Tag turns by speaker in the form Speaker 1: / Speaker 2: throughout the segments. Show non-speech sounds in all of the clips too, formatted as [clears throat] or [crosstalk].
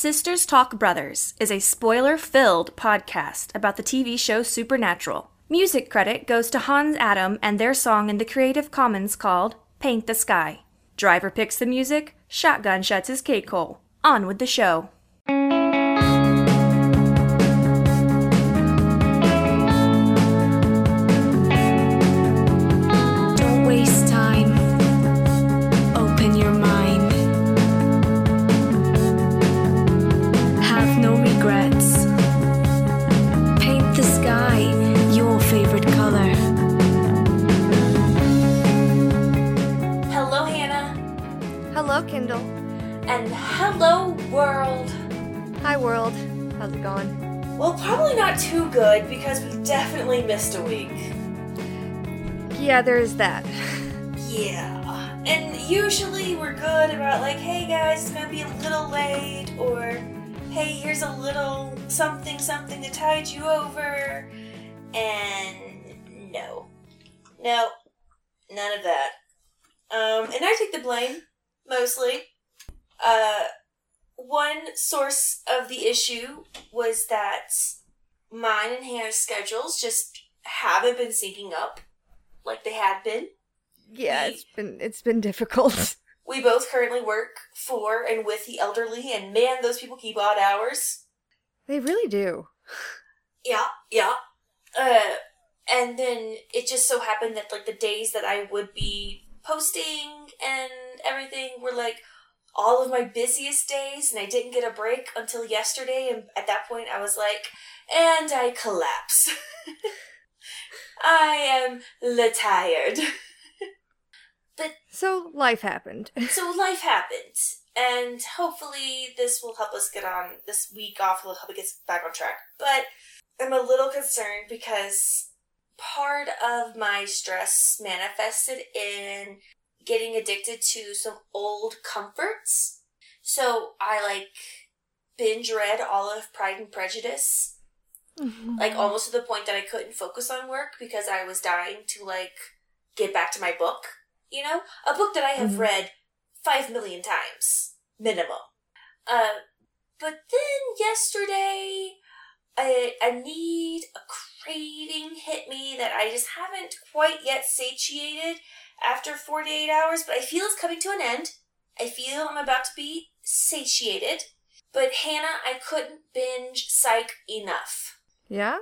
Speaker 1: Sisters Talk Brothers is a spoiler filled podcast about the TV show Supernatural. Music credit goes to Hans Adam and their song in the Creative Commons called Paint the Sky. Driver picks the music, Shotgun shuts his cake hole. On with the show. Good because we definitely missed a week.
Speaker 2: Yeah, there's that.
Speaker 1: Yeah. And usually we're good about, like, hey guys, it's gonna be a little late, or hey, here's a little something something to tide you over. And no. No. None of that. Um, and I take the blame, mostly. Uh, one source of the issue was that mine and Hannah's schedules just haven't been syncing up like they had been.
Speaker 2: Yeah,
Speaker 1: We-
Speaker 2: it's been it's been difficult. [laughs]
Speaker 1: We both currently work for and with the elderly, and man, those people keep odd hours.
Speaker 2: they really do.
Speaker 1: Yeah, yeah. Uh, and then it just so happened that like the days that I would be posting and everything were like all of my busiest days, and I didn't get a break until yesterday. And at that point, I was like, and I collapse. [laughs] I am tired. [laughs]
Speaker 2: But so life happened. [laughs]
Speaker 1: so life happened and hopefully this will help us get on this week off will help us get back on track but i'm a little concerned because part of my stress manifested in getting addicted to some old comforts so i like binge read all of pride and prejudice like almost to the point that I couldn't focus on work because I was dying to like get back to my book. You know, a book that I have
Speaker 2: Mhm.
Speaker 1: read five million times minimum. Uh, but then yesterday, a, a need, a craving hit me that I just haven't quite yet satiated after 48 hours, but I feel it's coming to an end. I feel I'm about to be satiated. But Hannah, I couldn't binge psych enough.
Speaker 2: Yeah?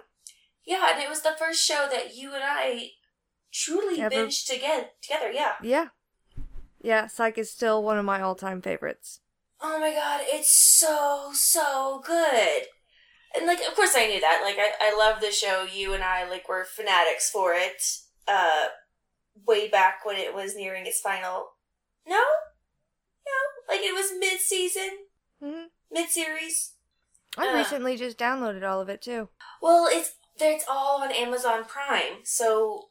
Speaker 1: Yeah, and it was the first show that you and I truly
Speaker 2: Ever-
Speaker 1: binged together. Together, yeah.
Speaker 2: Yeah. Yeah, Psych is still one of my all-time favorites.
Speaker 1: Oh my god, it's so so good. And like, of course, I knew that. Like, I I love the show. You and I like were fanatics for it. Uh, way back when it was nearing its final. No, no, like it was mid season,
Speaker 2: hmm
Speaker 1: mid series.
Speaker 2: I
Speaker 1: Uh.
Speaker 2: recently just downloaded all of it too.
Speaker 1: Well, it's it's all on Amazon Prime. So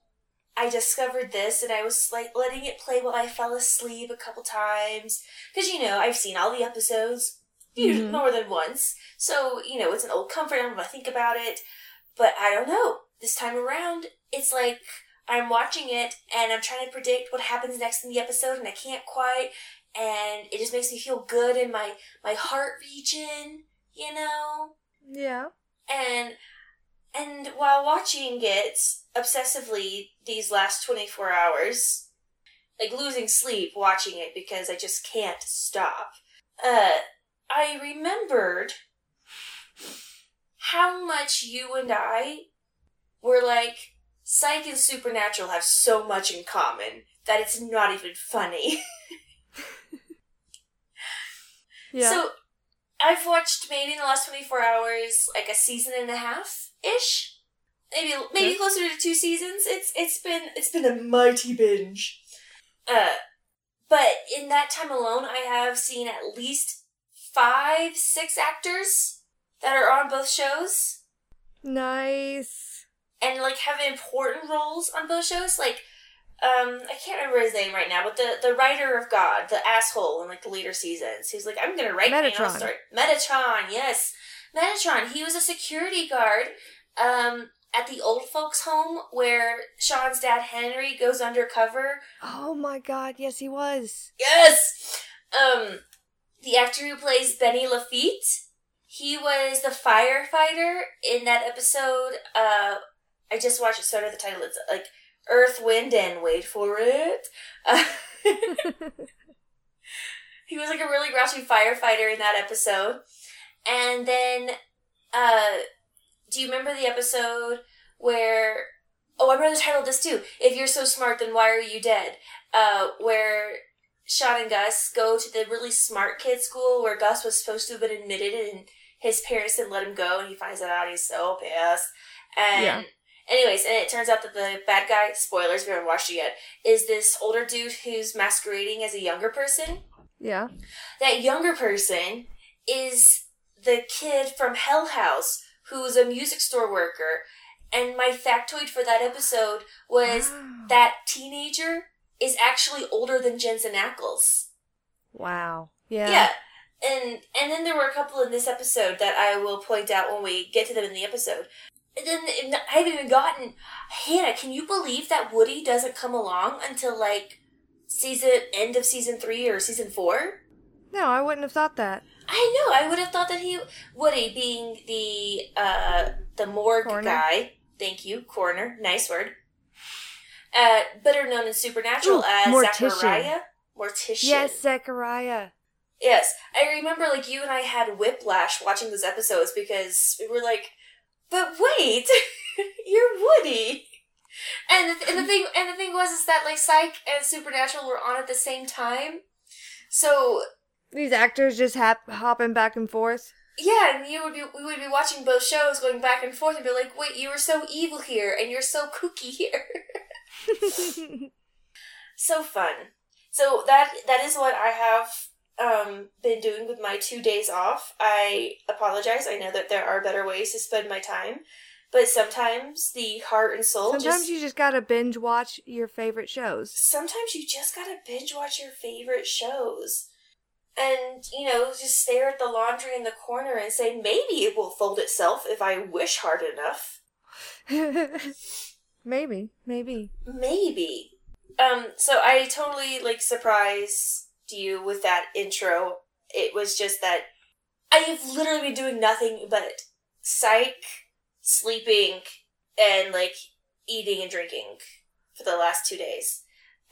Speaker 1: I discovered this and I was like letting it play while I fell asleep a couple times because you know I've seen all the episodes
Speaker 2: Mhm.
Speaker 1: more than once. So you know it's an old comfort. I'm gonna think about it, but I don't know this time around. It's like I'm watching it and I'm trying to predict what happens next in the episode and I can't quite. And it just makes me feel good in my my heart region, you know
Speaker 2: Yeah.
Speaker 1: and and while watching it obsessively these last 24 hours like losing sleep watching it because i just can't stop uh i remembered how much you and i were like psych and supernatural have so much in common that it's not even funny [laughs]
Speaker 2: Yeah.
Speaker 1: So I've watched maybe in the last 24 hours like a season and a half ish. Maybe maybe
Speaker 2: Okay.
Speaker 1: closer to two seasons. It's it's been it's been a mighty binge. Uh but in that time alone I have seen at least 5 6 actors that are on both shows
Speaker 2: nice.
Speaker 1: and like have important roles on both shows like um I can't remember his name right now, but the the writer of God, the asshole in like the later seasons, who's like, I'm gonna write
Speaker 2: Metatron.
Speaker 1: story. Metatron, yes, Metatron. He was a security guard um at the old folks' home where Shawn's dad Henry goes undercover.
Speaker 2: Oh my god, yes he was.
Speaker 1: Yes, um, the actor who plays Benny Lafitte, he was the firefighter in that episode. Uh, I just watched it. Started the title. It's like Earth, Wind, and wait for it. Uh, [laughs] [laughs] he was like a really grouchy firefighter in that episode. And then, uh, do you remember the episode where? Oh, I remember the title of this too. If you're so smart, then why are you dead? Uh, where Shawn and Gus go to the really smart kid school where Gus was supposed to have been admitted and his parents didn't let him go and he finds that out. He's so pissed. And
Speaker 2: Yeah.
Speaker 1: Anyways, and it turns out that the bad guy, spoilers you haven't watched it yet, is this older dude who's masquerading as a younger person.
Speaker 2: Yeah.
Speaker 1: That younger person is the kid from Hell House who's a music store worker. And my factoid for that episode was
Speaker 2: Wow. [gasps]
Speaker 1: that teenager is actually older than Jensen Ackles.
Speaker 2: Wow. Yeah.
Speaker 1: Yeah. And and then there were a couple in this episode that I will point out when we get to them in the episode. And then I haven't even gotten Hannah. Can you believe that Woody doesn't come along until like season end of season three or season four?
Speaker 2: No, I wouldn't have thought that.
Speaker 1: I know. I would have thought that he Woody being the uh the morgue
Speaker 2: Coroner.
Speaker 1: guy. Thank you, coroner. Nice word. Uh, better known in Supernatural
Speaker 2: Ooh,
Speaker 1: as
Speaker 2: mortician.
Speaker 1: Zachariah. Mortician.
Speaker 2: Yes, Zachariah.
Speaker 1: Yes, I remember like you and I had whiplash watching those episodes because we were like, "But wait, [laughs] you're Woody." And the, and the thing and the thing was is that like Psych and Supernatural were on at the same time, so
Speaker 2: These actors just hap- hopping back and forth.
Speaker 1: yeah, and you would be we would be watching both shows going back and forth and be like, "Wait, you were so evil here, and you're so kooky here." [laughs] so fun. So that that is what I have um, been doing with my two days off. I apologize. I know that there are better ways to spend my time, but sometimes the heart and soul.
Speaker 2: Sometimes
Speaker 1: just,
Speaker 2: you just gotta binge watch your favorite shows.
Speaker 1: Sometimes you just gotta binge watch your favorite shows. And, you know, just stare at the laundry in the corner and say, maybe it will fold itself if I wish hard enough. [laughs]
Speaker 2: maybe, maybe.
Speaker 1: Maybe. Um, so I totally like surprised you with that intro. It was just that I have literally been doing nothing but psych, sleeping, and like eating and drinking for the last two days.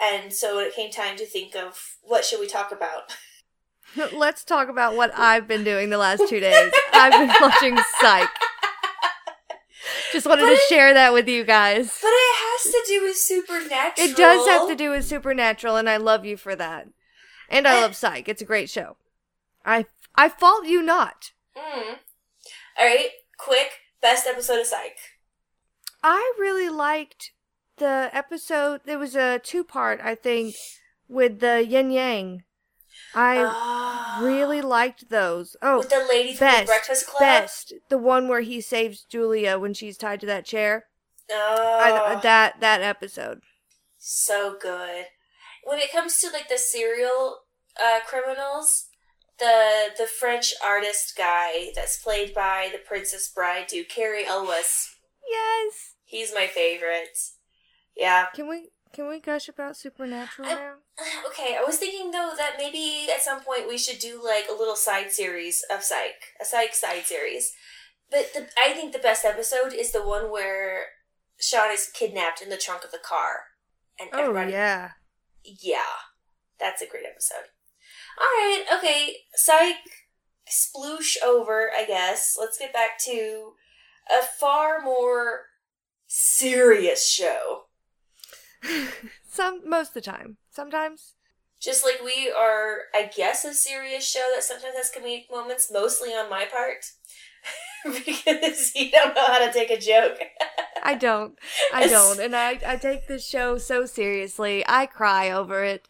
Speaker 1: And so it came time to think of what should we talk about, [laughs] [laughs]
Speaker 2: Let's talk about what I've been doing the last two days. I've been [laughs] watching Psych. Just wanted
Speaker 1: But
Speaker 2: to
Speaker 1: it-
Speaker 2: share that with you guys.
Speaker 1: but it has to do with supernatural.
Speaker 2: It does have to do with Supernatural, and I love you for that. And I
Speaker 1: Eh.
Speaker 2: love Psych. It's a great show. I I fault you not.
Speaker 1: Mm. All right, quick best episode of Psych.
Speaker 2: I really liked the episode. There was a two part, I think, with the Yin Yang. I
Speaker 1: Ah.
Speaker 2: really liked those. Oh,
Speaker 1: with the lady from the
Speaker 2: best,
Speaker 1: Breakfast Club.
Speaker 2: best. The one where he saves Julia when she's tied to that chair.
Speaker 1: Oh,
Speaker 2: I, that that episode.
Speaker 1: so good. When it comes to like the serial uh, criminals, the the French artist guy that's played by the Princess Bride, dude, Cary Elwes.
Speaker 2: Yes.
Speaker 1: He's my favorite. Yeah.
Speaker 2: Can we can we gush about Supernatural
Speaker 1: I-
Speaker 2: now? [sighs]
Speaker 1: Okay, I was thinking though that maybe at some point we should do like a little side series of Psych, a Psych side series. But the, I think the best episode is the one where Shawn is kidnapped in the trunk of the car, and
Speaker 2: Oh
Speaker 1: everybody
Speaker 2: yeah.
Speaker 1: Yeah, that's a great episode. All right, okay, psych, sploosh over. I guess let's get back to a far more serious show. [laughs]
Speaker 2: Some most of the time. Sometimes.
Speaker 1: Just like we are, I guess, a serious show that sometimes has comedic moments, mostly on my part, [laughs] because you don't know how to take a joke.
Speaker 2: I don't. I [laughs] don't. And I I take this show so seriously. I cry over it.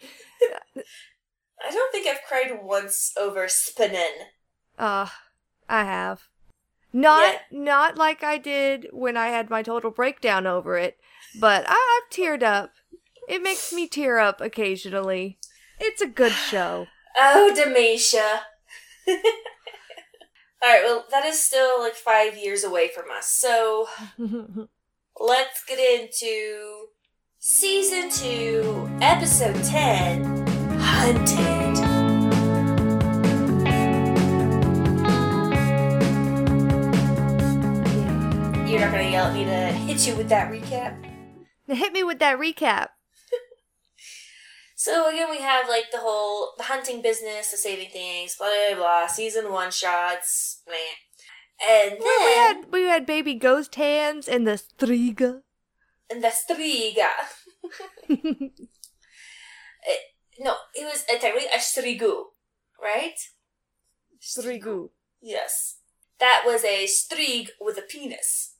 Speaker 1: I don't think I've cried once over spinning.
Speaker 2: Uh, I have. Not
Speaker 1: Yeah.
Speaker 2: not like I did when I had my total breakdown over it, but I, I've teared up. It makes me tear up occasionally. It's a good show. [sighs]
Speaker 1: Oh, Demetia. [laughs] All right, well, that is still like five years away from us. So [laughs] let's get into season two, episode 10 Hunted. You're not going to yell at me to hit you with that recap?
Speaker 2: Hit me with that recap.
Speaker 1: So again, we have like the whole the hunting business, the saving things, blah blah blah. Season one shots, meh. And then
Speaker 2: we had we had baby ghost hands and the striga.
Speaker 1: and the striga. [laughs] It- no, it was uh, technically a strigu, right?
Speaker 2: Strigu.
Speaker 1: Yes, that was a strig with a penis.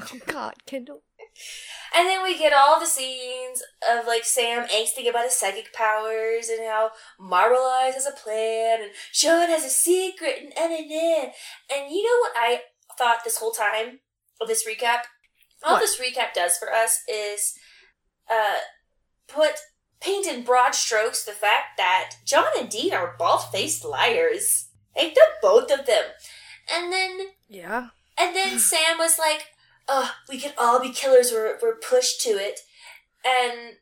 Speaker 2: Oh God, Kendall.
Speaker 1: And then we get all the scenes of like Sam angsting about his psychic powers and how Marble Eyes has a plan and Sean has a secret and and and and. And you know what I thought this whole time of this recap? All
Speaker 2: What?
Speaker 1: this recap does for us is uh put paint in broad strokes the fact that John and Dean are bald faced liars. Like the both of them. And then
Speaker 2: Yeah.
Speaker 1: and then [sighs] Sam was like, "Oh, we could all be killers. We're we're pushed to it." And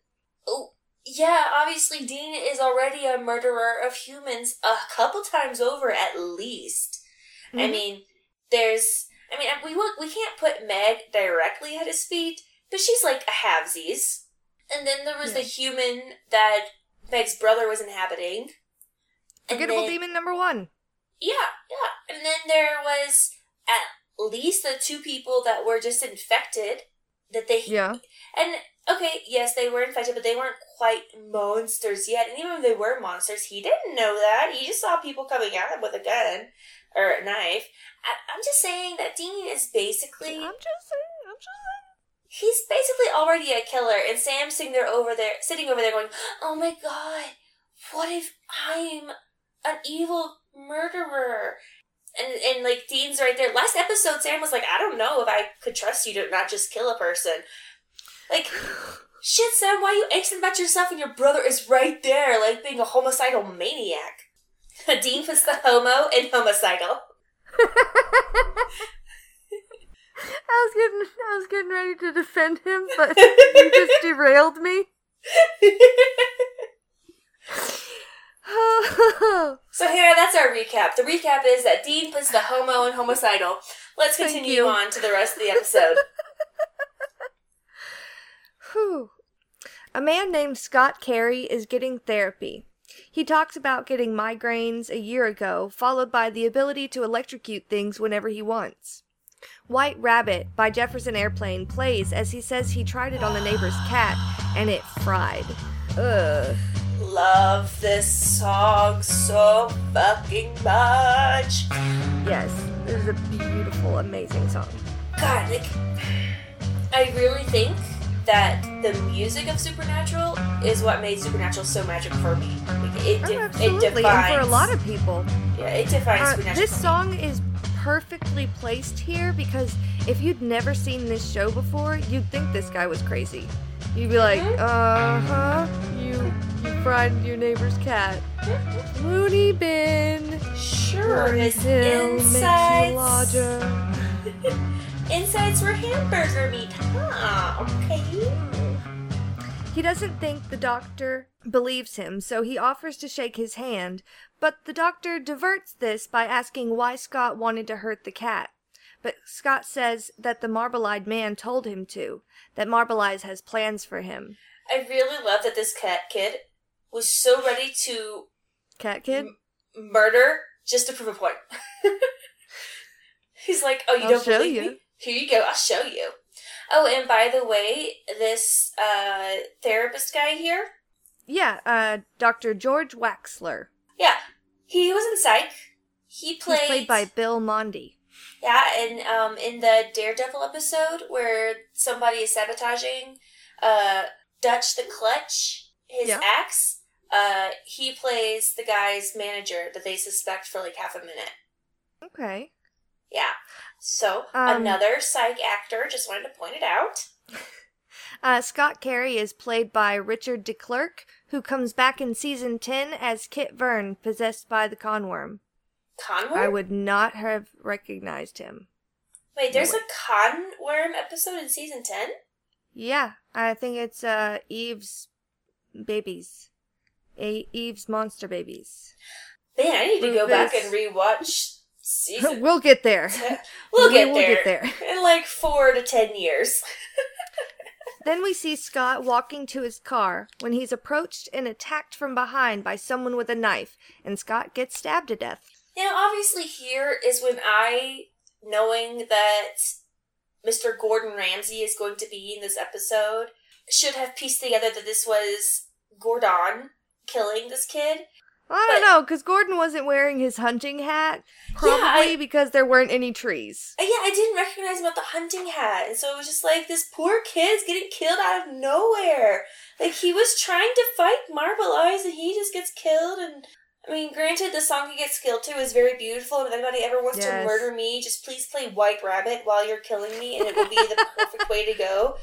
Speaker 1: oh, yeah, obviously Dean is already a murderer of humans a couple times over at least. I
Speaker 2: Mhm.
Speaker 1: mean, there's. I mean, we won't, we can't put Meg directly at his feet, but she's like a halvesies. And then there was the human that Meg's brother was inhabiting.
Speaker 2: Forgettable
Speaker 1: then-
Speaker 2: demon number one.
Speaker 1: yeah, yeah. And then there was at least the two people that were just infected that they
Speaker 2: Yeah.
Speaker 1: and okay, yes, they were infected, but they weren't quite monsters yet. And even if they were monsters, he didn't know that. He just saw people coming at him with a gun or a knife. I, I'm just saying that Dean is basically
Speaker 2: I'm just saying. I'm just saying
Speaker 1: he's basically already a killer, and Sam's sitting there over there, sitting over there, going, "Oh my god, what if I'm an evil murderer?" And and like Dean's right there. Last episode, Sam was like, "I don't know if I could trust you to not just kill a person." Like, [sighs] shit, Sam, why are you angsting about yourself and your brother is right there, like being a homicidal maniac? [laughs] Dean was the homo and homicidal. [laughs]
Speaker 2: I was getting I was getting ready to defend him, but [laughs] you just derailed me. [laughs]
Speaker 1: So here, that's our recap. The recap is that Dean puts the homo and homicidal. Let's continue on to the rest of the episode. [laughs]
Speaker 2: Whew. A man named Scott Carey is getting therapy. He talks about getting migraines a year ago, followed by the ability to electrocute things whenever he wants. White Rabbit by Jefferson Airplane plays as he says he tried it on the neighbor's cat and it fried. Ugh.
Speaker 1: Love this song so fucking much.
Speaker 2: Yes, this is a beautiful, amazing song.
Speaker 1: God, like, I really think that the music of Supernatural is what made Supernatural so magic for me. Like, it,
Speaker 2: Oh,
Speaker 1: de- it
Speaker 2: absolutely,
Speaker 1: defines.
Speaker 2: and for a lot of people.
Speaker 1: yeah, it defines
Speaker 2: Uh,
Speaker 1: Supernatural.
Speaker 2: this
Speaker 1: me.
Speaker 2: song is perfectly placed here because if you'd never seen this show before, you'd think this guy was crazy. You'd be like, uh huh, you you fried your neighbor's cat. Loony bin.
Speaker 1: sure, his insides.
Speaker 2: larger. [laughs]
Speaker 1: Insides were hamburger meat. Huh, okay.
Speaker 2: He doesn't think the doctor believes him, so he offers to shake his hand, but the doctor diverts this by asking why Scott wanted to hurt the cat. But Scott says that the marble eyed man told him to, that Marble Eyes has plans for him.
Speaker 1: I really love that this cat kid was so ready to
Speaker 2: Cat kid?
Speaker 1: m- murder just to prove a point. [laughs] He's like, "Oh, you
Speaker 2: I'll
Speaker 1: don't believe
Speaker 2: you."
Speaker 1: me? Here you go. I'll show you." Oh, and by the way, this uh, therapist guy here,
Speaker 2: Yeah, uh, Dr. George Waxler.
Speaker 1: yeah, he was in Psych. He played,
Speaker 2: He's played by Bill Mondy.
Speaker 1: Yeah, and um, in the Daredevil episode where somebody is sabotaging uh, Dutch the Clutch, his
Speaker 2: Yeah.
Speaker 1: axe. Uh, he plays the guy's manager that they suspect for like half a minute.
Speaker 2: Okay.
Speaker 1: Yeah. So
Speaker 2: Um,
Speaker 1: another psych actor. Just wanted to point it out. [laughs]
Speaker 2: Uh, Scott Carey is played by Richard de Klerk, who comes back in season 10 as Kit Verne, possessed by the Khan
Speaker 1: worm. Khan worm.
Speaker 2: I would not have recognized him.
Speaker 1: Wait, there's
Speaker 2: no
Speaker 1: a Khan worm episode in season ten.
Speaker 2: Yeah, I think it's uh Eve's babies. A- Eve's monster babies.
Speaker 1: Man, I need to go back and
Speaker 2: Rufus.
Speaker 1: rewatch Season. [laughs]
Speaker 2: we'll get there. [laughs]
Speaker 1: we'll
Speaker 2: We will
Speaker 1: there.
Speaker 2: get there. [laughs]
Speaker 1: In like four to ten years.
Speaker 2: Then we see Scott walking to his car when he's approached and attacked from behind by someone with a knife, and Scott gets stabbed to death.
Speaker 1: Now, obviously, here is when I, knowing that Mr. Gordon Ramsay is going to be in this episode, should have pieced together that this was Gordon killing this kid.
Speaker 2: Well, I don't
Speaker 1: But-
Speaker 2: know, because Gordon wasn't wearing his hunting hat, probably
Speaker 1: I-
Speaker 2: because there weren't any trees.
Speaker 1: Uh, Yeah, I didn't recognize him about the hunting hat, and so it was just like this poor kid's getting killed out of nowhere. Like he was trying to fight Marble Eyes, and he just gets killed. And I mean, granted, the song he gets killed to is very beautiful. And if anybody ever wants to murder me, just please play White Rabbit while you're killing me, and it will be the [laughs] perfect way to go.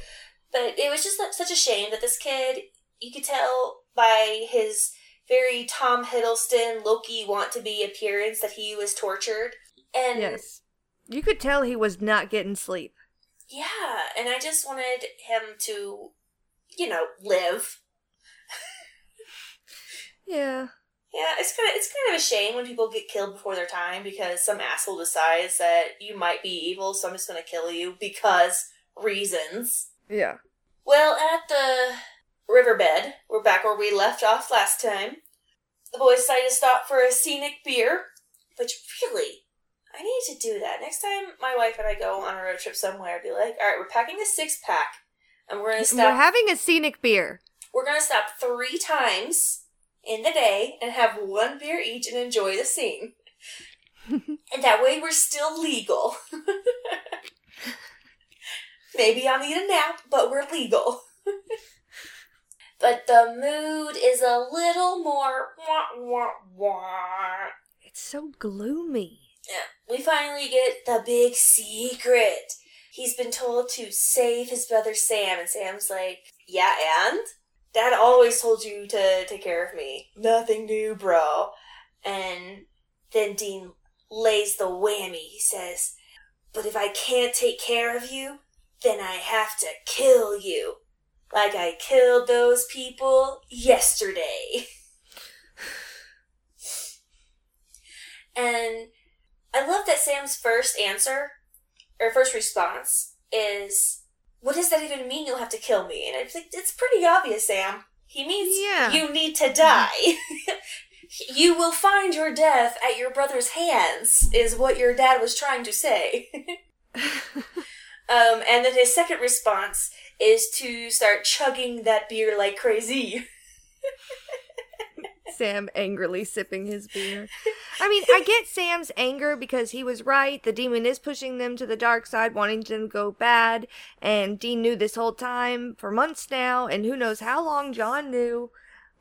Speaker 1: But it was just such a shame that this kid, you could tell by his very Tom Hiddleston, Loki want to be appearance that he was tortured. And
Speaker 2: Yes. You could tell he was not getting sleep.
Speaker 1: Yeah, and I just wanted him to, you know, live.
Speaker 2: Yeah.
Speaker 1: Yeah, it's kind of it's kind of a shame when people get killed before their time because some asshole decides that you might be evil, so I'm just gonna kill you because reasons.
Speaker 2: Yeah.
Speaker 1: Well, at the riverbed, we're back where we left off last time. The boys decided to stop for a scenic beer, which really, I need to do that. Next time my wife and I go on a road trip somewhere, I'd be like, all right, we're packing a six pack, and we're gonna stop.
Speaker 2: We're having a scenic beer.
Speaker 1: we're gonna stop three times in the day and have one beer each and enjoy the scene. [laughs] and that way we're still legal. [laughs] Maybe I'll need a nap, but we're legal. [laughs] but the mood is a little more wah wah wah.
Speaker 2: It's so gloomy.
Speaker 1: Yeah, we finally get the big secret. He's been told to save his brother Sam, and Sam's like, Yeah, and? Dad always told you to take care of me. Nothing new, bro. And then Dean lays the whammy. He says, But if I can't take care of you, then I have to kill you. Like I killed those people yesterday. and I love that Sam's first answer, or first response, is, What does that even mean you'll have to kill me? And it's like, it's pretty obvious, Sam. He means
Speaker 2: Yeah.
Speaker 1: you need to die. [laughs] you will find your death at your brother's hands, is what your dad was trying to say. [laughs] um, and then his second response is to start chugging that beer like crazy. [laughs]
Speaker 2: Sam angrily sipping his beer. [laughs] I mean, I get Sam's anger because he was right. The demon is pushing them to the dark side, wanting them to go bad. And Dean knew this whole time for months now, and who knows how long John knew.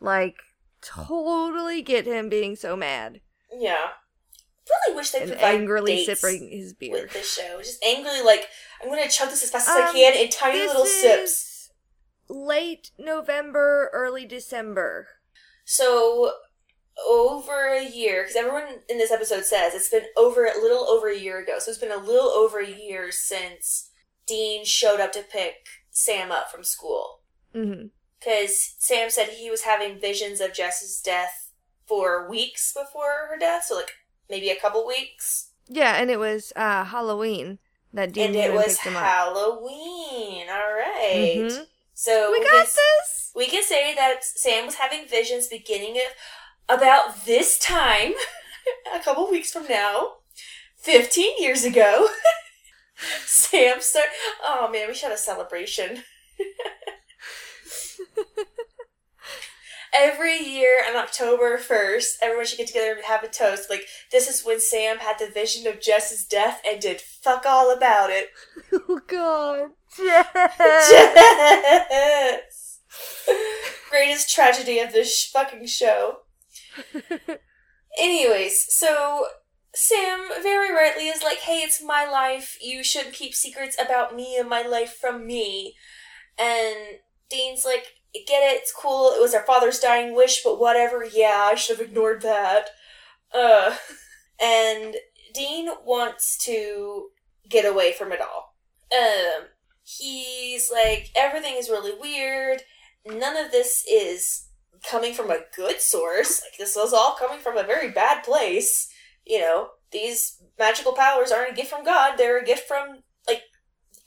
Speaker 2: Like, totally get him being so mad
Speaker 1: Yeah. Really wish they
Speaker 2: and
Speaker 1: provide
Speaker 2: angrily
Speaker 1: dates
Speaker 2: sipping his beer.
Speaker 1: with this show. Just angrily, like I'm gonna chug this as fast as I
Speaker 2: Um,
Speaker 1: can in tiny little sips.
Speaker 2: Late November, early December.
Speaker 1: So over a year, because everyone in this episode says it's been over a little over a year ago. So it's been a little over a year since Dean showed up to pick Sam up from school. Because Sam said he was having visions of Jess's death for weeks before her death, so like maybe a couple weeks.
Speaker 2: Yeah, and it was uh, Halloween that Dean
Speaker 1: and it
Speaker 2: and
Speaker 1: was
Speaker 2: picked him up.
Speaker 1: Halloween. All right.
Speaker 2: Mhm.
Speaker 1: So
Speaker 2: We got this.
Speaker 1: We can say that Sam was having visions beginning of about this time, [laughs] a couple weeks from now, fifteen years ago. [laughs] Sam start. Oh man, we should have a celebration. [laughs] Every year on October 1st, everyone should get together and have a toast. Like, this is when Sam had the vision of Jess's death and did fuck all about it.
Speaker 2: Oh God. Jess.
Speaker 1: Jess! [laughs] Greatest tragedy of this sh- fucking show. Anyways, so Sam very rightly is like, hey, it's my life. You shouldn't keep secrets about me and my life from me. And Dean's like, get it, it's cool. It was our father's dying wish, but whatever. Yeah, I should have ignored that. Uh, and Dean wants to get away from it all. Um, he's like, everything is really weird. None of this is coming from a good source. Like, this is all coming from a very bad place. You know, these magical powers aren't a gift from God, they're a gift from, like,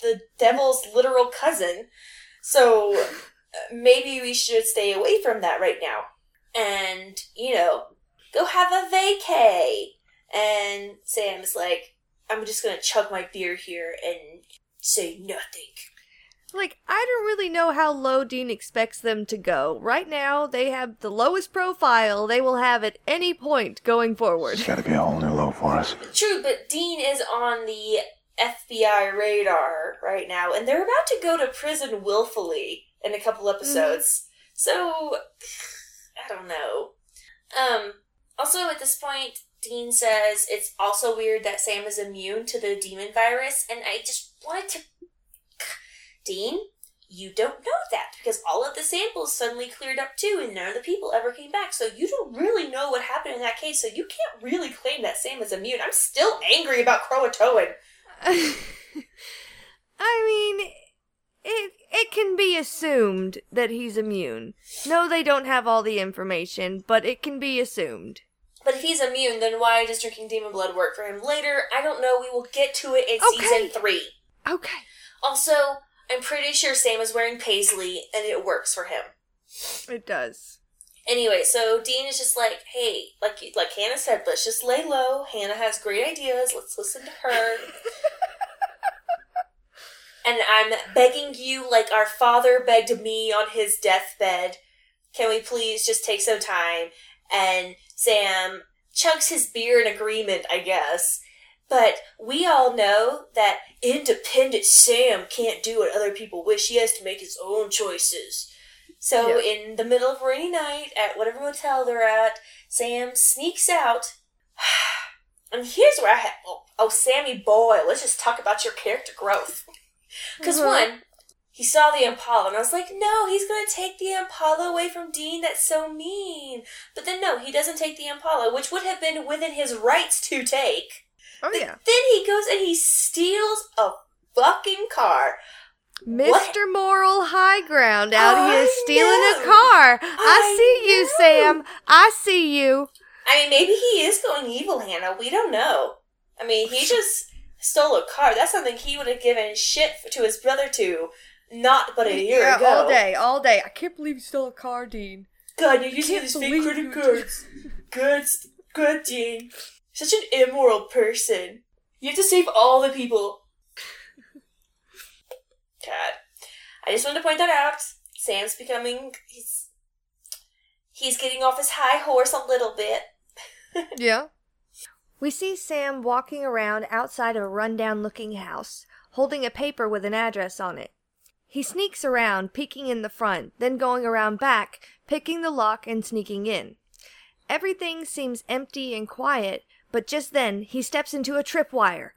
Speaker 1: the devil's literal cousin. So maybe we should stay away from that right now. And, you know, go have a vacay. And Sam's like, I'm just gonna chug my beer here and say nothing.
Speaker 2: Like, I don't really know how low Dean expects them to go. Right now, they have the lowest profile they will have at any point going forward.
Speaker 3: It's gotta be a whole new low for us.
Speaker 1: True, but Dean is on the FBI radar right now, and they're about to go to prison willfully in a couple episodes. So, I don't know. Um, also, at this point, Dean says it's also weird that Sam is immune to the demon virus, and I just wanted to. Dean, you don't know that because all of the samples suddenly cleared up too, and none of the people ever came back. So you don't really know what happened in that case. So you can't really claim that Sam is immune. I'm still angry about Croatoan. [laughs]
Speaker 2: I mean, it it can be assumed that he's immune. No, they don't have all the information, but it can be assumed.
Speaker 1: But if he's immune, then why does drinking demon blood work for him later? I don't know. We will get to it in
Speaker 2: Okay.
Speaker 1: season three.
Speaker 2: Okay.
Speaker 1: Also, I'm pretty sure Sam is wearing paisley, and it works for him.
Speaker 2: It does.
Speaker 1: Anyway, so Dean is just like, hey, like like Hannah said, let's just lay low. Hannah has great ideas. Let's listen to her. [laughs] and I'm begging you, like our father begged me on his deathbed. Can we please just take some time? And Sam chugs his beer in agreement, I guess. But we all know that independent Sam can't do what other people wish. He has to make his own choices. So,
Speaker 2: Yeah.
Speaker 1: in the middle of rainy night at whatever motel they're at, Sam sneaks out. [sighs] And here's where I have. Oh, oh, Sammy boy, let's just talk about your character growth. [laughs] Because,
Speaker 2: Mhm.
Speaker 1: one, he saw the Impala, and I was like, no, he's going to take the Impala away from Dean. That's so mean. But then, no, he doesn't take the Impala, which would have been within his rights to take.
Speaker 2: Oh yeah.
Speaker 1: Then he goes and he steals a fucking car. What?
Speaker 2: Mr. Moral High Ground out here
Speaker 1: I
Speaker 2: stealing
Speaker 1: know.
Speaker 2: a car. I,
Speaker 1: I
Speaker 2: see you. Sam. I see you.
Speaker 1: I mean, maybe he is going evil, Hannah. We don't know. I mean, he [laughs] just stole a car. That's something he would have given shit to his brother to not but a year
Speaker 2: yeah,
Speaker 1: ago.
Speaker 2: all day, all day. I can't believe you stole a car, Dean.
Speaker 1: God, you're using these fake credit cards. Good, good, Dean. Such an immoral person. You have to save all the people. [laughs] God. I just wanted to point that out. Sam's becoming he's he's getting off his high horse a little bit. [laughs]
Speaker 2: Yeah. We see Sam walking around outside of a rundown looking house, holding a paper with an address on it. He sneaks around, peeking in the front, then going around back, picking the lock and sneaking in. Everything seems empty and quiet, but just then he steps into a tripwire.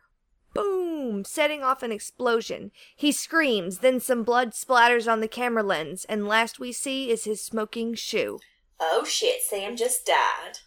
Speaker 2: Boom! Setting off an explosion. He screams, then some blood splatters on the camera lens, and last we see is his smoking shoe.
Speaker 1: Oh shit, Sam just died.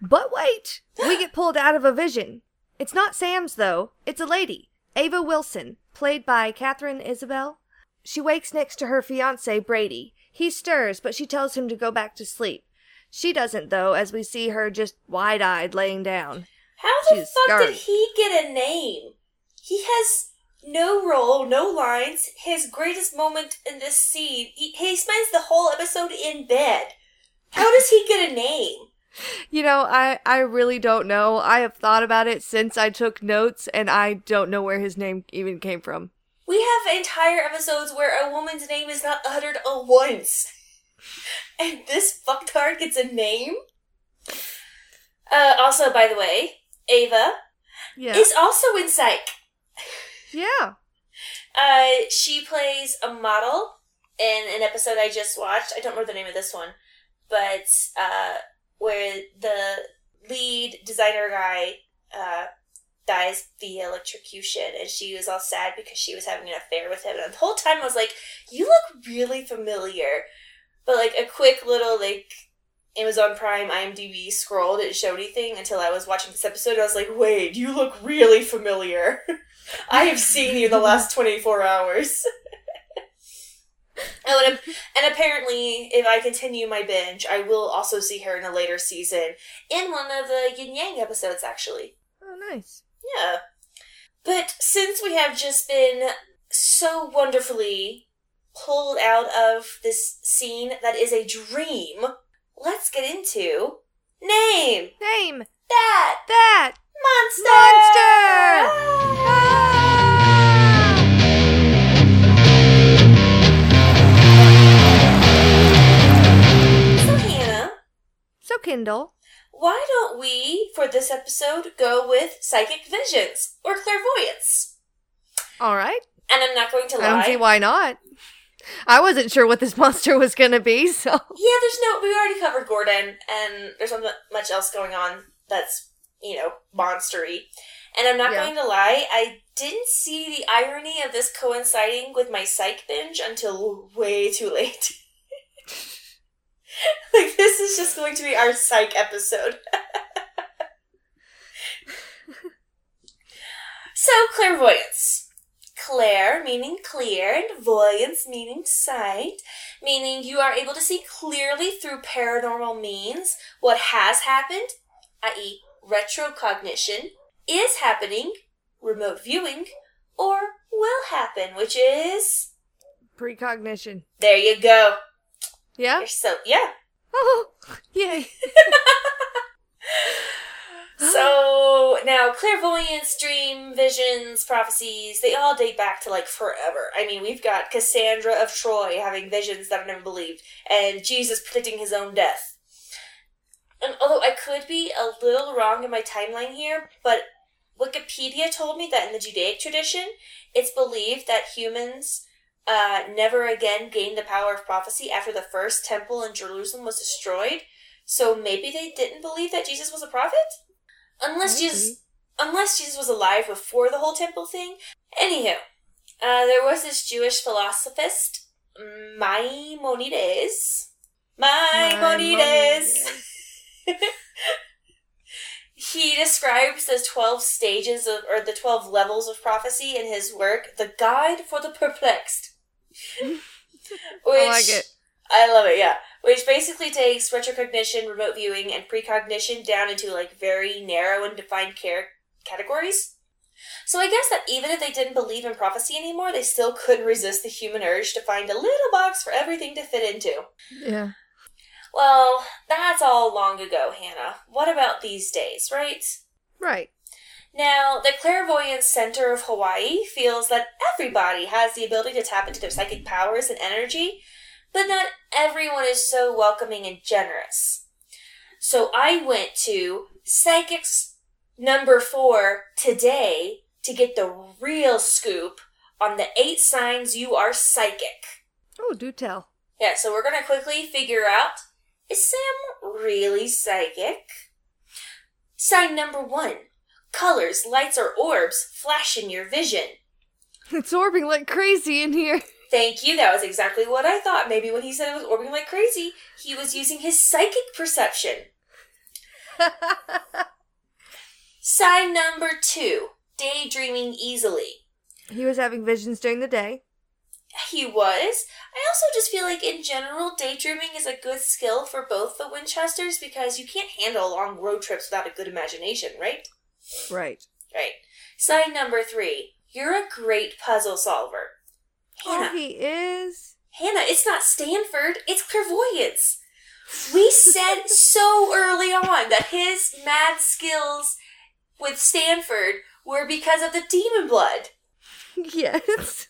Speaker 2: But wait! We get pulled out of a vision. It's not Sam's, though. It's a lady. Ava Wilson, played by Katharine Isabelle. She wakes next to her fiance, Brady. He stirs, but she tells him to go back to sleep. She doesn't, though, as we see her just wide eyed laying down.
Speaker 1: How the
Speaker 2: She's
Speaker 1: fuck did he get a name? He has no role, no lines. His greatest moment in this scene, he, he spends the whole episode in bed. How does he get a name?
Speaker 2: You know, I, I really don't know. I have thought about it since I took notes, and I don't know where his name even came from.
Speaker 1: We have entire episodes where a woman's name is not uttered a once. And this fucktard gets a name? Uh, also, by the way, Ava
Speaker 2: Yeah.
Speaker 1: is also in Psych.
Speaker 2: yeah.
Speaker 1: Uh, she plays a model in an episode I just watched. I don't remember the name of this one, but uh, where the lead designer guy uh, dies via electrocution, and she was all sad because she was having an affair with him. And the whole time I was like, "You look really familiar," but like a quick little like Amazon Prime IMDb scroll didn't show anything until I was watching this episode. And I was like, "Wait, you look really familiar." [laughs] I have seen you the last 24 hours. oh, [laughs] and, and apparently, if I continue my binge, I will also see her in a later season in one of the Yin Yang episodes, actually.
Speaker 2: Oh, nice.
Speaker 1: Yeah. But since we have just been so wonderfully pulled out of this scene that is a dream, let's get into name
Speaker 2: Name
Speaker 1: that
Speaker 2: that
Speaker 1: monster.
Speaker 2: monster.
Speaker 1: Ah! So Hannah,
Speaker 2: So Kendall.
Speaker 1: why don't we for this episode go with psychic visions or clairvoyance?
Speaker 2: All right.
Speaker 1: And I'm not going to lie.
Speaker 2: I don't see why not. I wasn't sure what this [laughs] monster was gonna be, so
Speaker 1: Yeah, there's no. We already covered Gordon, and there's not much else going on that's you know monstery. And I'm not
Speaker 2: Yeah.
Speaker 1: going to lie, I didn't see the irony of this coinciding with my psych binge until way too late. [laughs] like this is just going to be our psych episode. [laughs] so clairvoyance. Clair meaning clear and voyance meaning sight meaning you are able to see clearly through paranormal means what has happened, i.e., retrocognition, is happening, remote viewing, or will happen, which is.
Speaker 2: precognition.
Speaker 1: There you go.
Speaker 2: Yeah.
Speaker 1: You're so. Yeah.
Speaker 2: Oh, [laughs] yay! [laughs] [laughs]
Speaker 1: So now, clairvoyance, dream, visions, prophecies, they all date back to like forever. I mean, we've got Cassandra of Troy having visions that I've never believed, and Jesus predicting his own death. And although I could be a little wrong in my timeline here, but Wikipedia told me that in the Judaic tradition, it's believed that humans uh, never again gained the power of prophecy after the first temple in Jerusalem was destroyed. So maybe they didn't believe that Jesus was a prophet? Unless
Speaker 2: Maybe.
Speaker 1: Jesus unless Jesus was alive before the whole temple thing. Anywho, uh, there was this Jewish philosophist, Maimonides. Maimonides. [laughs] he describes the 12 stages of, or the 12 levels of prophecy in his work, The Guide for the Perplexed. Which, [laughs]
Speaker 2: I like it.
Speaker 1: I love it, yeah. Which basically takes retrocognition, remote viewing, and precognition down into like very narrow and defined care- categories. So I guess that even if they didn't believe in prophecy anymore, they still couldn't resist the human urge to find a little box for everything to fit into.
Speaker 2: Yeah.
Speaker 1: Well, that's all long ago, Hannah. What about these days, right?
Speaker 2: Right.
Speaker 1: Now, the Clairvoyance Center of Hawaii feels that everybody has the ability to tap into their psychic powers and energy, but not everyone is so welcoming and generous. So I went to Psychics number four today to get the real scoop on the eight signs you are psychic.
Speaker 2: Oh, do tell.
Speaker 1: Yeah, so we're gonna quickly figure out is Sam really psychic? Sign number one colors, lights, or orbs flash in your vision. [laughs]
Speaker 2: It's orbing like crazy in here.
Speaker 1: Thank you, that was exactly what I thought. Maybe when he said it was orbiting like crazy, he was using his psychic perception. [laughs] Sign number two daydreaming easily.
Speaker 2: he was having visions during the day.
Speaker 1: He was. I also just feel like in general, daydreaming is a good skill for both the Winchesters because you can't handle long road trips without a good imagination, right?
Speaker 2: Right.
Speaker 1: Right. Sign number three. You're a great puzzle solver. Hannah,
Speaker 2: Oh, he is.
Speaker 1: Hannah, it's not Stanford, it's clairvoyance. We said so early on that his mad skills with Stanford were because of the demon blood.
Speaker 2: Yes.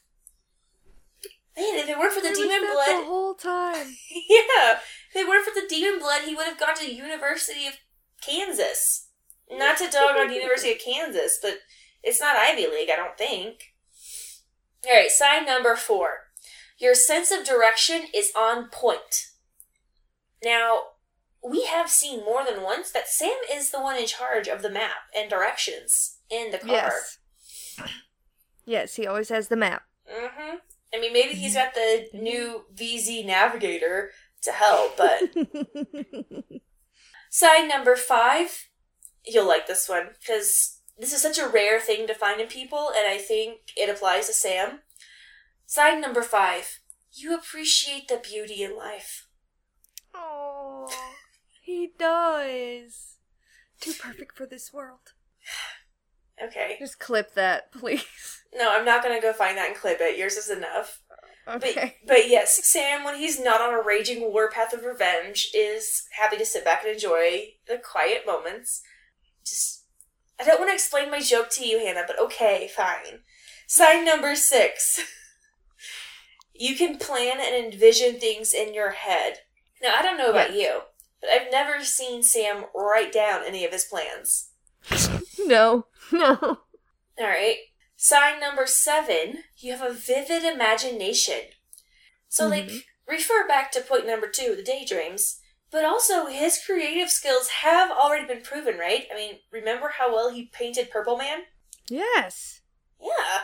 Speaker 1: Man, if it weren't for the demon blood,
Speaker 2: the whole time. [laughs]
Speaker 1: Yeah, if it weren't for the demon blood, he would have gone to the University of Kansas. Not to dog on University of Kansas, but it's not Ivy League, I don't think. All right, sign number four. Your sense of direction is on point. Now, we have seen more than once that Sam is the one in charge of the map and directions in the car.
Speaker 2: Yes. Yes, he always has the map.
Speaker 1: Mm-hmm. I mean, maybe he's got the new VZ Navigator to help, but [laughs] Sign number five, you'll like this one because this is such a rare thing to find in people, and I think it applies to Sam. Sign number five, you appreciate the beauty in life.
Speaker 2: oh, he does. Too perfect for this world. [sighs]
Speaker 1: Okay.
Speaker 2: Just clip that, please.
Speaker 1: No, I'm not gonna go find that and clip it. Yours is enough.
Speaker 2: Okay.
Speaker 1: But but yes, Sam, when he's not on a raging warpath of revenge, is happy to sit back and enjoy the quiet moments. Just I don't want to explain my joke to you, Hannah, but okay, fine. Sign number six. [laughs] you can plan and envision things in your head. Now I don't know about you, but I've never seen Sam write down any of his plans.
Speaker 2: No. [laughs] No.
Speaker 1: All right. Sign number seven, you have a vivid imagination. So,
Speaker 2: Mhm.
Speaker 1: like, refer back to point number two, the daydreams. But also, his creative skills have already been proven, right? I mean, remember how well he painted Purple Man?
Speaker 2: Yes.
Speaker 1: Yeah.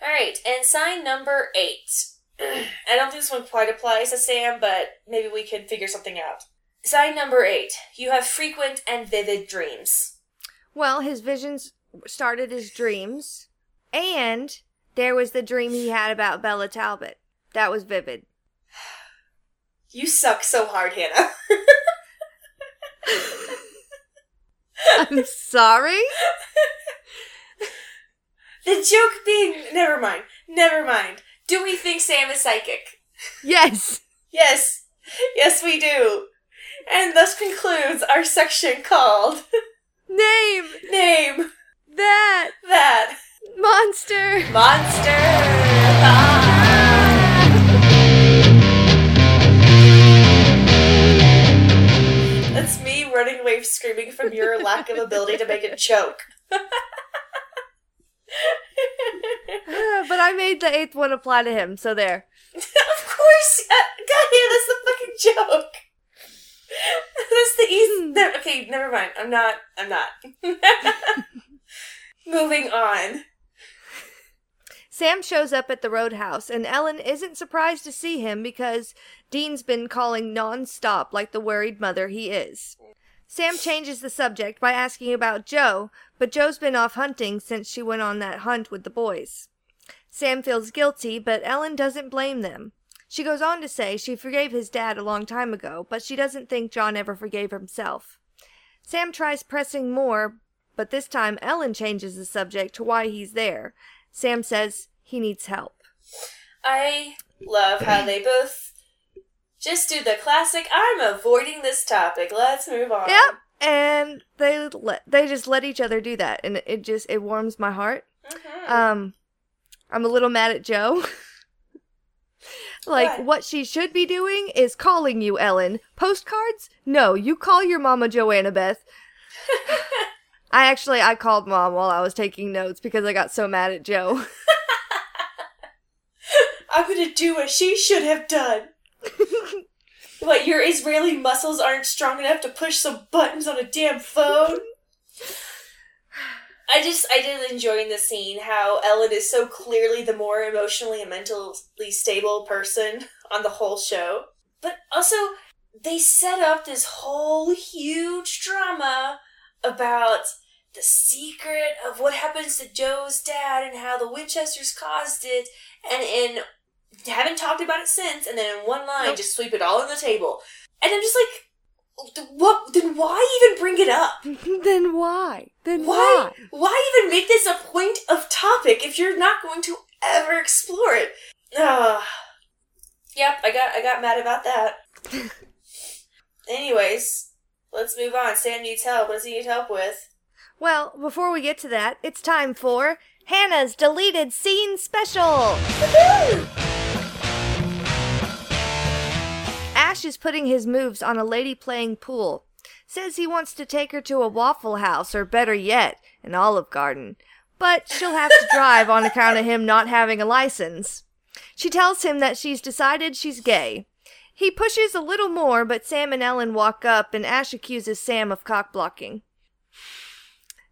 Speaker 1: All right, and sign number eight. [clears throat] I don't think this one quite applies to Sam, but maybe we can figure something out. Sign number eight. You have frequent and vivid dreams.
Speaker 2: Well, his visions started as dreams, and there was the dream he had about Bella Talbot. That was vivid.
Speaker 1: You suck so hard, Hannah.
Speaker 2: I'm sorry?
Speaker 1: The joke being. Never mind. Never mind. Do we think Sam is psychic?
Speaker 2: Yes.
Speaker 1: Yes. Yes, we do. And thus concludes our section called
Speaker 2: Name
Speaker 1: Name
Speaker 2: that
Speaker 1: That
Speaker 2: monster.
Speaker 1: Monster. Running away screaming from your lack of ability to make a joke.
Speaker 2: Ah, but I made the eighth one apply to him, so there. [laughs]
Speaker 1: of course. God damn, that's the fucking joke. That's the easy. No, okay, never mind. I'm not. I'm not. [laughs] Moving on.
Speaker 2: Sam shows up at the roadhouse, and Ellen isn't surprised to see him because Dean's been calling non-stop like the worried mother he is. Sam changes the subject by asking about Jo, but Jo's been off hunting since she went on that hunt with the boys. Sam feels guilty, but Ellen doesn't blame them. She goes on to say she forgave his dad a long time ago, but she doesn't think John ever forgave himself. Sam tries pressing more, but this time Ellen changes the subject to why he's there. Sam says he needs help.
Speaker 1: I love how they both just do the classic. I'm avoiding this topic. Let's move on.
Speaker 2: Yep, and they let they just let each other do that, and it just it warms my heart.
Speaker 1: Mhm.
Speaker 2: Um, I'm a little mad at Jo. [laughs] like
Speaker 1: What?
Speaker 2: what she should be doing is calling you, Ellen. Postcards? No, you call your mama Joanna Beth. [laughs] I actually I called mom while I was taking notes because I got so mad at Jo. [laughs]
Speaker 1: I'm gonna do what she should have done. [laughs] what, your Israeli muscles aren't strong enough to push some buttons on a damn phone? I just, I did enjoy in the scene how Ellen is so clearly the more emotionally and mentally stable person on the whole show. But also, they set up this whole huge drama about the secret of what happens to Jo's dad and how the Winchesters caused it, and in haven't talked about it since, and then in one line
Speaker 2: Nope.
Speaker 1: just sweep it all on the table. And I'm just like, what? Then why even bring it up? [laughs]
Speaker 2: then why? Then
Speaker 1: Why?
Speaker 2: why?
Speaker 1: Why even make this a point of topic if you're not going to ever explore it? Ugh. Yep, I got I got mad about that. [laughs] Anyways, let's move on. Sam needs help. What does he need help with?
Speaker 2: Well, before we get to that, it's time for Hannah's deleted scene special. Ash is putting his moves on a lady playing pool. Says he wants to take her to a Waffle House, or better yet, an Olive Garden. But she'll have to drive on account of him not having a license. She tells him that she's decided she's gay. He pushes a little more, but Sam and Ellen walk up, and Ash accuses Sam of cock blocking.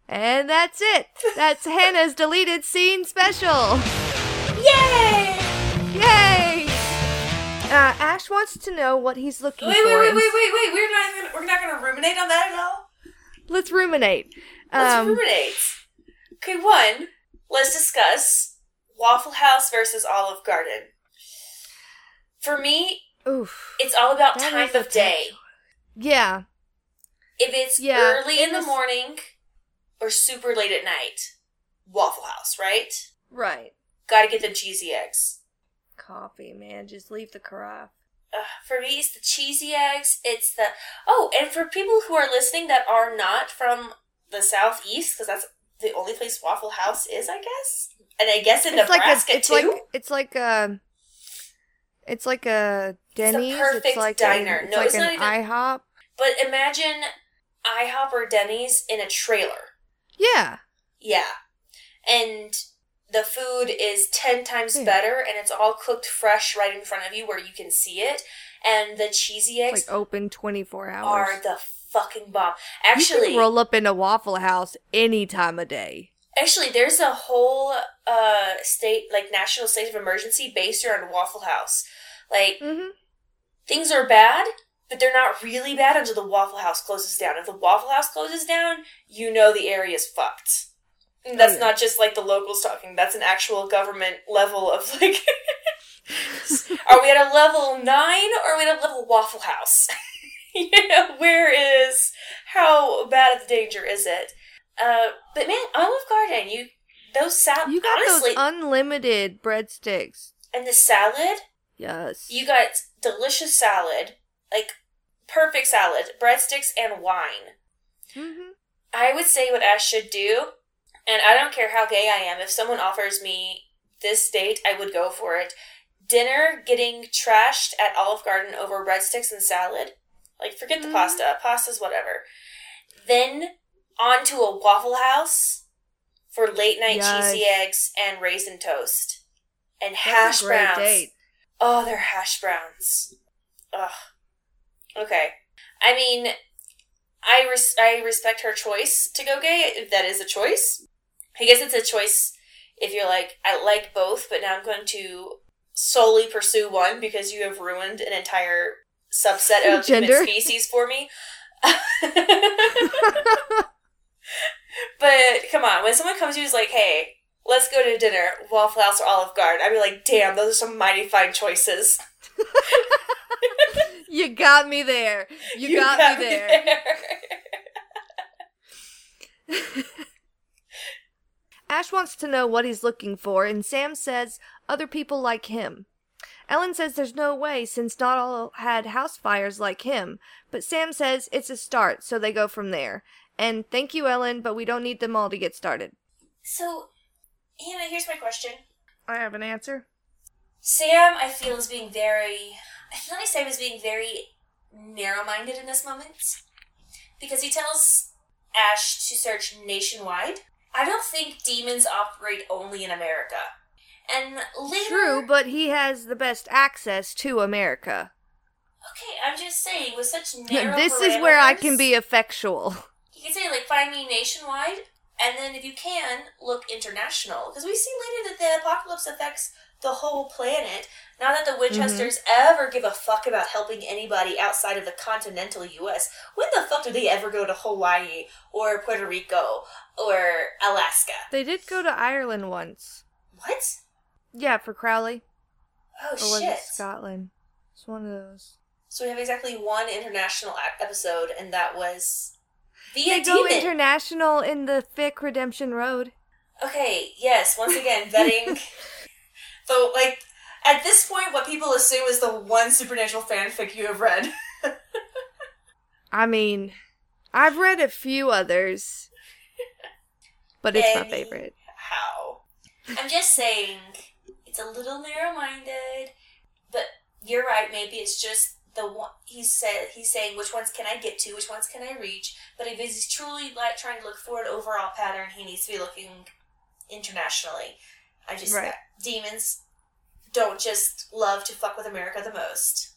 Speaker 2: And that's it. That's Hannah's deleted scene special.
Speaker 1: Yay!
Speaker 2: Yay! Uh, Ash wants to know what he's looking
Speaker 1: Wait,
Speaker 2: for.
Speaker 1: wait, wait, wait, wait, wait. We're not even, we're not gonna ruminate on that at all.
Speaker 2: Let's ruminate.
Speaker 1: Let's
Speaker 2: Um,
Speaker 1: ruminate. Okay, one. Let's discuss Waffle House versus Olive Garden. For me,
Speaker 2: oof.
Speaker 1: it's all about time of day.
Speaker 2: Yeah.
Speaker 1: If it's
Speaker 2: Yeah,
Speaker 1: early
Speaker 2: in
Speaker 1: the morning or super late at night. Waffle House, right?
Speaker 2: Right.
Speaker 1: Gotta get them cheesy eggs.
Speaker 2: Coffee, man. Just leave the carafe.
Speaker 1: Uh, for me, it's the cheesy eggs. It's the oh, and for people who are listening that are not from the southeast, because that's the only place Waffle House is, I guess. And I guess in
Speaker 2: It's like
Speaker 1: Nebraska
Speaker 2: a, it's
Speaker 1: too.
Speaker 2: like it's like a it's like a Denny's.
Speaker 1: perfect
Speaker 2: like
Speaker 1: diner.
Speaker 2: A, it's
Speaker 1: No,
Speaker 2: like
Speaker 1: it's
Speaker 2: an
Speaker 1: not even-
Speaker 2: IHOP.
Speaker 1: but imagine IHOP or Denny's in a trailer.
Speaker 2: Yeah.
Speaker 1: Yeah. And the food is 10 times
Speaker 2: Yeah.
Speaker 1: better and it's all cooked fresh right in front of you where you can see it. And the cheesy eggs
Speaker 2: like open twenty four hours.
Speaker 1: are the fucking bomb.
Speaker 2: you
Speaker 1: Actually,
Speaker 2: can roll up in a Waffle House any time of day.
Speaker 1: actually there's a whole uh state like national state of emergency based around Waffle House. Like
Speaker 2: Mm-hmm.
Speaker 1: things are bad, but they're not really bad until the Waffle House closes down. If the Waffle House closes down, you know the area's fucked. And that's
Speaker 2: yeah.
Speaker 1: not just like the locals talking. That's an actual government level of like. [laughs] are we at a level nine or are we at a level Waffle House? [laughs] you know, where is how bad of the danger is it? Uh, but man, Olive Garden, you those salad.
Speaker 2: You got
Speaker 1: honestly,
Speaker 2: those unlimited breadsticks.
Speaker 1: and the salad.
Speaker 2: Yes.
Speaker 1: You got delicious salad, like perfect salad, breadsticks, and wine.
Speaker 2: mm-hmm.
Speaker 1: I would say what Ash should do, and I don't care how gay I am, if someone offers me this date, I would go for it. Dinner getting trashed at Olive Garden over breadsticks and salad. Like, forget the
Speaker 2: Mhm.
Speaker 1: pasta. Pasta's whatever. Then on to a Waffle House for late night
Speaker 2: Yes.
Speaker 1: cheesy eggs and raisin toast. And hash browns.
Speaker 2: date.
Speaker 1: Oh, they're hash browns. Ugh. Okay. I mean, I res- I respect her choice to go gay. If that is a choice, I guess it's a choice. If you're like, I like both, but now I'm going to solely pursue one because you have ruined an entire subset of
Speaker 2: Gender.
Speaker 1: species for me. [laughs] but come on, when someone comes to you is like, "Hey, let's go to dinner, Waffle House or Olive Garden," I'd be like, "Damn, those are some mighty fine choices." [laughs]
Speaker 2: You got me there. You, got, me there. [laughs] Ash wants to know what he's looking for, and Sam says other people like him. Ellen says there's no way since not all had house fires like him, but Sam says it's a start, so they go from there. And thank you, Ellen, but we don't need them all to get started.
Speaker 1: so, Hannah, here's my question.
Speaker 2: I have an answer.
Speaker 1: Sam, I feel is being very. I feel like Sam is being very narrow-minded in this moment because he tells Ash to search nationwide. I don't think demons operate only in America. And later,
Speaker 2: True, but he has the best access to America.
Speaker 1: okay, I'm just saying with such [laughs] narrow.
Speaker 2: this is where I can be effectual.
Speaker 1: You can say like find me nationwide, and then if you can look international because we see later that the apocalypse affects the whole planet. Not that the Winchesters mm-hmm. ever give a fuck about helping anybody outside of the continental U.S. When the fuck do they ever go to Hawaii or Puerto Rico or Alaska?
Speaker 2: They did go to Ireland once.
Speaker 1: What?
Speaker 2: Yeah, for Crowley.
Speaker 1: Oh
Speaker 2: Or was
Speaker 1: shit!
Speaker 2: it Scotland? It's one of those.
Speaker 1: So we have exactly one international episode, and that was
Speaker 2: They
Speaker 1: via
Speaker 2: go
Speaker 1: demon.
Speaker 2: international in the Fick Redemption Road.
Speaker 1: Okay, yes, once again, vetting. [laughs] so, like, at this point, what people assume is the one supernatural fanfic you have read. [laughs]
Speaker 2: I mean, I've read a few others, but it's my favorite.
Speaker 1: How? I'm just saying, it's a little narrow minded, but you're right, maybe it's just the one. He said he's saying which ones can I get to, which ones can I reach. But if he's truly like trying to look for an overall pattern, he needs to be looking internationally. I just
Speaker 2: Right.
Speaker 1: demons don't just love to fuck with America the most.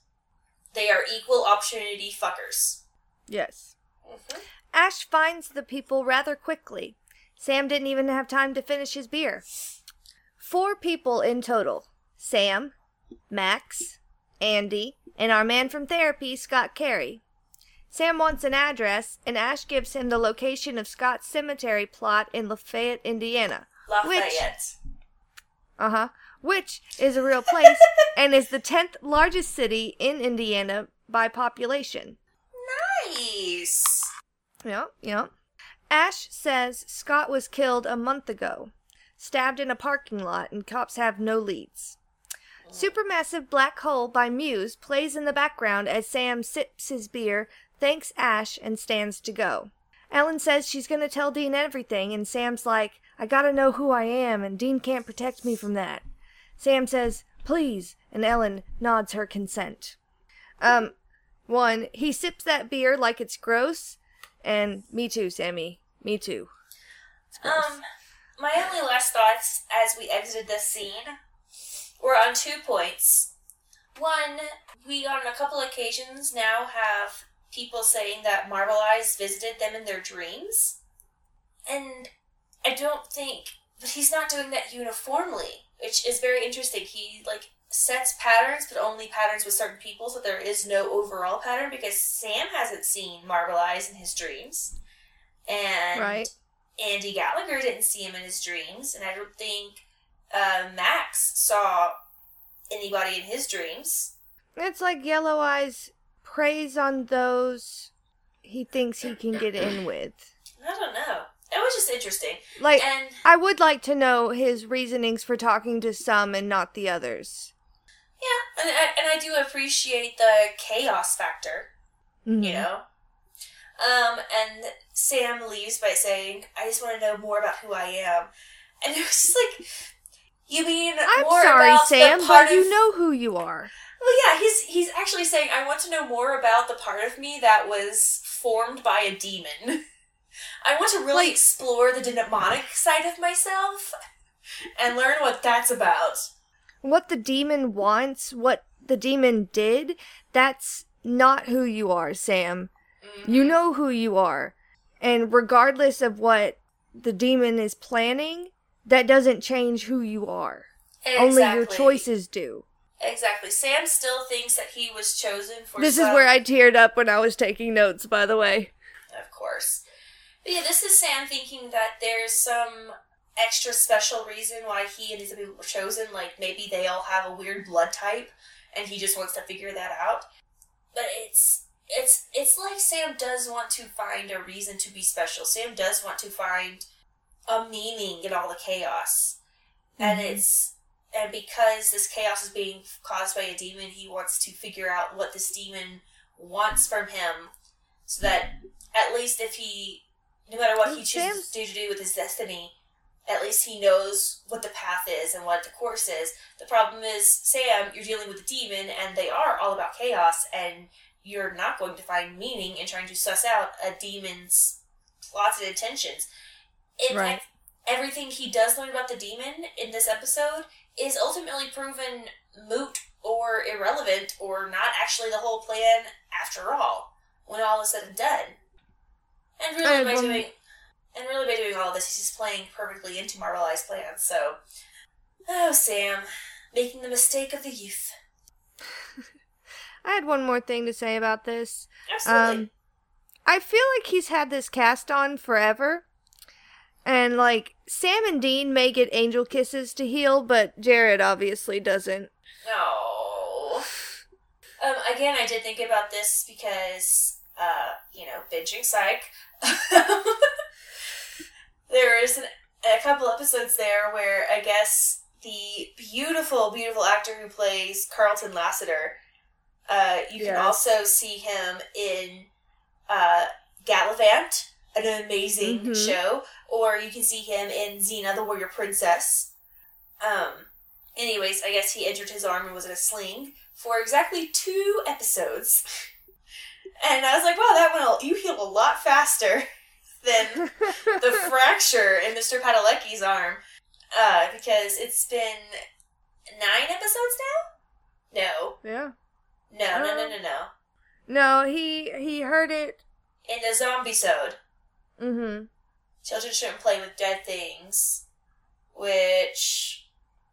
Speaker 1: They are equal opportunity fuckers.
Speaker 2: Yes.
Speaker 1: Mhm.
Speaker 2: Ash finds the people rather quickly. Sam didn't even have time to finish his beer. Four people in total Sam, Max, Andy, and our man from therapy, Scott Carey. Sam wants an address, and Ash gives him the location of Scott's cemetery plot in Lafayette, Indiana.
Speaker 1: Lafayette.
Speaker 2: Uh huh. Which is a real place [laughs] and is the 10th largest city in Indiana by population.
Speaker 1: Nice.
Speaker 2: Yep, yep. Ash says Scott was killed a month ago. stabbed in a parking lot, and cops have no leads. Supermassive Black Hole by Muse plays in the background as Sam sips his beer, thanks Ash, and stands to go. Ellen says she's going to tell Dean everything, and Sam's like, I gotta know who I am, and Dean can't protect me from that. Sam says, please, and Ellen nods her consent. Um, one, he sips that beer like it's gross, and me too, Sammy. Me too.
Speaker 1: Um, my only last thoughts as we exited this scene were on two points. One, we on a couple occasions now have people saying that Marble Eyes visited them in their dreams. And I don't think but he's not doing that uniformly, which is very interesting. He like sets patterns, but only patterns with certain people, so there is no overall pattern because Sam hasn't seen Marble Eyes in his dreams. And
Speaker 2: Right.
Speaker 1: Andy Gallagher didn't see him in his dreams, and I don't think uh, Max saw anybody in his dreams.
Speaker 2: It's like Yellow Eyes preys on those he thinks he can get in with.
Speaker 1: I don't know. It was just interesting.
Speaker 2: Like,
Speaker 1: And
Speaker 2: I would like to know his reasonings for talking to some and not the others.
Speaker 1: yeah, and I, and I do appreciate the chaos factor,
Speaker 2: Mhm.
Speaker 1: you know. Um, and Sam leaves by saying, "I just want to know more about who I am," and it was just like, "You mean
Speaker 2: I'm
Speaker 1: more
Speaker 2: sorry, Sam, but you
Speaker 1: of-
Speaker 2: know who you are.
Speaker 1: Well, yeah, he's he's actually saying, "I want to know more about the part of me that was formed by a demon. [laughs] I want to really
Speaker 2: Like-
Speaker 1: explore the demonic side of myself and learn what that's about."
Speaker 2: What the demon wants, what the demon did, that's not who you are, Sam. You mm-hmm. know who you are. And regardless of what the demon is planning, that doesn't change who you are. Only your choices do.
Speaker 1: Exactly. Sam still thinks that he was chosen for.
Speaker 2: This is where I teared up when I was taking notes, by the way.
Speaker 1: Of course. But yeah, this is Sam thinking that there's some extra special reason why he and other people were chosen. Like maybe they all have a weird blood type, and he just wants to figure that out. But it's it's it's like Sam does want to find a reason to be special. Sam does want to find a meaning in all the chaos, and
Speaker 2: Mhm.
Speaker 1: it's and because this chaos is being caused by a demon, he wants to figure out what this demon wants from him, so that at least if he, no matter what he chooses to do, to do with his destiny, at least he knows what the path is and what the course is. The problem is, Sam, you're dealing with a demon, and they are all about chaos, and you're not going to find meaning in trying to suss out a demon's plots and intentions. In
Speaker 2: Right.
Speaker 1: fact, everything he does learn about the demon in this episode is ultimately proven moot or irrelevant or not actually the whole plan after all, when all is said and done. And really by doing and really by doing all this he's just playing perfectly into Marble Eye's plan, so Oh Sam, making the mistake of the youth. [laughs]
Speaker 2: I had one more thing to say about this.
Speaker 1: Absolutely.
Speaker 2: Um, I feel like he's had this cast on forever. And, like, Sam and Dean may get angel kisses to heal, but Jared obviously doesn't.
Speaker 1: No. Um, again, I did think about this because, uh, you know, binging psych. [laughs] there is an, a couple episodes there where I guess the beautiful, beautiful actor who plays Carlton Lassiter, uh, you can also see him in uh, Galavant, an amazing
Speaker 2: Mhm.
Speaker 1: show, or you can see him in Xena, the Warrior Princess. Um, anyways, I guess he injured his arm and was in a sling for exactly two episodes. [laughs] And I was like, wow, that went, a, you healed a lot faster [laughs] than the [laughs] fracture in Mr. Padalecki's arm. Uh, because it's been nine episodes now? No.
Speaker 2: yeah.
Speaker 1: No, no, no, no, no.
Speaker 2: No, he he heard it.
Speaker 1: In the zombie sode,
Speaker 2: Mm-hmm.
Speaker 1: Children Shouldn't Play with Dead Things, which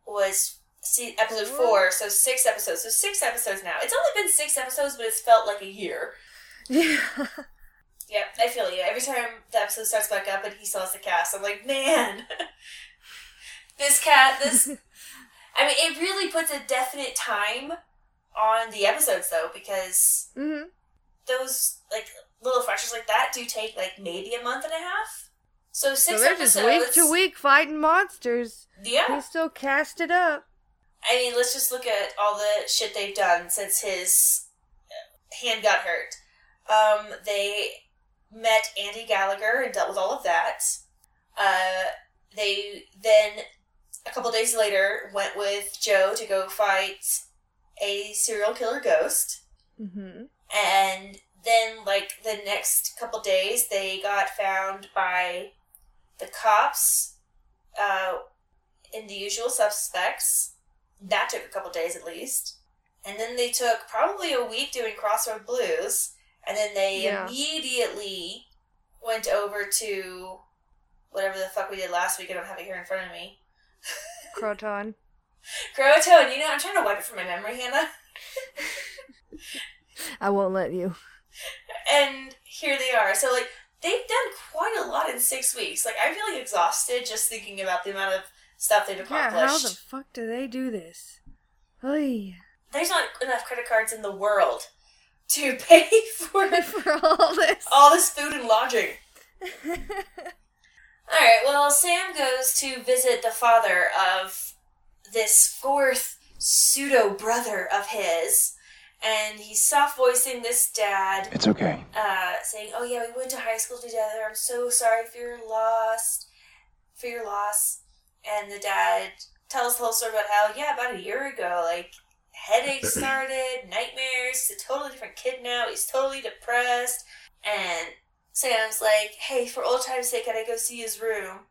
Speaker 1: was see, episode
Speaker 2: four,
Speaker 1: so six episodes. So six episodes now. It's only been six episodes, but it's felt like a year.
Speaker 2: Yeah. [laughs]
Speaker 1: Yep, I feel you. Every time the episode starts back up and he saws the cast, I'm like, man, [laughs] this cat, this. [laughs] I mean, it really puts a definite time on the episodes, though, because
Speaker 2: mm-hmm.
Speaker 1: those like little fractures like that do take like maybe a month and a half. So
Speaker 2: So
Speaker 1: six
Speaker 2: they're just week to week fighting monsters.
Speaker 1: Yeah.
Speaker 2: He still cast it up.
Speaker 1: I mean, let's just look at all the shit they've done since his hand got hurt. Um, they met Andy Gallagher and dealt with all of that. Uh, they then a couple days later went with Jo to go fight a serial killer ghost.
Speaker 2: Mm-hmm.
Speaker 1: And then, like, the next couple days, they got found by the cops uh, in the usual suspects. That took a couple days at least. And then they took probably a week doing Crossroad Blues. And then they
Speaker 2: Yeah.
Speaker 1: immediately went over to whatever the fuck we did last week. I don't have it here in front of me. [laughs]
Speaker 2: Croatoan.
Speaker 1: Croatoan. you know, I'm trying to wipe it from my memory, Hannah. [laughs]
Speaker 2: I won't let you.
Speaker 1: and here they are. So like they've done quite a lot in six weeks. Like I'm feeling exhausted just thinking about the amount of stuff they've
Speaker 2: Yeah,
Speaker 1: accomplished.
Speaker 2: how the fuck do they do this? Oy.
Speaker 1: There's not enough credit cards in the world to pay [laughs] for [laughs]
Speaker 2: For all this.
Speaker 1: all this food and lodging. [laughs] All right. Well, Sam goes to visit the father of this fourth pseudo brother of his, and he's soft voicing this dad.
Speaker 3: It's okay.
Speaker 1: uh, saying, "Oh yeah, we went to high school together. I'm so sorry for your loss, for your loss." And the dad tells the whole story about how, yeah, about a year ago, like headaches [clears throat] started, nightmares. He's a totally different kid now. He's totally depressed. And Sam's like, "Hey, for old time's sake, can I go see his room?"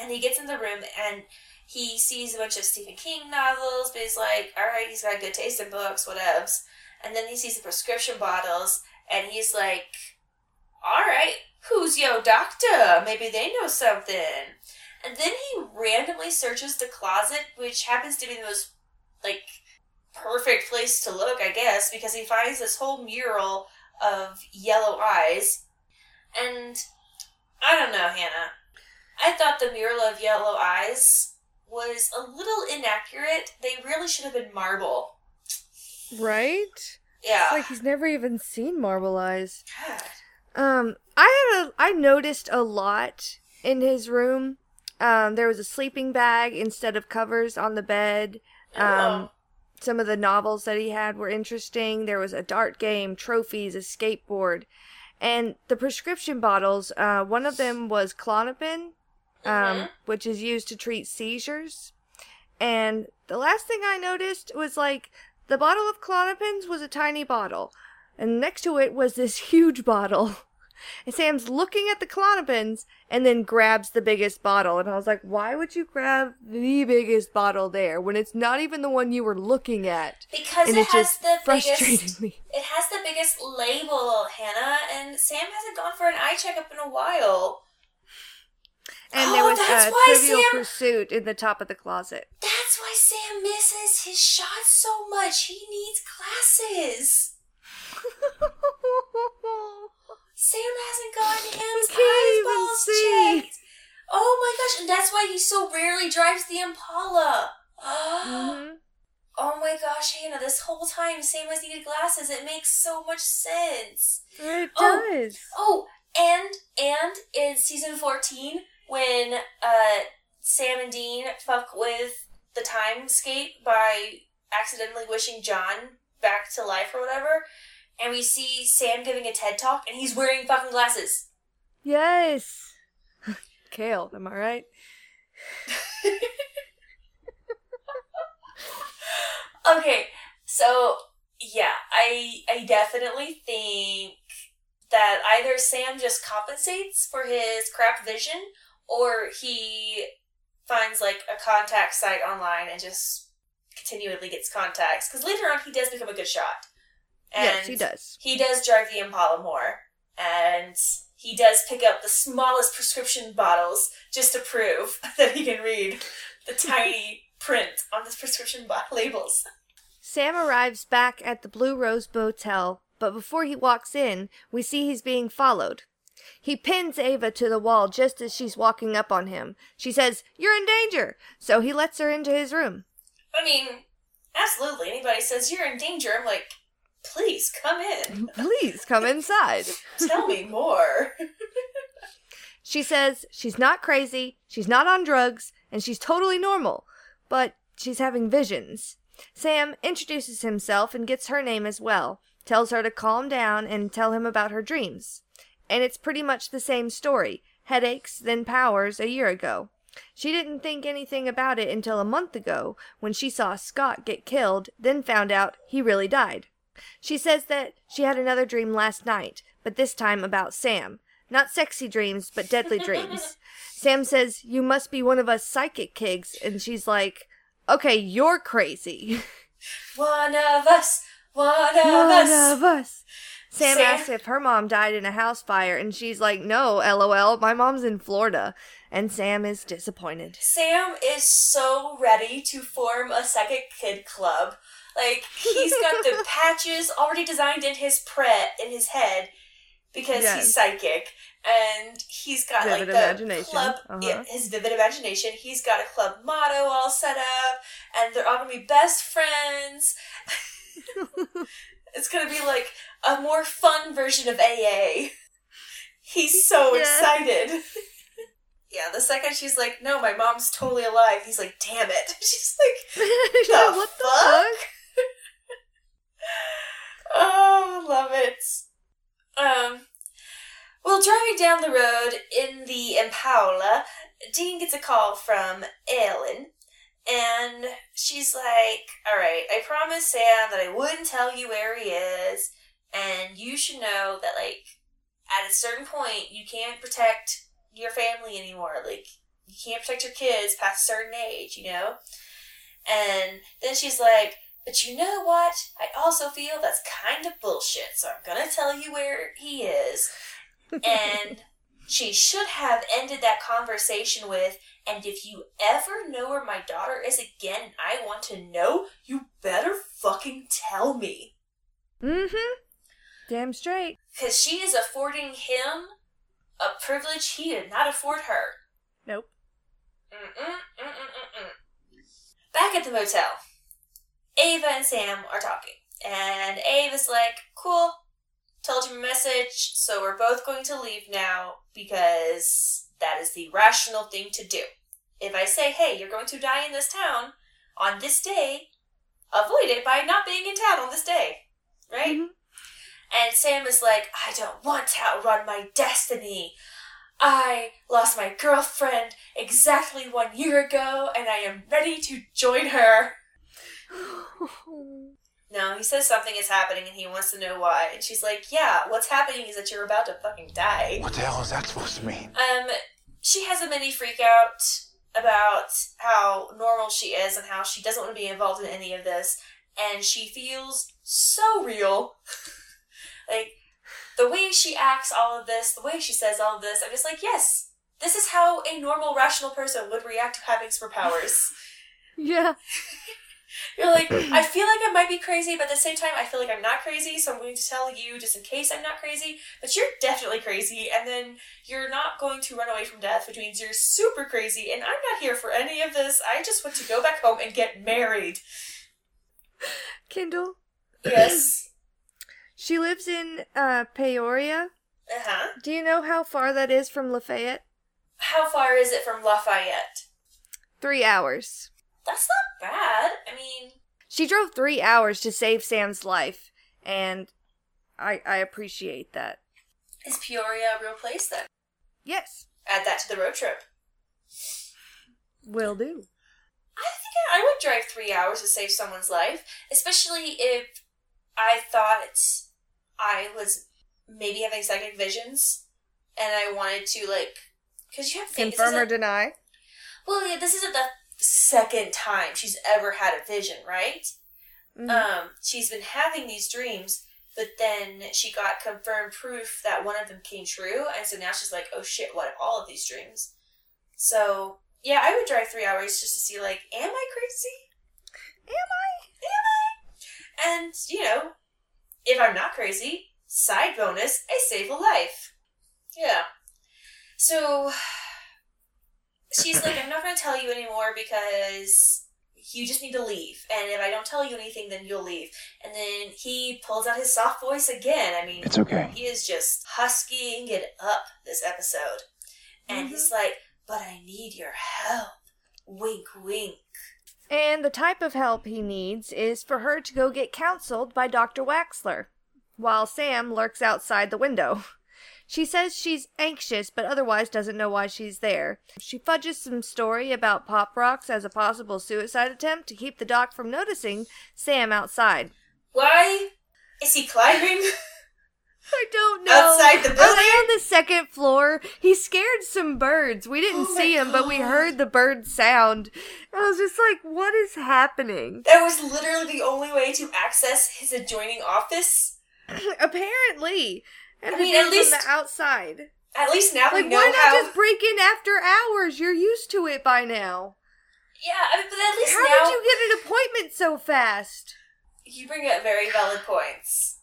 Speaker 1: And he gets in the room and he sees a bunch of Stephen King novels, but he's like, "All right, he's got good taste in books, whatevs." And then he sees the prescription bottles and he's like, all right, who's yo doctor? Maybe they know something. And then he randomly searches the closet, which happens to be the most, like, perfect place to look, I guess, because he finds this whole mural of yellow eyes. And I don't know, Hannah. I thought the mural of yellow eyes was a little inaccurate. They really should have been marble.
Speaker 2: right?
Speaker 1: Yeah.
Speaker 2: It's like he's never even seen Marble Eyes.
Speaker 1: God.
Speaker 2: Um, I had a I noticed a lot in his room. Um, there was a sleeping bag instead of covers on the bed. Um,
Speaker 1: Oh.
Speaker 2: Some of the novels that he had were interesting. There was a dart game, trophies, a skateboard, and the prescription bottles. Uh, one of them was Klonopin, um,
Speaker 1: Mhm.
Speaker 2: which is used to treat seizures. And the last thing I noticed was like the bottle of Klonopins was a tiny bottle, and next to it was this huge bottle. [laughs] And Sam's looking at the Klonopins and then grabs the biggest bottle. And I was like, why would you grab the biggest bottle there when it's not even the one you were looking at?
Speaker 1: Because
Speaker 2: and
Speaker 1: it
Speaker 2: it
Speaker 1: has
Speaker 2: just
Speaker 1: the
Speaker 2: frustrated
Speaker 1: biggest.
Speaker 2: me.
Speaker 1: It has the biggest label, Hannah, and Sam hasn't gone for an eye checkup in a while.
Speaker 2: And
Speaker 1: Oh,
Speaker 2: there was a Trivial
Speaker 1: Sam-
Speaker 2: Pursuit in the top of the closet.
Speaker 1: That's why Sam misses his shots so much. He needs glasses. [laughs] Sam hasn't gotten his
Speaker 2: can't even
Speaker 1: eyeballs
Speaker 2: see.
Speaker 1: checked. Oh my gosh, and that's why he so rarely drives the Impala.
Speaker 2: Mhm. [gasps]
Speaker 1: Oh my gosh, Hannah, this whole time Sam has needed glasses. It makes so much sense.
Speaker 2: It
Speaker 1: Oh.
Speaker 2: does.
Speaker 1: Oh, and and in season fourteen, when uh Sam and Dean fuck with the timescape by accidentally wishing John back to life or whatever, and we see Sam giving a TED talk and he's wearing fucking glasses.
Speaker 2: Yes. [laughs] Kale, am I right? [laughs]
Speaker 1: Okay, so yeah, I I definitely think that either Sam just compensates for his crap vision, or he finds like a contact site online and just continually gets contacts. Because later on, he does become a good shot. And
Speaker 2: yes, he does.
Speaker 1: He does drive the Impala more, and he does pick up the smallest prescription bottles just to prove [laughs] that he can read the tiny [laughs] print on the prescription bo- labels.
Speaker 2: Sam arrives back at the Blue Rose Motel, but before he walks in, we see he's being followed. He pins Ava to the wall just as she's walking up on him. She says, You're in danger! So he lets her into his room.
Speaker 1: I mean, absolutely. Anybody says you're in danger, I'm like, please come in.
Speaker 2: Please come inside. [laughs]
Speaker 1: Tell me more.
Speaker 2: She says she's not crazy, she's not on drugs, and she's totally normal, but she's having visions. Sam introduces himself and gets her name as well, tells her to calm down and tell him about her dreams. And it's pretty much the same story headaches, then powers a year ago. She didn't think anything about it until a month ago when she saw Scott get killed, then found out he really died. She says that she had another dream last night, but this time about Sam. Not sexy dreams, but deadly [laughs] dreams. Sam says, You must be one of us psychic kids. And she's like, Okay, you're crazy. [laughs]
Speaker 1: One of us. One of us
Speaker 2: one
Speaker 1: us.
Speaker 2: of us. Sam,
Speaker 1: Sam-
Speaker 2: asks if her mom died in a house fire, and she's like, No, lol, my mom's in Florida. And Sam is disappointed.
Speaker 1: Sam is so ready to form a psychic kid club. Like he's got the [laughs] patches already designed in his pre in his head because
Speaker 2: Yes.
Speaker 1: he's psychic, and he's got like the
Speaker 2: imagination.
Speaker 1: club.
Speaker 2: Uh-huh.
Speaker 1: Yeah, his vivid imagination. He's got a club motto all set up, and they're all gonna be best friends. [laughs] it's gonna be like a more fun version of AA. He's so
Speaker 2: Yeah.
Speaker 1: excited. [laughs] yeah, the second she's like, "No, my mom's totally alive," he's like, "Damn it!" She's like,
Speaker 2: Yeah, what the
Speaker 1: fuck?
Speaker 2: fuck?
Speaker 1: "Oh, love it." Um, well, driving down the road in the Impala, Dean gets a call from Ellen, and she's like, "All right, I promised Sam that I wouldn't tell you where he is, and you should know that like at a certain point you can't protect your family anymore. Like you can't protect your kids past a certain age, you know." And then she's like, but you know what? I also feel that's kind of bullshit, so I'm gonna tell you where he is. And [laughs] she should have ended that conversation with, and if you ever know where my daughter is again and I want to know, you better fucking tell me.
Speaker 2: Mm-hmm. Damn straight.
Speaker 1: Because she is affording him a privilege he did not afford her.
Speaker 2: Nope.
Speaker 1: Mm-mm, mm-mm-mm-mm. Back at the motel, Ava and Sam are talking, and Ava's like, "Cool, told you my message, so we're both going to leave now because that is the rational thing to do. If I say, hey, you're going to die in this town on this day, avoid it by not being in town on this day, right?"
Speaker 2: Mhm.
Speaker 1: And Sam is like, I don't want to outrun my destiny. I lost my girlfriend exactly one year ago, and I am ready to join her. [gasps] No, he says something is happening and he wants to know why. And she's like, Yeah, what's happening is that you're about to fucking die.
Speaker 3: What the hell is that supposed to mean?
Speaker 1: Um, she has a mini freak out about how normal she is and how she doesn't want to be involved in any of this. And she feels so real. [laughs] like, the way she acts all of this, the way she says all of this, I'm just like, yes, this is how a normal, rational person would react to having superpowers. [laughs]
Speaker 2: yeah. [laughs]
Speaker 1: You're like, [laughs] I feel like I might be crazy, but at the same time, I feel like I'm not crazy, so I'm going to tell you just in case I'm not crazy. But you're definitely crazy, and then you're not going to run away from death, which means you're super crazy, and I'm not here for any of this. I just want to go back home and get married.
Speaker 2: Kendall.
Speaker 1: Yes. [clears throat]
Speaker 2: She lives in uh, Peoria.
Speaker 1: Uh huh.
Speaker 2: Do you know how far that is from Lafayette?
Speaker 1: How far is it from Lafayette?
Speaker 2: Three hours.
Speaker 1: That's not bad. I mean,
Speaker 2: She drove three hours to save Sam's life, and I I appreciate that.
Speaker 1: is Peoria a real place then?
Speaker 2: Yes,
Speaker 1: Add that to the road trip.
Speaker 2: will do.
Speaker 1: I think I would drive three hours to save someone's life, especially if I thought I was maybe having psychic visions and I wanted to like because you have
Speaker 2: Confirm or deny?
Speaker 1: well, yeah, this isn't the second time she's ever had a vision, right?
Speaker 2: Mhm.
Speaker 1: Um, she's been having these dreams, but then she got confirmed proof that one of them came true, and so now she's like, "Oh shit, what if all of these dreams?" So yeah, I would drive three hours just to see, like, am I crazy?
Speaker 2: Am I?
Speaker 1: Am I? And you know, if I'm not crazy, side bonus, I save a life. Yeah. So she's like, I'm not going to tell you anymore because you just need to leave. And if I don't tell you anything, then you'll leave. And then he pulls out his soft voice again. I mean,
Speaker 3: It's okay.
Speaker 1: he is just huskying it up this episode. And he's mm-hmm. like, But I need your help. Wink, wink.
Speaker 2: And the type of help he needs is for her to go get counseled by Dr. Waxler, while Sam lurks outside the window. [laughs] She says she's anxious, but otherwise doesn't know why she's there. She fudges some story about Pop Rocks as a possible suicide attempt to keep the doc from noticing Sam outside.
Speaker 1: Why is he climbing? [laughs]
Speaker 2: I don't know.
Speaker 1: Outside the
Speaker 2: Are they
Speaker 1: building?
Speaker 2: on the second floor? He scared some birds. We didn't
Speaker 1: Oh
Speaker 2: see him, but we heard the bird sound. I was just like, what is happening?
Speaker 1: that was literally the only way to access his adjoining office. [clears throat]
Speaker 2: Apparently. And
Speaker 1: I mean, at least-
Speaker 2: from the outside.
Speaker 1: At least now
Speaker 2: Like,
Speaker 1: we know
Speaker 2: why not
Speaker 1: how.
Speaker 2: just break in after hours? You're used to it by now.
Speaker 1: Yeah, I mean, but at least now.
Speaker 2: How
Speaker 1: now
Speaker 2: did you get an appointment so fast?
Speaker 1: you bring up very valid points.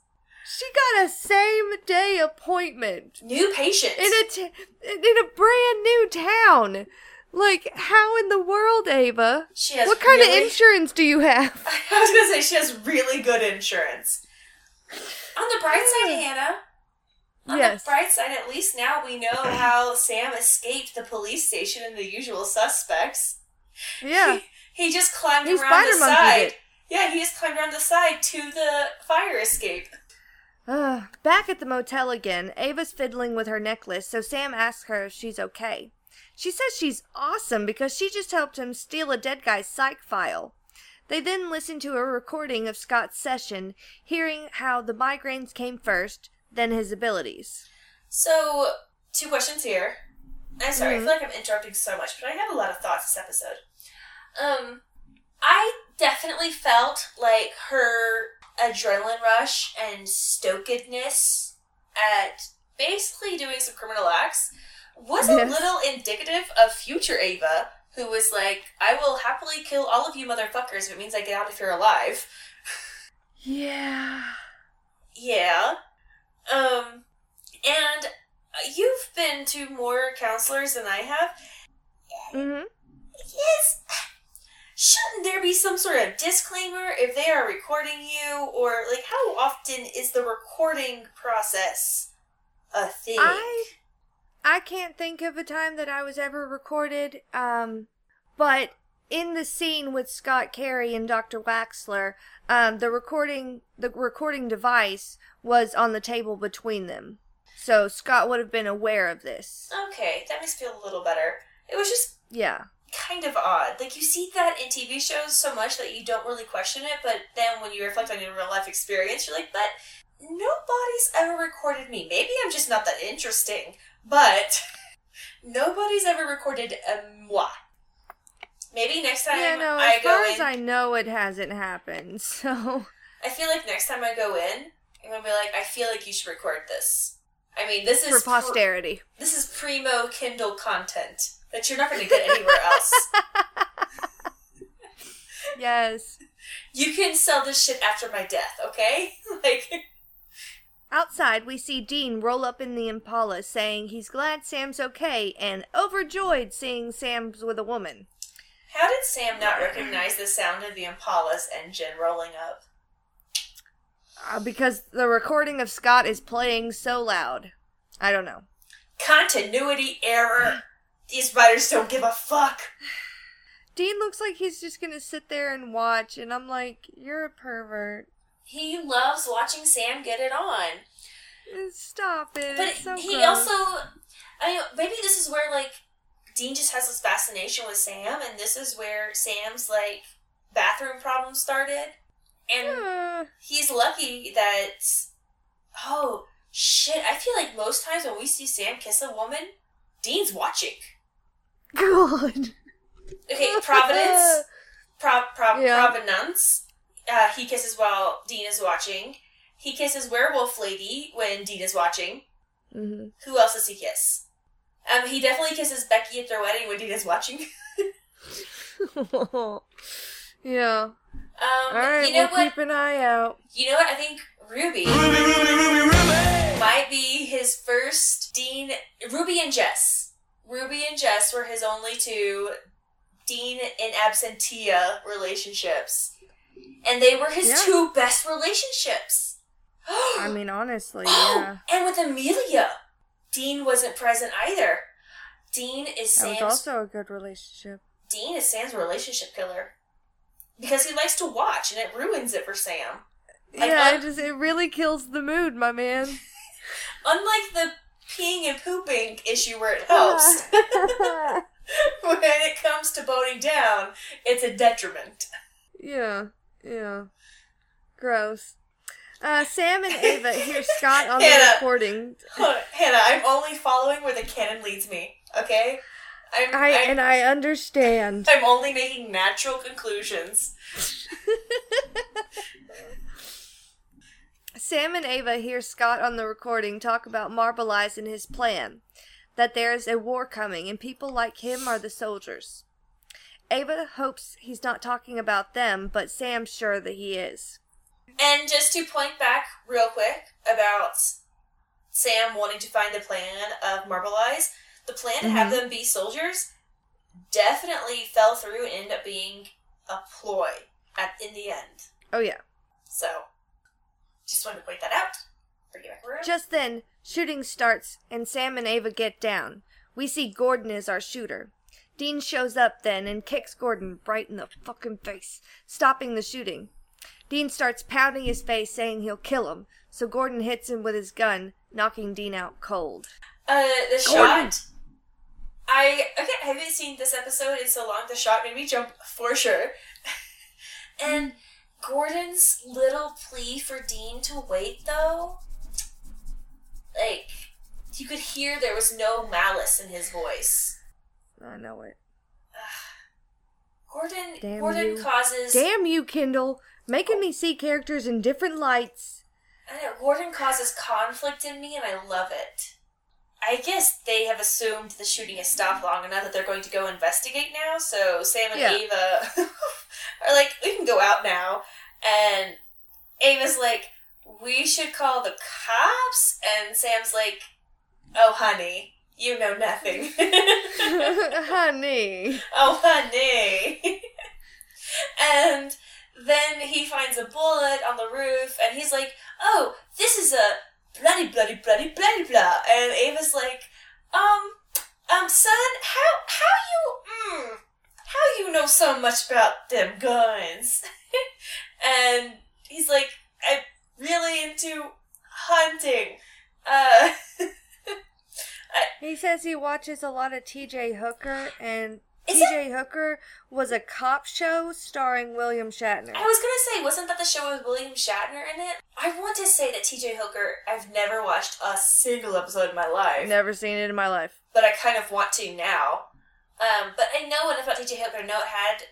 Speaker 2: She got a same day appointment
Speaker 1: New patient.
Speaker 2: in a t- in a brand new town. Like, how in the world, Ava?
Speaker 1: she has
Speaker 2: What kind
Speaker 1: really-
Speaker 2: of insurance do you have? [laughs]
Speaker 1: I was gonna say she has really good insurance. On the bright side, Hannah. On
Speaker 2: Yes.
Speaker 1: the bright side, at least now we know [clears throat] how Sam escaped the police station and the usual suspects.
Speaker 2: Yeah.
Speaker 1: He just climbed
Speaker 2: He
Speaker 1: around the side. Yeah, he just climbed around the side to the fire escape.
Speaker 2: Uh, back at the motel again, Ava's fiddling with her necklace, so Sam asks her if she's okay. She says she's awesome because she just helped him steal a dead guy's psych file. They then listen to a recording of Scott's session, hearing how the migraines came first, then his abilities.
Speaker 1: So, two questions here. I'm sorry,
Speaker 2: Mhm.
Speaker 1: I feel like I'm interrupting so much, but I have a lot of thoughts this episode. Um, I definitely felt like her adrenaline rush and stokedness at basically doing some criminal acts was a little indicative of future Ava, who was like, I will happily kill all of you motherfuckers if it means I get out of here alive.
Speaker 2: Yeah.
Speaker 1: Yeah. Um, and you've been to more counselors than I have.
Speaker 2: Mm-hmm.
Speaker 1: Yes. Shouldn't there be some sort of disclaimer if they are recording you, or like how often is the recording process a thing?
Speaker 2: I I can't think of a time that I was ever recorded. Um, but in the scene with Scott Carey and Dr. Waxler, um, the recording the recording device was on the table between them. So Scott would have been aware of this.
Speaker 1: Okay, that makes me feel a little better. It was just
Speaker 2: Yeah.
Speaker 1: kind of odd. Like you see that in TV shows so much that you don't really question it, but then when you reflect on your real life experience, you're like, but nobody's ever recorded me. Maybe I'm just not that interesting, but [laughs] nobody's ever recorded a moi. Maybe next time
Speaker 2: Yeah, no,
Speaker 1: I
Speaker 2: as
Speaker 1: go
Speaker 2: far
Speaker 1: in,
Speaker 2: as I know it hasn't happened. [laughs] So
Speaker 1: I feel like next time I go in, I'm gonna be like, I feel like you should record this. I mean, this
Speaker 2: for
Speaker 1: is pr-
Speaker 2: posterity.
Speaker 1: this is primo Kendall content that you're not to get anywhere else. [laughs]
Speaker 2: yes.
Speaker 1: You can sell this shit after my death, okay? [laughs] like,
Speaker 2: Outside, we see Dean roll up in the Impala saying he's glad Sam's okay and overjoyed seeing Sam's with a woman.
Speaker 1: how did Sam not recognize the sound of the Impala's engine rolling up?
Speaker 2: Uh, because the recording of Scott is playing so loud. I don't know.
Speaker 1: Continuity error. These writers don't give a fuck.
Speaker 2: Dean looks like he's just gonna sit there and watch, and I'm like, you're a pervert.
Speaker 1: He loves watching Sam get it on.
Speaker 2: Uh, Stop it.
Speaker 1: But
Speaker 2: so
Speaker 1: he
Speaker 2: gross.
Speaker 1: also, I mean, maybe this is where like Dean just has this fascination with Sam, and this is where Sam's like bathroom problem started, and
Speaker 2: Uh,
Speaker 1: he's lucky that. Oh shit! I feel like most times when we see Sam kiss a woman, Dean's watching.
Speaker 2: God.
Speaker 1: Okay, Providence, [laughs] Pro, Pro,
Speaker 2: Yeah.
Speaker 1: Provenance. Uh, he kisses while Dean is watching. He kisses Werewolf Lady when Dean is watching.
Speaker 2: hmm
Speaker 1: Who else does he kiss? Um, he definitely kisses Becky at their wedding when Dean is watching. [laughs] [laughs]
Speaker 2: yeah.
Speaker 1: Um,
Speaker 2: All right,
Speaker 1: you know
Speaker 2: we'll
Speaker 1: what?
Speaker 2: keep an eye out.
Speaker 1: You know what? I think Ruby ruby ruby might be his first Dean. Ruby and Jess. Ruby and Jess were his only two Dean and Absentia relationships, and they were his
Speaker 2: Yeah.
Speaker 1: two best relationships.
Speaker 2: I [gasps] mean, honestly, yeah.
Speaker 1: and with Amelia, Dean wasn't present either. Dean is
Speaker 2: That was also a good relationship.
Speaker 1: Dean is Sam's relationship killer. Because he likes to watch and it ruins it for Sam. Like,
Speaker 2: yeah,
Speaker 1: un-
Speaker 2: it just it really kills the mood, my man. [laughs]
Speaker 1: Unlike the peeing and pooping issue where it helps, [laughs] [laughs] when it comes to boning down, it's a detriment.
Speaker 2: yeah, yeah. Gross. Uh, Sam and Ava hear Scott on the
Speaker 1: Hannah.
Speaker 2: recording.
Speaker 1: Hannah, I'm only following where the canon leads me, okay? I'm,
Speaker 2: I
Speaker 1: I'm,
Speaker 2: and I understand.
Speaker 1: I'm only making natural conclusions.
Speaker 2: Sam and Ava hear Scott on the recording talk about Marble Eyes and his plan that there is a war coming and people like him are the soldiers. Ava hopes he's not talking about them, but Sam's sure that he is.
Speaker 1: And just to point back real quick about Sam wanting to find the plan of Marble Eyes, the plan to have them be soldiers definitely fell through and ended up being a ploy at in the end.
Speaker 2: Oh, yeah.
Speaker 1: So, just wanted to point that out. Bring it back around.
Speaker 2: Just then, shooting starts and Sam and Ava get down. We see Gordon as our shooter. Dean shows up then and kicks Gordon right in the fucking face, stopping the shooting. Dean starts pounding his face, saying he'll kill him, so Gordon hits him with his gun, knocking Dean out cold.
Speaker 1: Uh, the
Speaker 2: Gordon.
Speaker 1: shot. I okay. I haven't seen this episode in so long. The shot made me jump for sure. [laughs] and Gordon's little plea for Dean to wait, though, like you could hear there was no malice in his voice.
Speaker 2: I know it.
Speaker 1: Gordon.
Speaker 2: Damn
Speaker 1: Gordon
Speaker 2: you.
Speaker 1: causes.
Speaker 2: Damn you, Kendall, making me oh. see characters in different lights.
Speaker 1: I know, Gordon causes conflict in me, and I love it. I guess they have assumed the shooting has stopped long enough that they're going to go investigate now. So Sam and
Speaker 2: Yeah.
Speaker 1: Ava [laughs] are like, "We can go out now," and Ava's like, "We should call the cops," and Sam's like, "Oh, honey, you know nothing." [laughs]
Speaker 2: Honey.
Speaker 1: oh, honey. and then he finds a bullet on the roof, and he's like, "Oh, this is a bloody, bloody, bloody, bloody, blah." And Ava's like, "Um, um, son, how how you mm, how you know so much about them guns?" [laughs] and he's like, "I'm really into hunting." Uh, [laughs]
Speaker 2: He says he watches a lot of TJ Hooker, and
Speaker 1: Is
Speaker 2: TJ Hooker was a cop show starring William Shatner.
Speaker 1: I was gonna say, wasn't that the show with William Shatner in it? I want to say that T.J. Hooker. I've never watched a single episode in my life,
Speaker 2: Never seen it in my life.
Speaker 1: but I kind of want to now. Um, but I know enough about T.J. Hooker. I know it had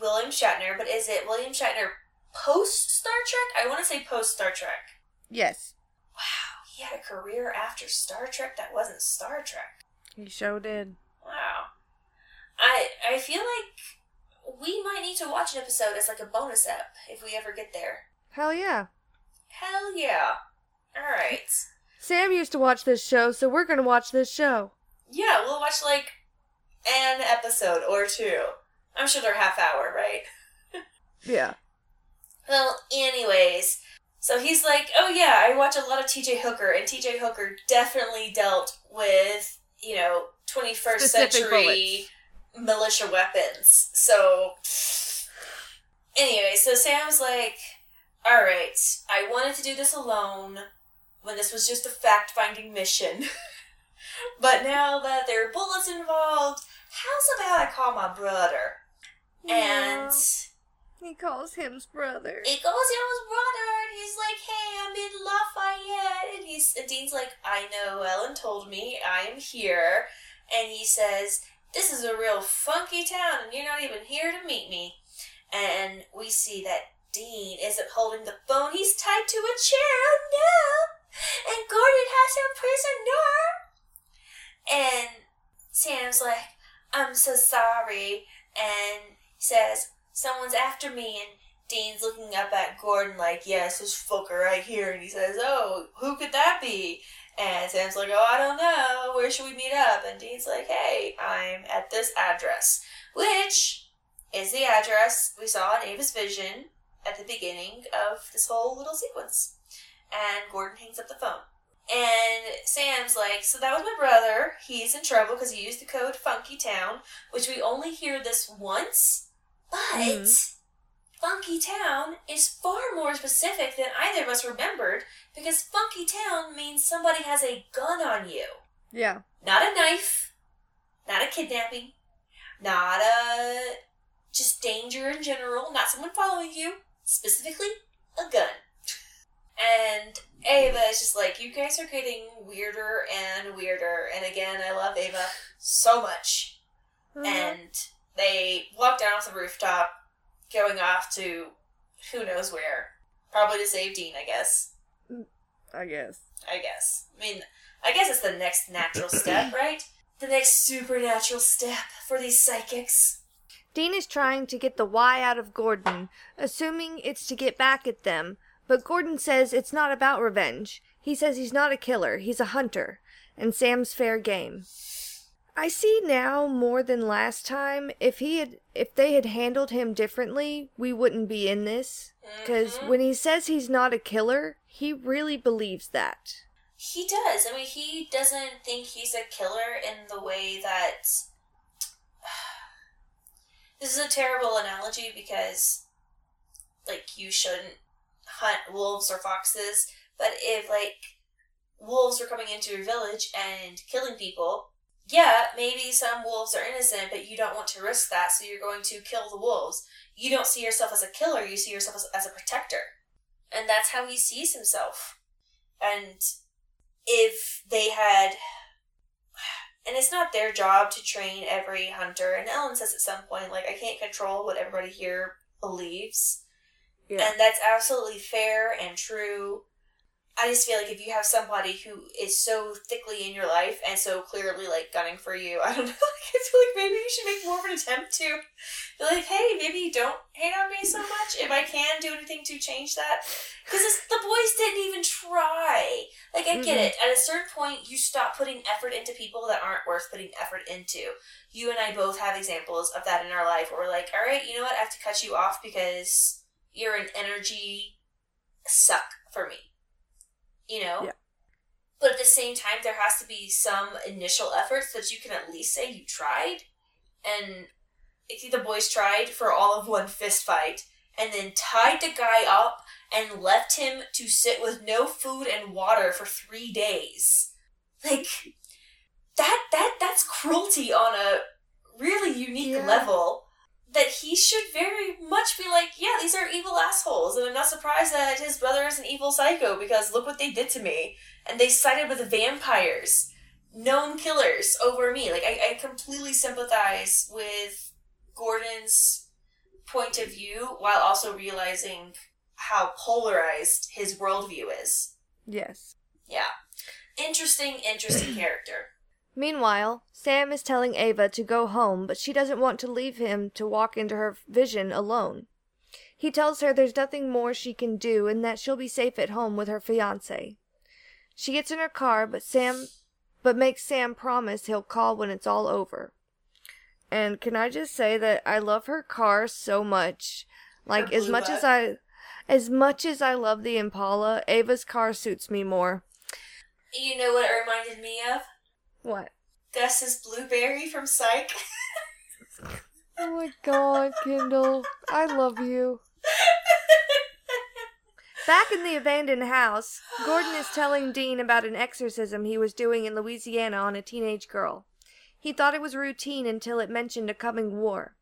Speaker 1: William Shatner, but is it William Shatner post Star Trek? I want to say post Star Trek.
Speaker 2: Yes,
Speaker 1: Wow, he had a career after Star Trek that wasn't Star Trek.
Speaker 2: he sure did.
Speaker 1: Wow. I I feel like we might need to watch an episode as like a bonus ep if we ever get there.
Speaker 2: Hell yeah.
Speaker 1: Hell yeah. Alright.
Speaker 2: Sam used to watch this show, so we're gonna watch this show.
Speaker 1: Yeah, we'll watch like an episode or two. I'm sure they're half hour, right? [laughs]
Speaker 2: Yeah.
Speaker 1: Well, anyways, so he's like, oh yeah, I watch a lot of TJ Hooker, and TJ Hooker definitely dealt with, you know, 21st
Speaker 2: Specific
Speaker 1: century militia weapons. So, anyway, so Sam's like, alright, I wanted to do this alone when this was just a fact finding mission. [laughs] but now that there are bullets involved, how's about I call my brother? And.
Speaker 2: He calls him his brother.
Speaker 1: It goes to his brother, and he's like, "Hey, I'm in Lafayette," and he's and Dean's like, "I know. Ellen told me I am here," and he says, "This is a real funky town, and you're not even here to meet me." And we see that Dean isn't holding the phone; he's tied to a chair. Oh no! And Gordon has him prisoner. And Sam's like, I'm so sorry. And says, Someone's after me. And Dean's looking up at Gordon like, Yes, this fucker right here. And he says, Oh, who could that be? And Sam's like, Oh, I don't know. Where should we meet up? And Dean's like, Hey, I'm at this address. Which is the address we saw in Ava's vision at the beginning of this whole little sequence. And Gordon hangs up the phone. And Sam's like, so that was my brother. He's in trouble because he used the code Funky Town, which we only hear this once. But
Speaker 2: Mhm.
Speaker 1: Funky Town is far more specific than either of us remembered because Funky Town means somebody has a gun on you.
Speaker 2: Yeah.
Speaker 1: Not a knife, not a kidnapping, not a just danger in general, not someone following you, specifically a gun. And Ava is just like, you guys are getting weirder and weirder. And again, I love Ava so much.
Speaker 2: Uh-huh.
Speaker 1: And they walk down off the rooftop, going off to who knows where. Probably to save Dean, I guess.
Speaker 2: I guess.
Speaker 1: I guess. I mean, I guess it's the next natural [clears throat] step, right? The next supernatural step for these psychics.
Speaker 2: Dean is trying to get the why out of Gordon, assuming it's to get back at them, but Gordon says it's not about revenge. He says he's not a killer, he's a hunter, and Sam's fair game. I see now more than last time if he had if they had handled him differently, we wouldn't be in this cuz
Speaker 1: Mhm.
Speaker 2: when he says he's not a killer, he really believes that.
Speaker 1: He does. I mean, he doesn't think he's a killer in the way that. [sighs] This is a terrible analogy because, like, you shouldn't hunt wolves or foxes, but if, like, wolves were coming into your village and killing people, yeah, maybe some wolves are innocent, but you don't want to risk that, so you're going to kill the wolves. You don't see yourself as a killer, you see yourself as, as a protector. And that's how he sees himself. And if they had and it's not their job to train every hunter and ellen says at some point like i can't control what everybody here believes
Speaker 2: Yeah.
Speaker 1: and that's absolutely fair and true i just feel like if you have somebody who is so thickly in your life and so clearly like gunning for you [laughs] i don't know i feel like maybe you should make more of an attempt to be like hey maybe don't hate on me so much if i can do anything to change that because the boys didn't even try like, I get
Speaker 2: Mhm.
Speaker 1: it. At a certain point, you stop putting effort into people that aren't worth putting effort into. You and I both have examples of that in our life where we're like, all right, you know what? I have to cut you off because you're an energy suck for me. You know?
Speaker 2: Yeah.
Speaker 1: But at the same time, there has to be some initial efforts that you can at least say you tried. And I think the boys tried for all of one fist fight and then tied the guy up and left him to sit with no food and water for three days. Like that that that's cruelty on a really unique
Speaker 2: Yeah.
Speaker 1: level that he should very much be like, yeah, these are evil assholes, and I'm not surprised that his brother is an evil psycho because look what they did to me. And they sided with vampires, known killers, over me. Like I, I completely sympathize with Gordon's point of view while also realizing how polarized his worldview is.
Speaker 2: Yes.
Speaker 1: Yeah. Interesting, interesting [clears throat] character.
Speaker 2: Meanwhile, Sam is telling Ava to go home, but she doesn't want to leave him to walk into her vision alone. He tells her there's nothing more she can do and that she'll be safe at home with her fiance. She gets in her car, but Sam but makes Sam promise he'll call when it's all over. And can I just say that I love her car so much. Like as much as. I as much as I love the Impala, Ava's car suits me more.
Speaker 1: You know what it reminded me of?
Speaker 2: What?
Speaker 1: This is blueberry from Psych. [laughs]
Speaker 2: Oh my god, Kendall. I love you. Back in the abandoned house, Gordon is telling Dean about an exorcism he was doing in Louisiana on a teenage girl. He thought it was routine until it mentioned a coming war.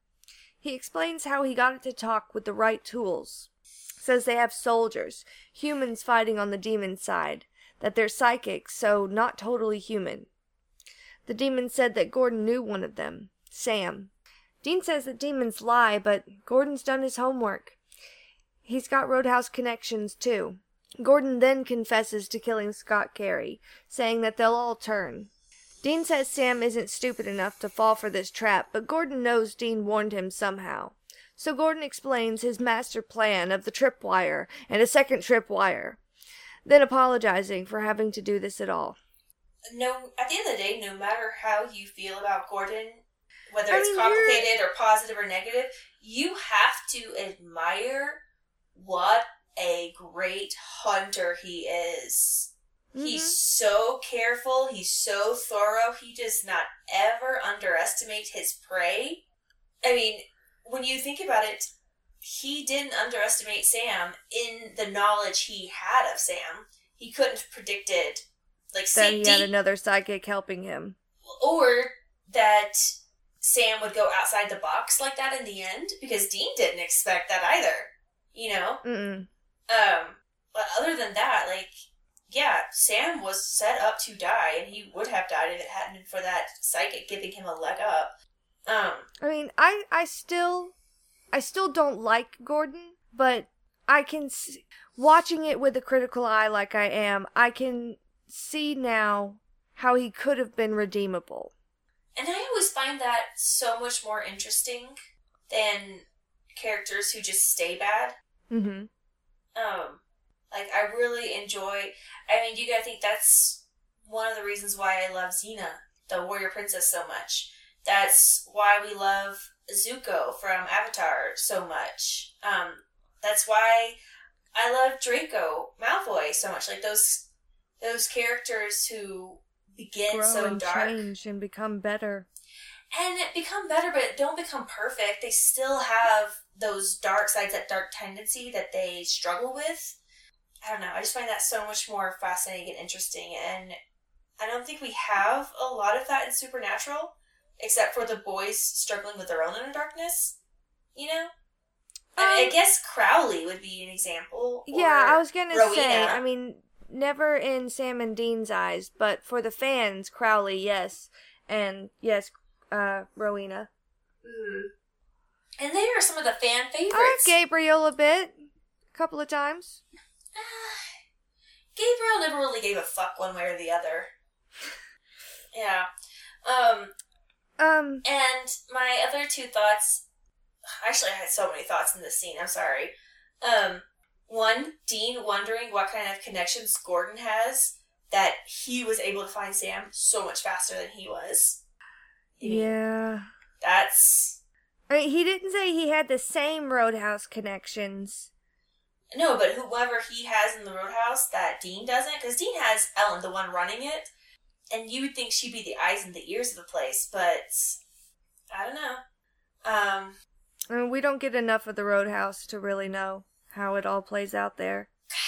Speaker 2: He explains how he got it to talk with the right tools. Says they have soldiers, humans fighting on the demon side, that they're psychic, so not totally human. The demon said that Gordon knew one of them, Sam. Dean says that demons lie, but Gordon's done his homework. He's got Roadhouse connections, too. Gordon then confesses to killing Scott Carey, saying that they'll all turn. Dean says Sam isn't stupid enough to fall for this trap, but Gordon knows Dean warned him somehow. So Gordon explains his master plan of the tripwire and a second tripwire, then apologizing for having to do this at all.
Speaker 1: No, at the end of the day, no matter how you feel about Gordon, whether
Speaker 2: I
Speaker 1: it's
Speaker 2: mean, you're-
Speaker 1: complicated or positive or negative, you have to admire what a great hunter he is. He's mm-hmm. so careful, he's so thorough, he does not ever underestimate his prey. I mean, when you think about it, he didn't underestimate Sam in the knowledge he had of Sam. He couldn't have predicted like
Speaker 2: That he had another psychic helping him.
Speaker 1: or that Sam would go outside the box like that in the end because Dean didn't expect that either. You know?
Speaker 2: Mm-mm.
Speaker 1: Um but other than that, like yeah, Sam was set up to die and he would have died if it hadn't been for that psychic giving him a leg up. Um
Speaker 2: I mean, I I still I still don't like Gordon, but I can s- watching it with a critical eye like I am, I can see now how he could have been redeemable.
Speaker 1: and I always find that so much more interesting than characters who just stay bad.
Speaker 2: Mhm.
Speaker 1: Um, like I really enjoy. I mean, you gotta think that's one of the reasons why I love Xena, the warrior princess, so much. That's why we love Zuko from Avatar so much. Um, that's why I love Draco Malfoy so much. Like those those characters who begin
Speaker 2: Grow
Speaker 1: so
Speaker 2: and
Speaker 1: dark
Speaker 2: change and become better.
Speaker 1: and become better, but don't become perfect. They still have those dark sides, that dark tendency that they struggle with. I don't know. I just find that so much more fascinating and interesting. And I don't think we have a lot of that in Supernatural, except for the boys struggling with their own inner darkness. You know? I, mean, I
Speaker 2: Um,
Speaker 1: guess Crowley would be an example.
Speaker 2: Yeah, I was gonna say. I mean, never in Sam and Dean's eyes, but for the fans, Crowley, yes, and yes, uh, Rowena.
Speaker 1: Mhm. And they are some of the fan favorites.
Speaker 2: I like. Gabriel a bit, a couple of times. [sighs]
Speaker 1: Gabriel never really gave a fuck one way or the other. [laughs] Yeah. Um,
Speaker 2: Um,
Speaker 1: and my other two thoughts [sighs] actually I had so many thoughts in this scene, I'm sorry. Um, one, Dean wondering what kind of connections Gordon has that he was able to find Sam so much faster than he was. I mean,
Speaker 2: yeah.
Speaker 1: That's
Speaker 2: I mean, he didn't say he had the same Roadhouse connections.
Speaker 1: no, but whoever he has in the roadhouse that Dean doesn't, because Dean has Ellen, the one running it, and you would think she'd be the eyes and the ears of the place, but I don't know. Um,
Speaker 2: I mean, we don't get enough of the Roadhouse to really know how it all plays out there. [sighs]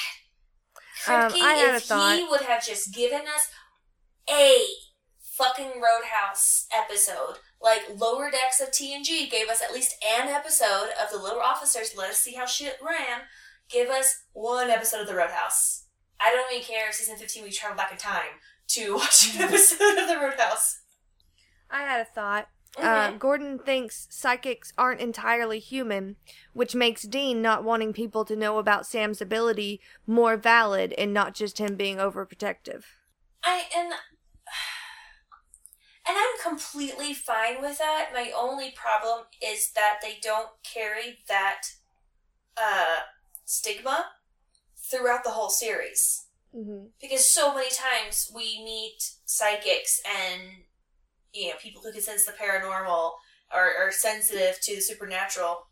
Speaker 2: Um, I had a
Speaker 1: if
Speaker 2: thought.
Speaker 1: he would have just given us a fucking Roadhouse episode, like Lower Decks of TNG gave us at least an episode of the Little Officers, let us see how shit ran. Give us one episode of the Roadhouse. I don't even care if season 15 we travel back in time to [laughs] watch an [laughs] episode of the Roadhouse.
Speaker 2: I had a thought. Uh. Gordon thinks psychics aren't entirely human, which makes Dean not wanting people to know about Sam's ability more valid and not just him being overprotective.
Speaker 1: I and [sighs] and I'm completely fine with that. My only problem is that they don't carry that uh stigma throughout the whole series.
Speaker 2: Mm-hmm.
Speaker 1: Because so many times we meet psychics and you know, people who can sense the paranormal or are sensitive to the supernatural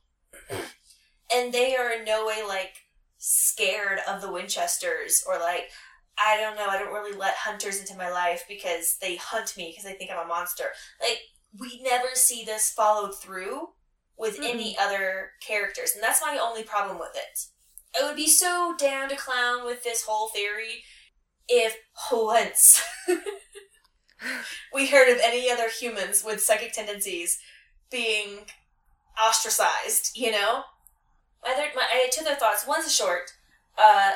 Speaker 1: and they are in no way like scared of the Winchesters or like I don't know, I don't really let hunters into my life because they hunt me because they think I'm a monster. Like we never see this followed through with any other characters, and that's my only problem with it. I would be so down to clown with this whole theory if [laughs] once [laughs] [laughs] we heard of any other humans with psychic tendencies being ostracized, you know? My other, my, I had two other thoughts. One's short. Uh,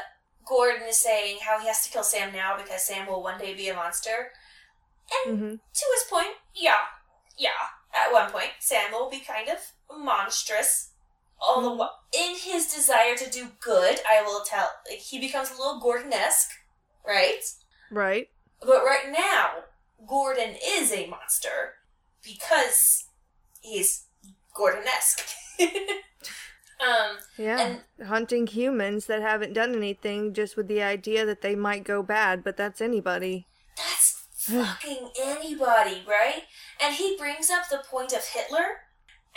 Speaker 1: Gordon is saying how he has to kill Sam now because Sam will one day be a monster. And
Speaker 2: Mm-hmm.
Speaker 1: to his point, yeah, yeah. At one point, Sam will be kind of monstrous. Although,
Speaker 2: Mhm.
Speaker 1: wha- in his desire to do good, I will tell, like, he becomes a little Gordon-esque, right?
Speaker 2: Right.
Speaker 1: But right now, Gordon is a monster because he's Gordon-esque. [laughs] um,
Speaker 2: Yeah.
Speaker 1: and
Speaker 2: Hunting humans that haven't done anything just with the idea that they might go bad, but that's anybody.
Speaker 1: That's [sighs] fucking anybody, right? And he brings up the point of Hitler.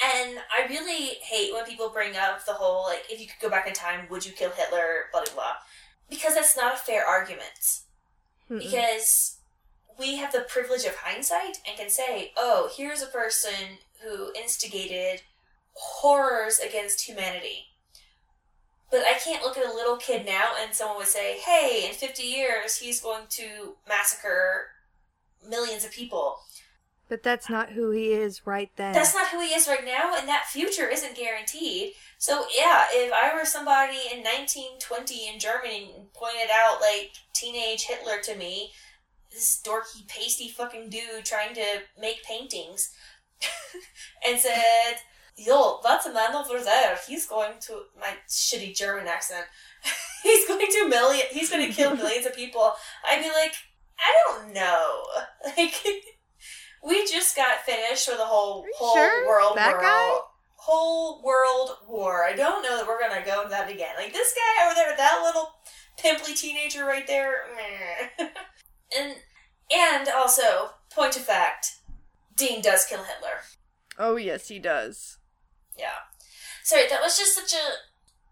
Speaker 1: And I really hate when people bring up the whole, like, if you could go back in time, would you kill Hitler, blah, blah, blah. Because that's not a fair argument.
Speaker 2: Mm-mm.
Speaker 1: because we have the privilege of hindsight and can say, oh, here's a person who instigated horrors against humanity. But I can't look at a little kid now and someone would say, hey, in 50 years, he's going to massacre millions of people.
Speaker 2: But that's not who he is right then.
Speaker 1: That's not who he is right now, and that future isn't guaranteed. So, yeah, if I were somebody in 1920 in Germany and pointed out, like, teenage Hitler to me, this dorky, pasty fucking dude trying to make paintings, [laughs] and said, Yo, that's a man over there. He's going to. My shitty German accent. [laughs] he's going to million. He's going to kill [laughs] millions of people. I'd be like, I don't know. Like, we just got finished with a whole whole
Speaker 2: sure?
Speaker 1: world
Speaker 2: That guy?
Speaker 1: Whole world war. I don't know that we're gonna go into that again. Like this guy over there, that little pimply teenager right there. And and also, point of fact, Dean does kill Hitler.
Speaker 2: Oh yes, he does.
Speaker 1: Yeah. Sorry, that was just such a.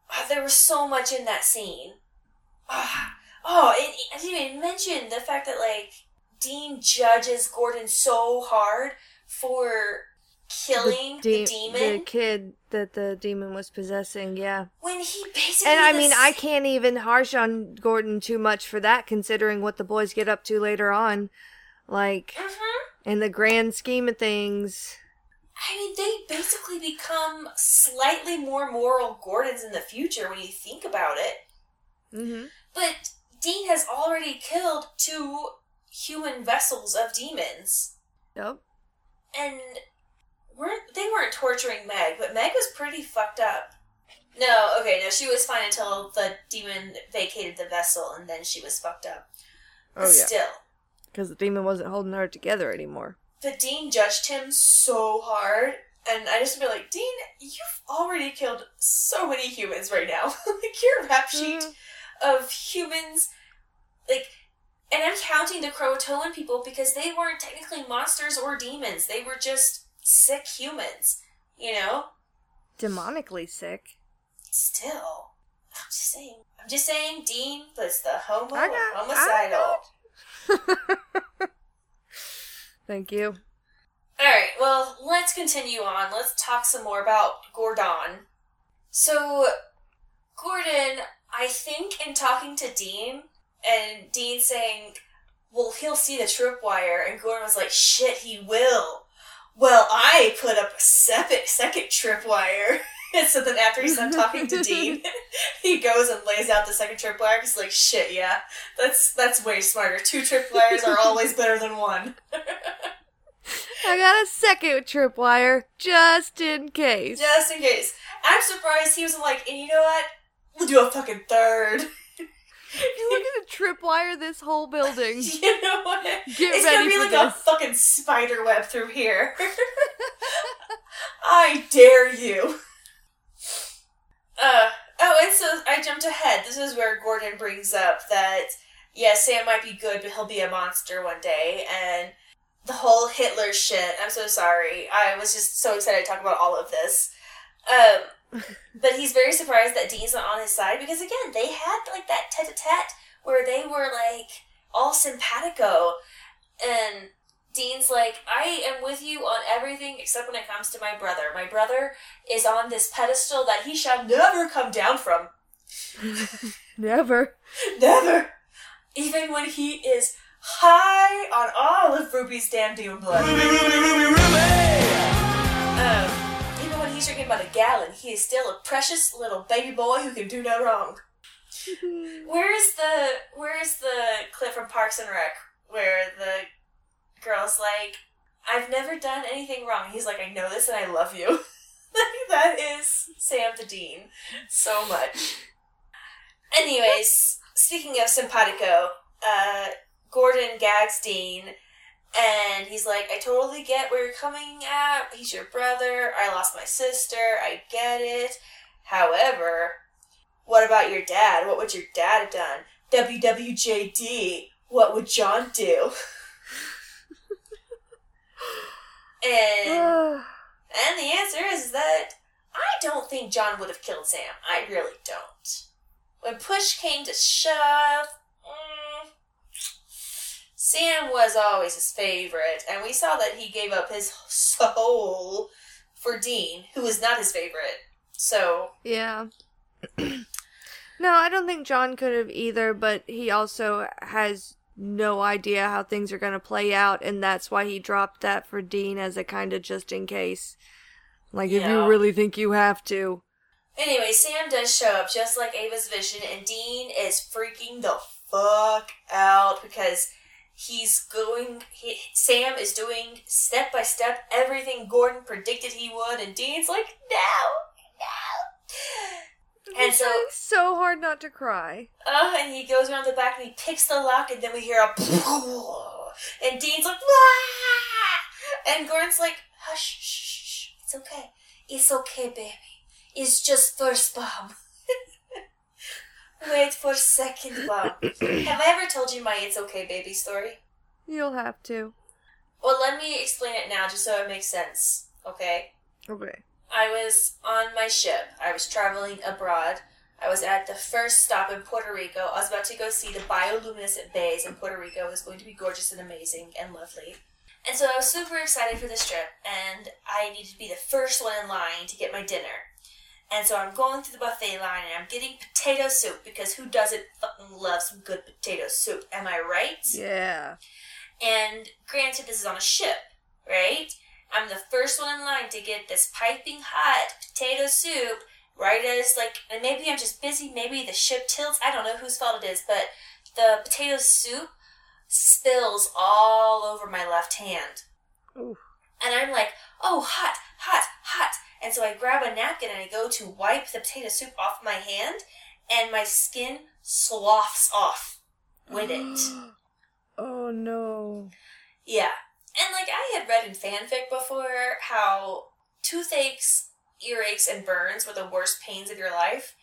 Speaker 1: ah, there was so much in that scene. Ah, oh, and I didn't even mention the fact that like Dean judges Gordon so hard for killing the,
Speaker 2: de-
Speaker 1: demon
Speaker 2: the kid that the demon was possessing. Yeah.
Speaker 1: when he basically.
Speaker 2: And I mean,
Speaker 1: s-
Speaker 2: I can't even harsh on Gordon too much for that, considering what the boys get up to later on. Like,
Speaker 1: Mhm.
Speaker 2: in the grand scheme of things.
Speaker 1: I mean, they basically become slightly more moral Gordons in the future when you think about it.
Speaker 2: Mm-hmm.
Speaker 1: But Dean has already killed two human vessels of demons.
Speaker 2: Yep.
Speaker 1: and weren't they weren't torturing Meg, but Meg was pretty fucked up. No, okay, no, she was fine until the demon vacated the vessel, and then she was fucked up. But
Speaker 2: Oh, yeah.
Speaker 1: still,
Speaker 2: Because the demon wasn't holding her together anymore.
Speaker 1: but Dean judged him so hard, and I just feel like, Dean, you've already killed so many humans right now. [laughs] like your rap sheet
Speaker 2: Mhm.
Speaker 1: of humans, like. And I'm counting the Croatoan people because they weren't technically monsters or demons. They were just sick humans, you know?
Speaker 2: Demonically sick.
Speaker 1: Still, I'm just saying. I'm just saying. Dean was the homo
Speaker 2: I got- I
Speaker 1: homicidal. [laughs]
Speaker 2: Thank you.
Speaker 1: All right. Well, let's continue on. Let's talk some more about Gordon. So, Gordon, I think in talking to Dean and Dean saying, "Well, he'll see the tripwire," and Gordon was like, "Shit, he will." Well, I put up a second second tripwire. And [laughs] so then after he's done talking to Dean, [laughs] [laughs] he goes and lays out the second tripwire. He's like, "Shit, yeah, that's that's way smarter. Two tripwires are always better than one."
Speaker 2: I got a second tripwire just in case.
Speaker 1: Just in case. I'm surprised he was like, and you know what? We'll do a fucking third.
Speaker 2: You We're gonna tripwire this whole building. [laughs]
Speaker 1: you know what?
Speaker 2: Get
Speaker 1: it's gonna be like a fucking spider web through here. [laughs] I dare you. Uh oh, and so I jumped ahead. This is where Gordon brings up that yeah, Sam might be good, but he'll be a monster one day, and the whole Hitler shit. I'm so sorry. I was just so excited to talk about all of this. Um, but he's very surprised that Dean's not on his side because again, they had like that tete-a-tete where they were like all simpatico, and Dean's like, I am with you on everything except when it comes to my brother. My brother is on this pedestal that he shall never come down from. [laughs]
Speaker 2: Never.
Speaker 1: Never. Even when he is high on all of Ruby's damn demon blood. Um, even when he's drinking about a gallon, he is still a precious little baby boy who can do no wrong. [laughs] Where's the Where's the clip from Parks and Rec where the girl's like, "I've never done anything wrong." He's like, "I know this and I love you." [laughs] that is Sam the Dean so much. Anyways, speaking of simpatico, uh, Gordon gags Dean, and he's like, "I totally get where you're coming at. He's your brother. I lost my sister. I get it. However." What about your dad? What would your dad have done? WWJD. What would John do? and [sighs] and the answer is that I don't think John would have killed Sam. I really don't. When push came to shove, Sam was always his favorite, and we saw that he gave up his [laughs] soul for Dean, who was not his favorite. So,
Speaker 2: Yeah. [clears throat] no, I don't think John could have either, but he also has no idea how things are going to play out, and that's why he dropped that for Dean as a kind of just in case. Like, if you really think you have to.
Speaker 1: anyway, Sam does show up just like Ava's vision, and Dean is freaking the fuck out because he's going. He, Sam is doing step by step everything Gordon predicted he would, and Dean's like, no, no. And
Speaker 2: He's
Speaker 1: so-
Speaker 2: so hard not to cry.
Speaker 1: Uh, and he goes around the back and he picks the lock, and then we hear a [laughs] and Dean's like, Wah! and Gordon's like, hush, shh, shh, shh, it's okay, it's okay, baby, it's just first bomb. Wait for a second bomb. [clears throat] Have I ever told you my "It's okay, baby" story?
Speaker 2: You'll have to.
Speaker 1: Well, let me explain it now, just so it makes sense. Okay.
Speaker 2: Okay.
Speaker 1: I was on my ship. I was traveling abroad. I was at the first stop in Puerto Rico. I was about to go see the bioluminescent bays in Puerto Rico. It was going to be gorgeous and amazing and lovely. And so I was super excited for this trip, and I needed to be the first one in line to get my dinner. And so I'm going through the buffet line, and I'm getting potato soup because who doesn't fucking love some good potato soup? Am I right?
Speaker 2: Yeah.
Speaker 1: And granted, this is on a ship, right? I'm the first one in line to get this piping hot potato soup right as, like, and maybe I'm just busy, maybe the ship tilts, I don't know whose fault it is, but the potato soup spills all over my left hand.
Speaker 2: Oof.
Speaker 1: And I'm like, oh, hot, hot, hot. And so I grab a napkin and I go to wipe the potato soup off my hand, and my skin sloughs off with it. [gasps]
Speaker 2: oh no.
Speaker 1: Yeah. And like I had read in fanfic before how toothaches, earaches, and burns were the worst pains of your life.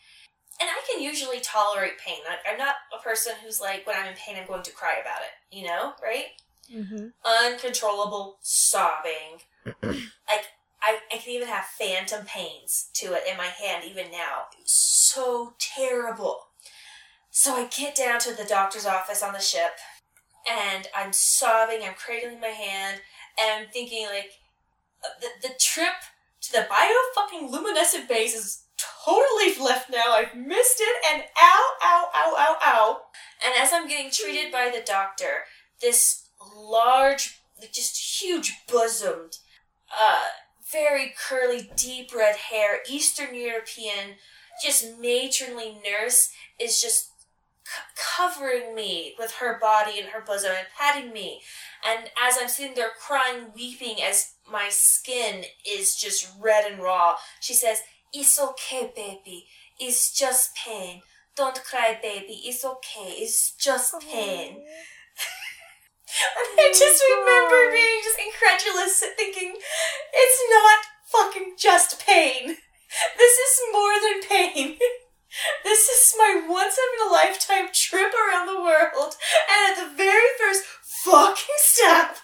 Speaker 1: And I can usually tolerate pain. Like I'm not a person who's like when I'm in pain I'm going to cry about it, you know, right?
Speaker 2: Mm-hmm.
Speaker 1: Uncontrollable sobbing. [clears throat] like I, I can even have phantom pains to it in my hand even now. It was so terrible. So I get down to the doctor's office on the ship and I'm sobbing, I'm cradling my hand, and I'm thinking like uh, the, the trip to the bio fucking luminescent base is totally left now. I've missed it and ow, ow, ow, ow, ow. And as I'm getting treated by the doctor, this large, just huge bosomed, uh, very curly, deep red hair, Eastern European, just matronly nurse is just c- covering me with her body and her bosom and patting me. And as I'm sitting there crying, weeping, as my skin is just red and raw, she says, It's okay, baby. It's just pain. Don't cry, baby. It's okay. It's just pain. And I just oh remember being just incredulous, and thinking, it's not fucking just pain. This is more than pain. [laughs] This is my once in a lifetime trip around the world, and at the very first fucking step,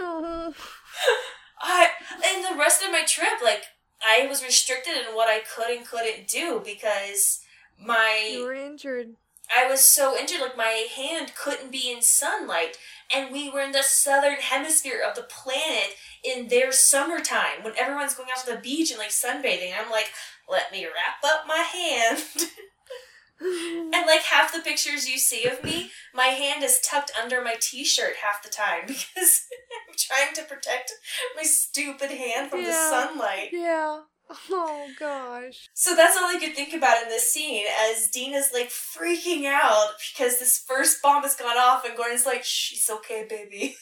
Speaker 2: Oh. [laughs]
Speaker 1: I and the rest of my trip, like I was restricted in what I could and couldn't do because my
Speaker 2: You were injured.
Speaker 1: I was so injured, like my hand couldn't be in sunlight, and we were in the southern hemisphere of the planet in their summertime when everyone's going out to the beach and like sunbathing. I'm like, let me wrap up my hand. [laughs] and like half the pictures you see of me, my hand is tucked under my t shirt half the time [laughs] because I'm trying to protect my stupid hand from the sunlight.
Speaker 2: yeah. [laughs] Oh gosh.
Speaker 1: So that's all I could think about in this scene as Dean is like freaking out because this first bomb has gone off and Gordon's like, Shh, it's okay, baby.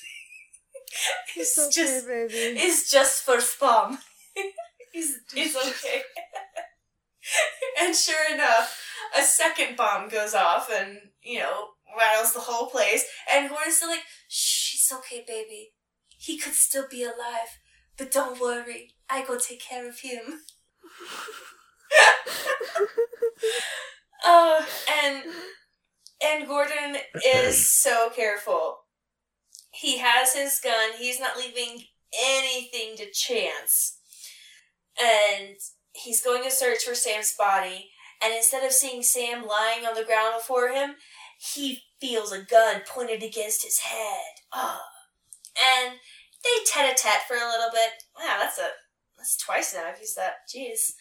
Speaker 1: [laughs] it's
Speaker 2: It's okay,
Speaker 1: just
Speaker 2: baby.
Speaker 1: it's just first bomb. [laughs] it's, it's okay. and sure enough, a second bomb goes off and, you know, rattles the whole place. And Gordon's still like, Shh, it's okay, baby. He could still be alive. But don't worry, I go take care of him. [laughs] Uh, and and Gordon is so careful. He has his gun. He's not leaving anything to chance. And he's going to search for Sam's body. And instead of seeing Sam lying on the ground before him, he feels a gun pointed against his head. Ah. And they tete a tete for a little bit. Wow, that's a that's twice now I've used that. Jeez.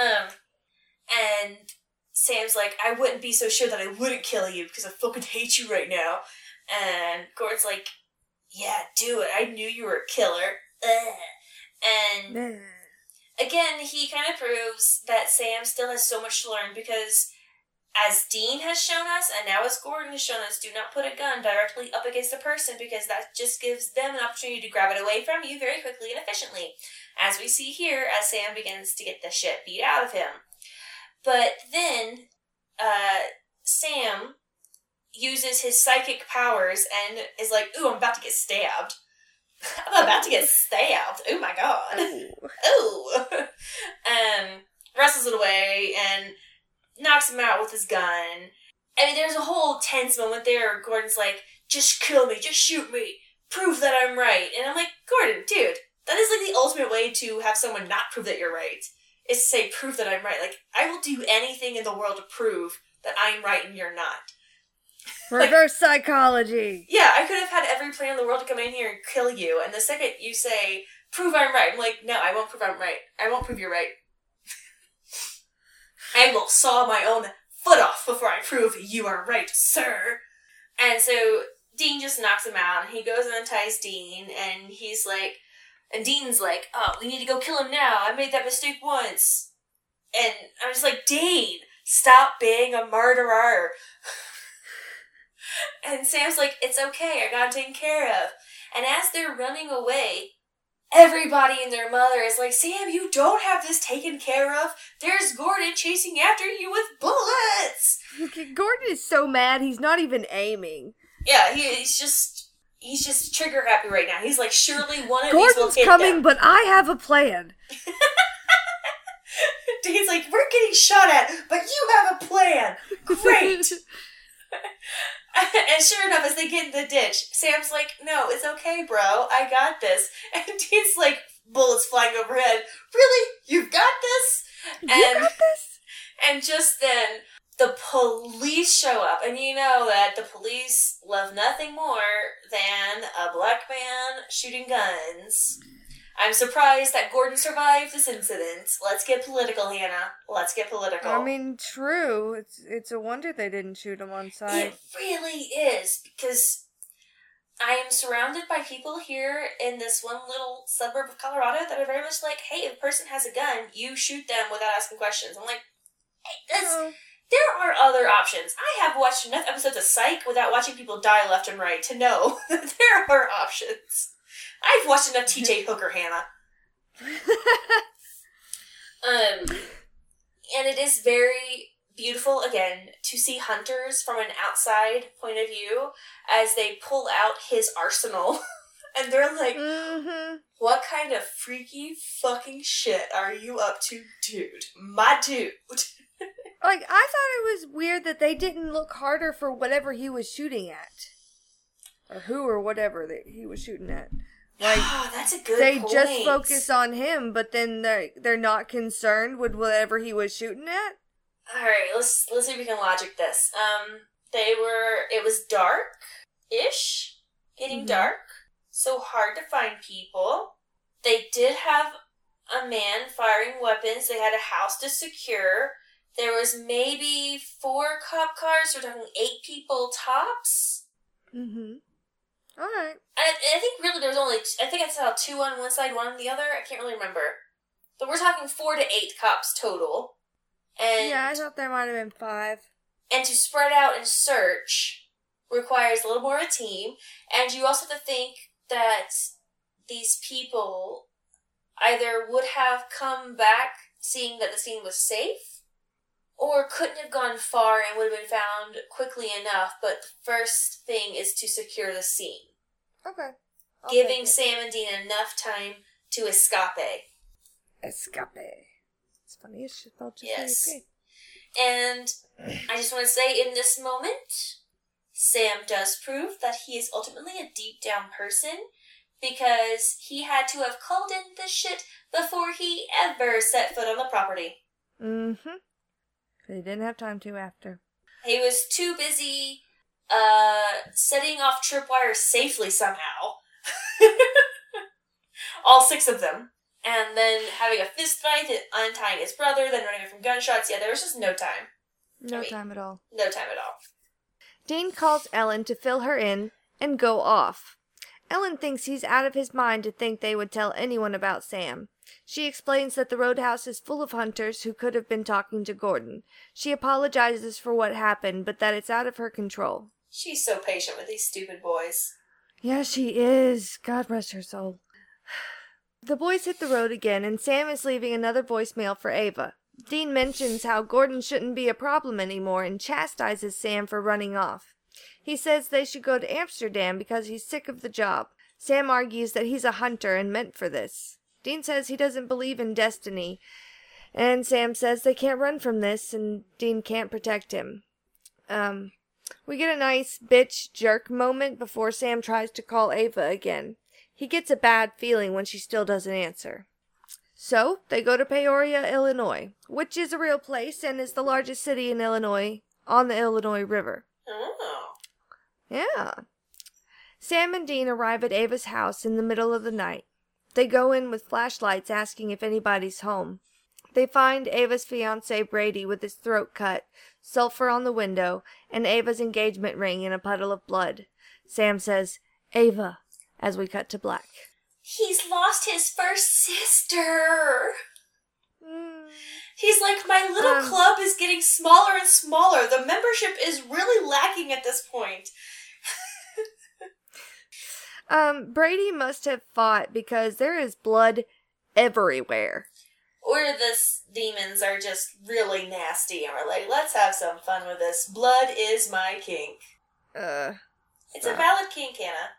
Speaker 1: Um and Sam's like, I wouldn't be so sure that I wouldn't kill you because I fucking hate you right now. And Gordon's like, Yeah, do it. I knew you were a killer. Ugh. And again, he kind of proves that Sam still has so much to learn because, as Dean has shown us, and now as Gordon has shown us, do not put a gun directly up against a person because that just gives them an opportunity to grab it away from you very quickly and efficiently. As we see here, as Sam begins to get the shit beat out of him. But then, uh, Sam uses his psychic powers and is like, ooh, I'm about to get stabbed. [laughs] I'm about to get stabbed. Oh my god. Oh. [laughs] um, wrestles it away and knocks him out with his gun. I mean, there's a whole tense moment there. Where Gordon's like, just kill me, just shoot me, prove that I'm right. And I'm like, Gordon, dude, that is like the ultimate way to have someone not prove that you're right. Is to say, prove that I'm right. Like, I will do anything in the world to prove that I'm right and you're not.
Speaker 2: Reverse psychology.
Speaker 1: Yeah, I could have had every plan in the world to come in here and kill you, and the second you say, prove I'm right, I'm like, no, I won't prove I'm right. I won't prove you're right. I will saw my own foot off before I prove you are right, sir. And so Dean just knocks him out, and he goes and unties Dean, and he's like, and Dean's like, oh, we need to go kill him now. I made that mistake once. And I'm just like, Dean, stop being a murderer. [laughs] And Sam's like, it's okay, I got it taken care of. And as they're running away, everybody and their mother is like, Sam, you don't have this taken care of. There's Gordon chasing after you with bullets.
Speaker 2: Gordon is so mad he's not even aiming.
Speaker 1: Yeah, he, he's just he's just trigger happy right now. He's like, surely one of these will
Speaker 2: Gordon's coming,
Speaker 1: them.
Speaker 2: but I have a plan. [laughs]
Speaker 1: He's like, we're getting shot at, but you have a plan. Great. [laughs] [laughs] and sure enough, as they get in the ditch, Sam's like, "No, it's okay, bro. I got this." [laughs] And Dean's like, bullets flying overhead. Really? You've got this?
Speaker 2: you
Speaker 1: And
Speaker 2: got this?
Speaker 1: and just then, the police show up, and you know that the police love nothing more than a black man shooting guns. I'm surprised that Gordon survived this incident. Let's get political, Hannah. Let's get political.
Speaker 2: I mean, true. It's it's a wonder they didn't shoot him on sight.
Speaker 1: It really is because I am surrounded by people here in this one little suburb of Colorado that are very much like, hey, if a person has a gun, you shoot them without asking questions. I'm like, hey, that's,
Speaker 2: Oh,
Speaker 1: there are other options. I have watched enough episodes of Psych without watching people die left and right to know [laughs] that there are options. I've watched enough TJ Hooker, Hannah. Um, and it is very beautiful again to see hunters from an outside point of view as they pull out his arsenal. [laughs] and they're like,
Speaker 2: mm-hmm.
Speaker 1: what kind of freaky fucking shit are you up to, dude? My dude. [laughs]
Speaker 2: Like I thought it was weird that they didn't look harder for whatever he was shooting at, or who or whatever that he was shooting at. Like
Speaker 1: Ah, that's a good
Speaker 2: they
Speaker 1: point.
Speaker 2: just focus on him, but then they they're not concerned with whatever he was shooting at.
Speaker 1: All right, let's let's see if we can logic this. Um, they were. It was dark, ish, getting
Speaker 2: Mhm.
Speaker 1: dark, so hard to find people. They did have a man firing weapons. They had a house to secure. There was maybe four cop cars. We're talking eight people tops.
Speaker 2: Mm-hmm. All right.
Speaker 1: I, I think really there's only. I think I saw two on one side, one on the other. I can't really remember. But we're talking four to eight cops total. And
Speaker 2: yeah, I thought there might have been five.
Speaker 1: and to spread out and search requires a little more of a team and you also have to think that these people either would have come back seeing that the scene was safe or couldn't have gone far and would have been found quickly enough but the first thing is to secure the scene
Speaker 2: Okay. I'll
Speaker 1: giving sam and dean enough time to escape
Speaker 2: escape. It's funny. It's just spelled just
Speaker 1: Yes. And I just want to say in this moment, Sam does prove that he is ultimately a deep down person because he had to have called in this shit before he ever set foot on the property.
Speaker 2: Mm-hmm. He didn't have time to after.
Speaker 1: He was too busy uh, setting off tripwires safely somehow. [laughs] All six of them. And then having a fist fight, untying his brother, then running away from gunshots. Yeah, there was just no time.
Speaker 2: No
Speaker 1: I mean-
Speaker 2: time at all.
Speaker 1: No time at all.
Speaker 2: Dean calls Ellen to fill her in and go off. Ellen thinks he's out of his mind to think they would tell anyone about Sam. She explains that the roadhouse is full of hunters who could have been talking to Gordon. She apologizes for what happened, but that it's out of her control.
Speaker 1: She's so patient with these stupid boys.
Speaker 2: Yeah, she is. God rest her soul. The boys hit the road again, and Sam is leaving another voicemail for Ava. Dean mentions how Gordon shouldn't be a problem anymore and chastises Sam for running off. He says they should go to Amsterdam because he's sick of the job. Sam argues that he's a hunter and meant for this. Dean says he doesn't believe in destiny, and Sam says they can't run from this and Dean can't protect him. Um, we get a nice bitch jerk moment before Sam tries to call Ava again. He gets a bad feeling when she still doesn't answer. So, they go to Peoria, Illinois, which is a real place and is the largest city in Illinois on the Illinois River.
Speaker 1: Oh.
Speaker 2: Yeah. Sam and Dean arrive at Ava's house in the middle of the night. They go in with flashlights asking if anybody's home. They find Ava's fiance Brady with his throat cut, sulfur on the window, and Ava's engagement ring in a puddle of blood. Sam says, Ava, as we cut to black.
Speaker 1: He's lost his first sister.
Speaker 2: Mm.
Speaker 1: He's like, my little
Speaker 2: Um,
Speaker 1: club is getting smaller and smaller. The membership is really lacking at this point. [laughs]
Speaker 2: Um, Brady must have fought because there is blood everywhere.
Speaker 1: Or the demons are just really nasty and we're like, let's have some fun with this. Blood is my kink.
Speaker 2: Uh,
Speaker 1: It's a
Speaker 2: Uh.
Speaker 1: valid kink, Hannah.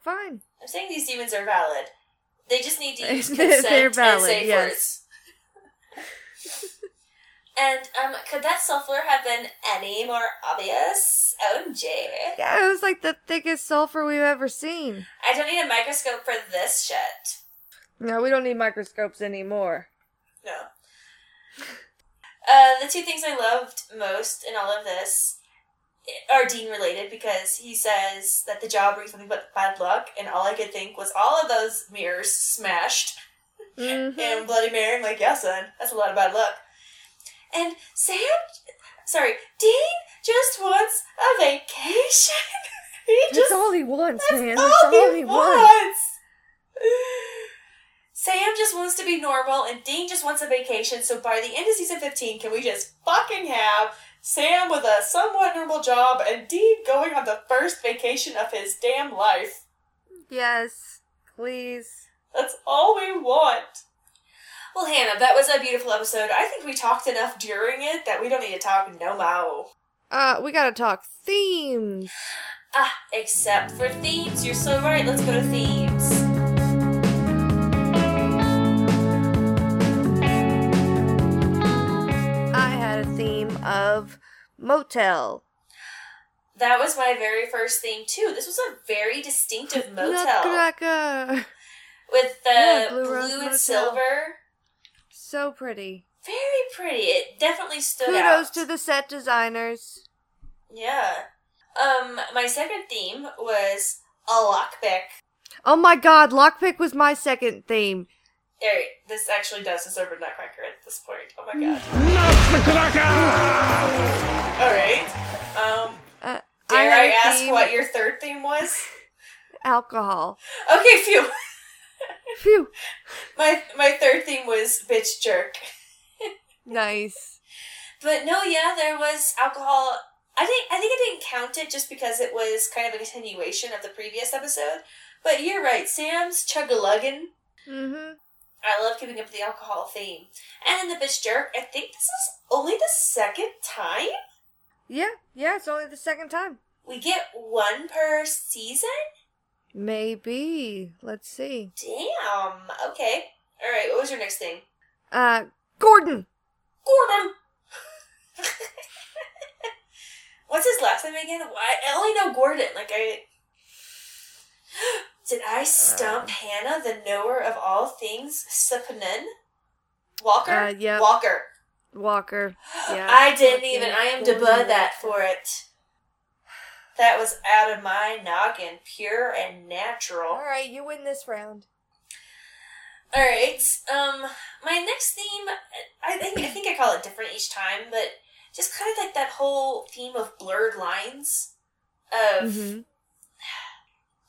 Speaker 2: fine.
Speaker 1: I'm saying these demons are valid. They just need to [laughs] use
Speaker 2: They're
Speaker 1: consent
Speaker 2: valid,
Speaker 1: and safe
Speaker 2: yes.
Speaker 1: words. [laughs] and um, could that sulfur have been any more obvious? OMG.
Speaker 2: Yeah, it was like the thickest sulfur we've ever seen.
Speaker 1: I don't need a microscope for this shit.
Speaker 2: No, we don't need microscopes anymore.
Speaker 1: No. Uh, the two things I loved most in all of this are Dean related because he says that the job brings nothing but bad luck, and all I could think was all of those mirrors smashed
Speaker 2: Mhm. [laughs]
Speaker 1: and Bloody Mary. I'm like, yeah, son, that's a lot of bad luck. And Sam, sorry, Dean just wants a vacation. [laughs] he
Speaker 2: That's
Speaker 1: just
Speaker 2: all he wants,
Speaker 1: that's
Speaker 2: man.
Speaker 1: all
Speaker 2: all
Speaker 1: he
Speaker 2: he wants.
Speaker 1: wants. Sam just wants to be normal, and Dean just wants a vacation. So by the end of season 15, can we just fucking have Sam with a somewhat normal job and Dean going on the first vacation of his damn life?
Speaker 2: Yes, please.
Speaker 1: That's all we want. Well, Hannah, that was a beautiful episode. I think we talked enough during it that we don't need to talk no more.
Speaker 2: Uh, we gotta talk themes.
Speaker 1: Ah, except for themes. You're so right. Let's go to themes.
Speaker 2: Motel.
Speaker 1: That was my very first theme too. This was a very distinctive motel
Speaker 2: Nutcracker.
Speaker 1: with the
Speaker 2: Yeah,
Speaker 1: blue,
Speaker 2: Blue
Speaker 1: and
Speaker 2: Motel.
Speaker 1: silver.
Speaker 2: So pretty.
Speaker 1: Very pretty. It definitely stood
Speaker 2: Kudos
Speaker 1: out.
Speaker 2: Kudos to the set designers.
Speaker 1: yeah. Um, my second theme was a lockpick.
Speaker 2: Oh my god, Lockpick was my second theme.
Speaker 1: Alright, this actually does deserve a nutcracker at this point. Oh my god. Nutcracker! Alright. Um,
Speaker 2: Uh,
Speaker 1: dare
Speaker 2: had
Speaker 1: I,
Speaker 2: a
Speaker 1: ask
Speaker 2: theme-
Speaker 1: what your third theme was?
Speaker 2: Alcohol.
Speaker 1: Okay, phew.
Speaker 2: Phew.
Speaker 1: My my third theme was bitch jerk.
Speaker 2: Nice.
Speaker 1: But no, yeah, there was alcohol. I think I think I didn't count it just because it was kind of a continuation of the previous episode. But you're right, Sam's chug-a-luggin.
Speaker 2: Mm-hmm.
Speaker 1: I love keeping up with the alcohol theme. And in the bitch jerk, I think this is only the second time
Speaker 2: Yeah, yeah, it's only the second time.
Speaker 1: we get one per season.
Speaker 2: Maybe. Let's see.
Speaker 1: Damn. Okay. All right. What was your next thing?
Speaker 2: Uh, Gordon.
Speaker 1: Gordon. [laughs] What's his last name again? Why- I only know Gordon. Like I. Did I stump
Speaker 2: Um.
Speaker 1: Hannah, the knower of all things, Sipanen? Walker?
Speaker 2: Uh, yep.
Speaker 1: Walker.
Speaker 2: Walker. [gasps] Yeah.
Speaker 1: I didn't even. I am debut that for it. That was out of my noggin, pure and natural.
Speaker 2: All right, you win this round.
Speaker 1: All right. Um, my next theme, I think I think I call it different each time, but just kind of like that whole theme of blurred lines. Of
Speaker 2: Mhm.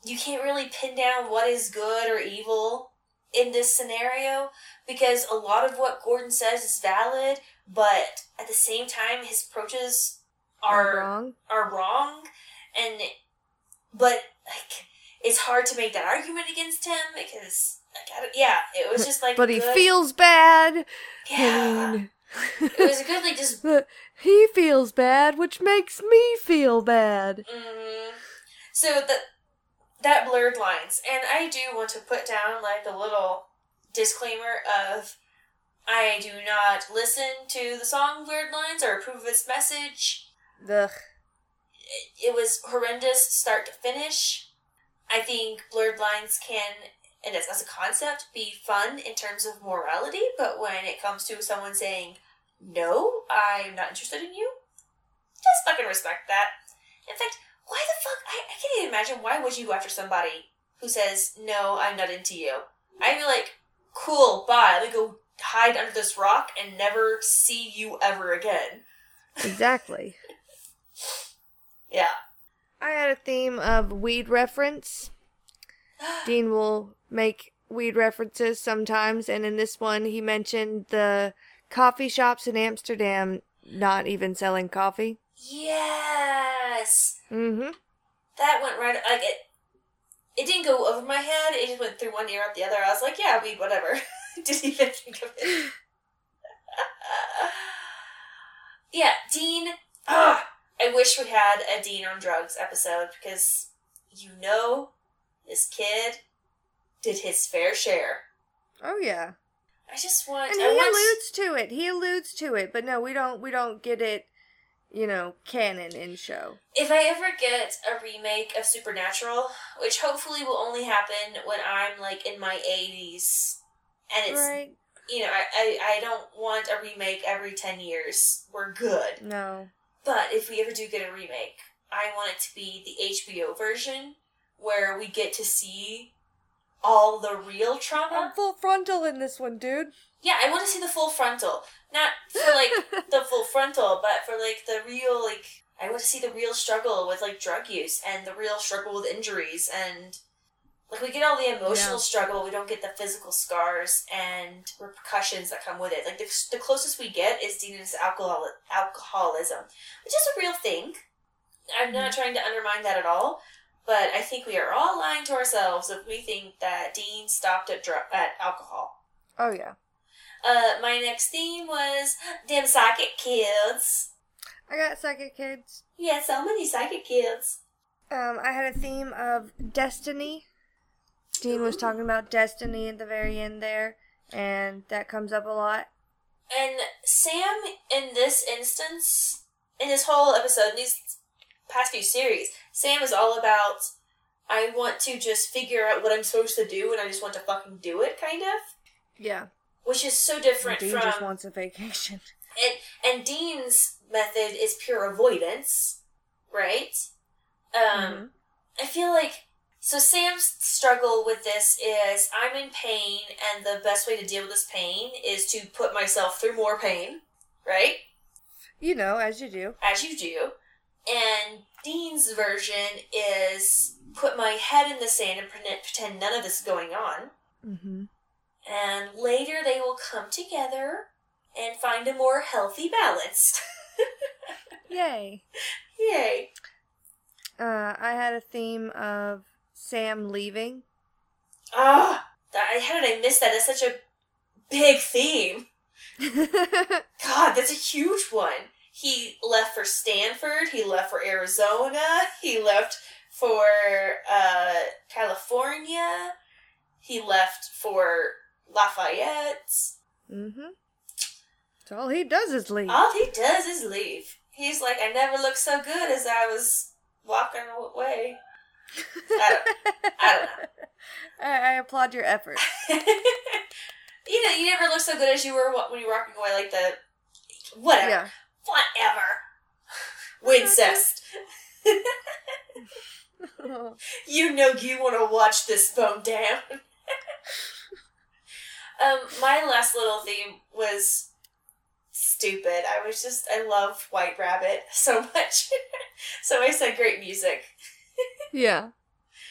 Speaker 1: You can't really pin down what is good or evil in this scenario because a lot of what Gordon says is valid, but at the same time, his approaches are
Speaker 2: wrong.
Speaker 1: are wrong, and but like it's hard to make that argument against him because like yeah, it was just like
Speaker 2: But he feels bad.
Speaker 1: yeah.
Speaker 2: I mean,
Speaker 1: It was a good like just
Speaker 2: But [laughs] he feels bad, which makes me feel bad.
Speaker 1: mm, so that that blurred lines, and I do want to put down like a little disclaimer of I do not listen to the song Blurred Lines or approve of its message.
Speaker 2: Ugh.
Speaker 1: It, it was horrendous start to finish. I think blurred lines can, and as, as a concept, be fun in terms of morality, but when it comes to someone saying, no, I'm not interested in you, just fucking respect that. In fact, why the fuck? I, I can't even imagine why would you go after somebody who says, no, I'm not into you. I'd be like, cool, bye. Let me go hide under this rock and never see you ever again.
Speaker 2: Exactly. [laughs]
Speaker 1: Yeah.
Speaker 2: I had a theme of weed reference. [gasps] Dean will make weed references sometimes, and in this one, he mentioned the coffee shops in Amsterdam not even selling coffee.
Speaker 1: Yes!
Speaker 2: Mm-hmm.
Speaker 1: That went right, like, it, it didn't go over my head, it just went through one ear out the other. I was like, yeah, weed, whatever. [laughs] Didn't even think of it. [sighs] yeah, Dean, ah, I wish we had a Dean on drugs episode because you know this kid did his fair share.
Speaker 2: Oh yeah.
Speaker 1: I just want.
Speaker 2: And
Speaker 1: I
Speaker 2: he
Speaker 1: want,
Speaker 2: alludes to it. He alludes to it, but no, we don't. We don't get it. You know, canon in show.
Speaker 1: If I ever get a remake of Supernatural, which hopefully will only happen when I'm like in my 80s, and it's
Speaker 2: right?
Speaker 1: you know I, I I don't want a remake every 10 years. We're good.
Speaker 2: No.
Speaker 1: But if we ever do get a remake, I want it to be the HBO version where we get to see all the real
Speaker 2: I'm
Speaker 1: trauma.
Speaker 2: full frontal in this one, dude.
Speaker 1: Yeah, I want to see the full frontal. Not for like the full frontal, but for like the real like I want to see the real struggle with like drug use and the real struggle with injuries and like we get all the emotional
Speaker 2: Yeah.
Speaker 1: struggle, we don't get the physical scars and repercussions that come with it. Like the, the closest we get is Dean's alcohol alcoholism, which is a real thing. I'm not mm. trying to undermine that at all, but I think we are all lying to ourselves if we think that Dean stopped at dr- at alcohol.
Speaker 2: Oh yeah.
Speaker 1: Uh, my next theme was them psychic kids.
Speaker 2: I got psychic kids.
Speaker 1: Yeah, so many psychic kids.
Speaker 2: Um, I had a theme of destiny. Dean was talking about destiny at the very end there, and that comes up a lot.
Speaker 1: And Sam, in this instance, in this whole episode, in these past few series, Sam is all about I want to just figure out what I'm supposed to do and I just want to fucking do it, kind of.
Speaker 2: Yeah.
Speaker 1: Which is so different
Speaker 2: Dean
Speaker 1: from.
Speaker 2: just wants a vacation.
Speaker 1: and, and Dean's method is pure avoidance, right? Um,
Speaker 2: Mhm.
Speaker 1: I feel like so Sam's struggle with this is I'm in pain and the best way to deal with this pain is to put myself through more pain, right?
Speaker 2: You know, as you do.
Speaker 1: As you do. And Dean's version is put my head in the sand and pretend, pretend none of this is going on.
Speaker 2: Mm-hmm.
Speaker 1: And later they will come together and find a more healthy balance. [laughs]
Speaker 2: Yay.
Speaker 1: Yay.
Speaker 2: Uh, I had a theme of Sam leaving.
Speaker 1: Ah, that, how did I miss that? That's such a big theme. [laughs] God, that's a huge one. He left for Stanford. He left for Arizona. He left for uh, California. He left for Lafayette.
Speaker 2: mm-hmm. So all he does is leave.
Speaker 1: All he does is leave. He's like, I never looked so good as I was walking away. I don't, I don't know. [laughs]
Speaker 2: I, I applaud your effort. [laughs]
Speaker 1: you know, you never look so good as you were when you were walking away, like the whatever,
Speaker 2: Yeah.
Speaker 1: whatever. [laughs] Wincest. you know you want to watch this phone down. Um, my last little theme was stupid. I was just I love White Rabbit [laughs] so much. so I said great music.
Speaker 2: yeah.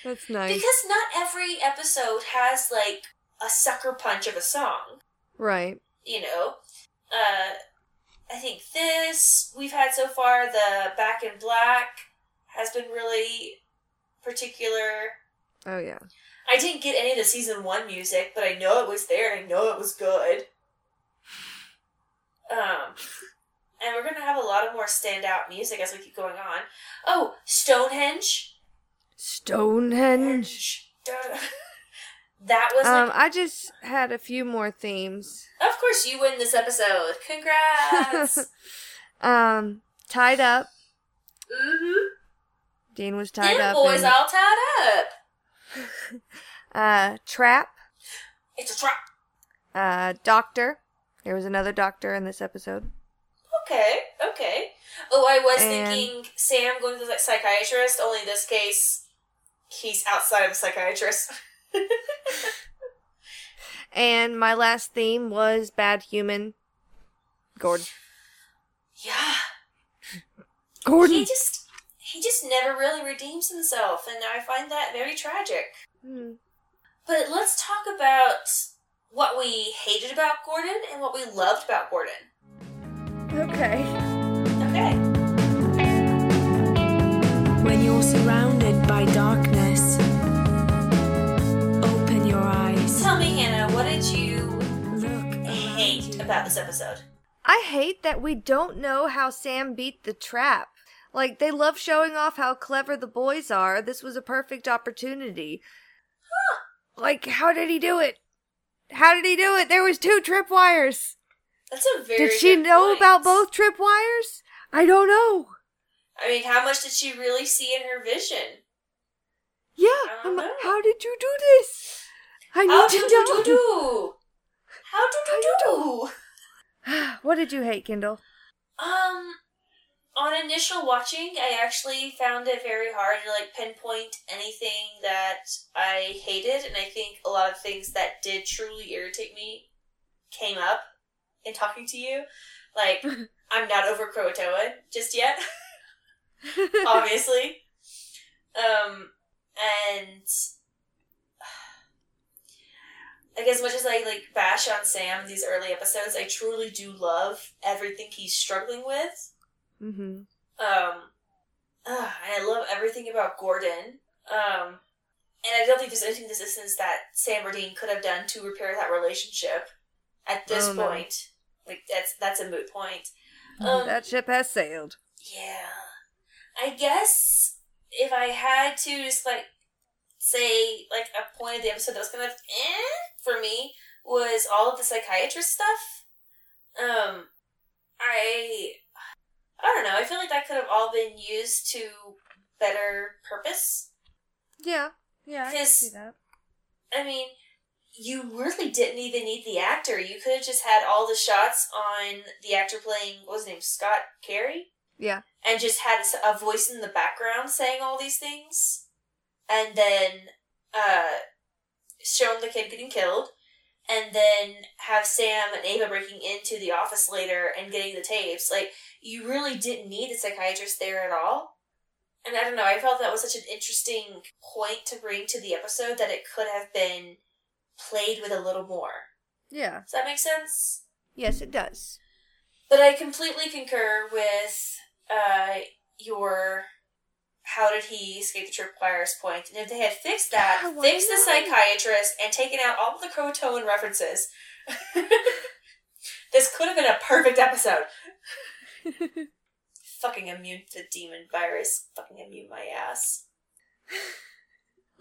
Speaker 2: That's nice.
Speaker 1: Because not every episode has like a sucker punch of a song.
Speaker 2: right.
Speaker 1: You know? Uh I think this we've had so far, the Back in Black has been really particular.
Speaker 2: Oh yeah.
Speaker 1: I didn't get any of the season one music, but I know it was there I know it was good. Um, and we're gonna have a lot of more standout music as we keep going on. Oh, Stonehenge.
Speaker 2: Stonehenge. [laughs]
Speaker 1: that was
Speaker 2: Um, I just had a few more themes.
Speaker 1: of course you win this episode. Congrats. [laughs]
Speaker 2: um, tied up.
Speaker 1: mm-hmm.
Speaker 2: Dean was tied
Speaker 1: Them
Speaker 2: up.
Speaker 1: boys
Speaker 2: and,
Speaker 1: all tied up. [laughs]
Speaker 2: uh, trap.
Speaker 1: It's a trap.
Speaker 2: Uh, doctor. There was another doctor in this episode.
Speaker 1: Okay, okay. Oh, I was
Speaker 2: And-
Speaker 1: thinking Sam going to the psychiatrist. Only in this case, he's outside of a psychiatrist. [laughs]
Speaker 2: And my last theme was bad human. Gordon.
Speaker 1: yeah, [laughs]
Speaker 2: Gordon.
Speaker 1: he just he just never really redeems himself, and I find that very tragic.
Speaker 2: Hmm.
Speaker 1: But let's talk about what we hated about Gordon and what we loved about Gordon.
Speaker 2: Okay.
Speaker 1: Okay.
Speaker 4: When you're surrounded by darkness, open your eyes.
Speaker 1: Tell me, Hannah, what did you
Speaker 4: Look
Speaker 1: hate
Speaker 4: you.
Speaker 1: about this episode?
Speaker 2: I hate that we don't know how Sam beat the trap. Like, they love showing off how clever the boys are. This was a perfect opportunity. Like, how did he do it? How did he do it? There was two tripwires.
Speaker 1: That's a very.
Speaker 2: Did she know
Speaker 1: point.
Speaker 2: about both tripwires? I don't know.
Speaker 1: I mean, how much did she really see in her vision?
Speaker 2: Yeah,
Speaker 1: I don't know.
Speaker 2: how did you do this? I need
Speaker 1: How
Speaker 2: to
Speaker 1: do
Speaker 2: know.
Speaker 1: do do? How do do
Speaker 2: do
Speaker 1: do? [sighs]
Speaker 2: what did you hate, Kendall?
Speaker 1: Um, on initial watching, I actually found it very hard to like pinpoint anything that I hated, and I think a lot of things that did truly irritate me came up in talking to you. Like, [laughs] I'm not over Croatoan just yet, [laughs] [laughs] obviously. Um, and [sighs] like as much as I like bash on Sam in these early episodes, I truly do love everything he's struggling with.
Speaker 2: Mm-hmm.
Speaker 1: Um, uh, and I love everything about Gordon. Um, and I don't think there's anything in this instance that Sam or Dean could have done to repair that relationship at this
Speaker 2: Oh, no.
Speaker 1: point. Like that's that's a moot point. Um,
Speaker 2: that ship has sailed.
Speaker 1: yeah. I guess if I had to just like say like a point of the episode that was kind of eh for me was all of the psychiatrist stuff. Um I I don't know, I feel like that could have all been used to better purpose.
Speaker 2: Yeah, yeah, I can see that.
Speaker 1: I mean, you really didn't even need the actor. You could have just had all the shots on the actor playing what was his name, Scott Carey?
Speaker 2: Yeah.
Speaker 1: and just had a voice in the background saying all these things, and then uh, shown the kid getting killed, and then have Sam and Ava breaking into the office later and getting the tapes. Like you really didn't need a psychiatrist there at all. And I don't know, I felt that was such an interesting point to bring to the episode that it could have been played with a little more.
Speaker 2: Yeah.
Speaker 1: Does that make sense?
Speaker 2: Yes, it does.
Speaker 1: But I completely concur with uh, your how did he escape the tripwires point. And if they had fixed that,
Speaker 2: Yeah,
Speaker 1: fixed the psychiatrist, and taken out all of the Croatoan references, [laughs] this could have been a perfect episode. [laughs] Fucking immune to demon virus. Fucking immune my ass.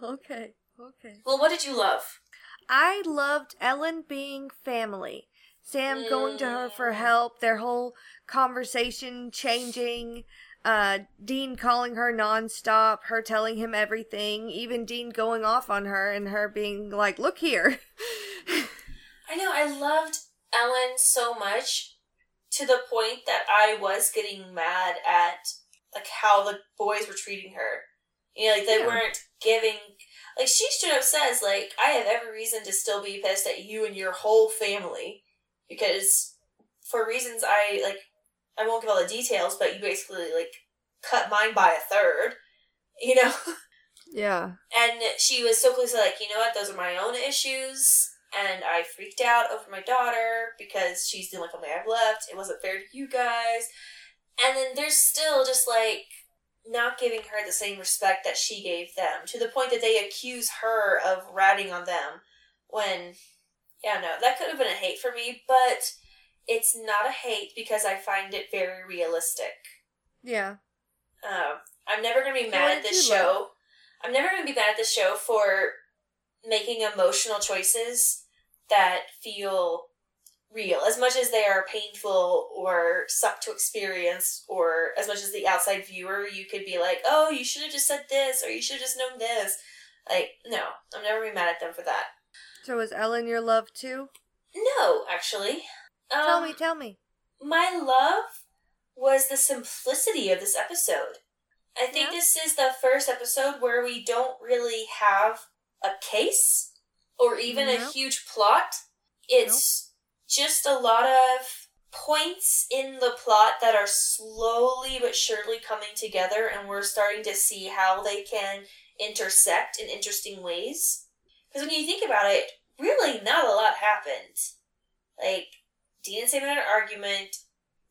Speaker 2: okay, okay.
Speaker 1: Well, what did you love?
Speaker 2: I loved Ellen being family. Sam going to her for mm. help, their whole conversation changing, uh, Dean calling her nonstop, her telling him everything, even Dean going off on her and her being like, look here.
Speaker 1: I know, I loved Ellen so much to the point that I was getting mad at like how the boys were treating her. You know, like they
Speaker 2: Yeah.
Speaker 1: weren't giving. Like she straight up says, like I have every reason to still be pissed at you and your whole family because for reasons I like. I won't give all the details, but you basically like cut mine by a third. You know. [laughs]
Speaker 2: Yeah.
Speaker 1: And she was so close to like, you know what, those are my own issues. And I freaked out over my daughter because she's the only family I've left. It wasn't fair to you guys. And then there's still just like not giving her the same respect that she gave them to the point that they accuse her of ratting on them when, yeah, no, that could have been a hate for me, but it's not a hate because I find it very realistic.
Speaker 2: Yeah.
Speaker 1: Um, I'm never gonna be mad at this show. I'm never gonna be mad at this show for making emotional choices that feel real, as much as they are painful or suck to experience, or as much as the outside viewer, you could be like, "Oh, you should have just said this, or you should have just known this." Like, no, I'm never gonna be mad at them for that.
Speaker 2: So was Ellen your love too?
Speaker 1: No, actually, um,
Speaker 2: tell me, tell me.
Speaker 1: my love was the simplicity of this episode. I think
Speaker 2: Yeah.
Speaker 1: this is the first episode where we don't really have a case or even a huge plot. It's just a lot of points in the plot that are slowly but surely coming together, and we're starting to see how they can intersect in interesting ways. Because when you think about it, really not a lot happened. Like, Dean and Sam had an argument.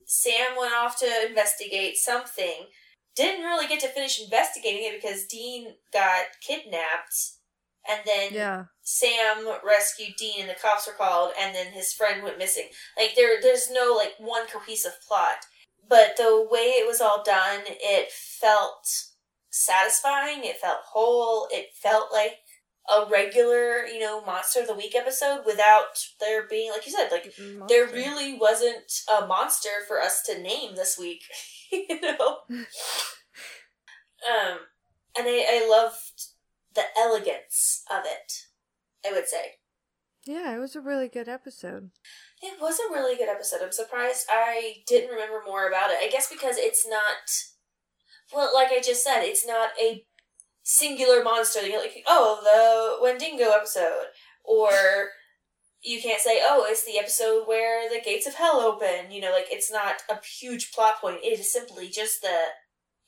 Speaker 1: Sam went off to investigate something. Didn't really get to finish investigating it because Dean got kidnapped. And then
Speaker 2: Yeah.
Speaker 1: Sam rescued Dean and the cops were called and then his friend went missing. Like there there's no like one cohesive plot. But the way it was all done, it felt satisfying, it felt whole, it felt like a regular, you know, monster of the week episode without there being like you said, like there really wasn't a monster for us to name this week. [laughs] you know? [laughs] um and I, I loved the elegance of it, I would say.
Speaker 2: Yeah, it was a really good episode.
Speaker 1: It was a really good episode. I'm surprised I didn't remember more about it. I guess because it's not well, like I just said, it's not a singular monster. You're like, oh, the Wendigo episode. Or you can't say, oh, it's the episode where the gates of hell open. You know, like it's not a huge plot point. It is simply just the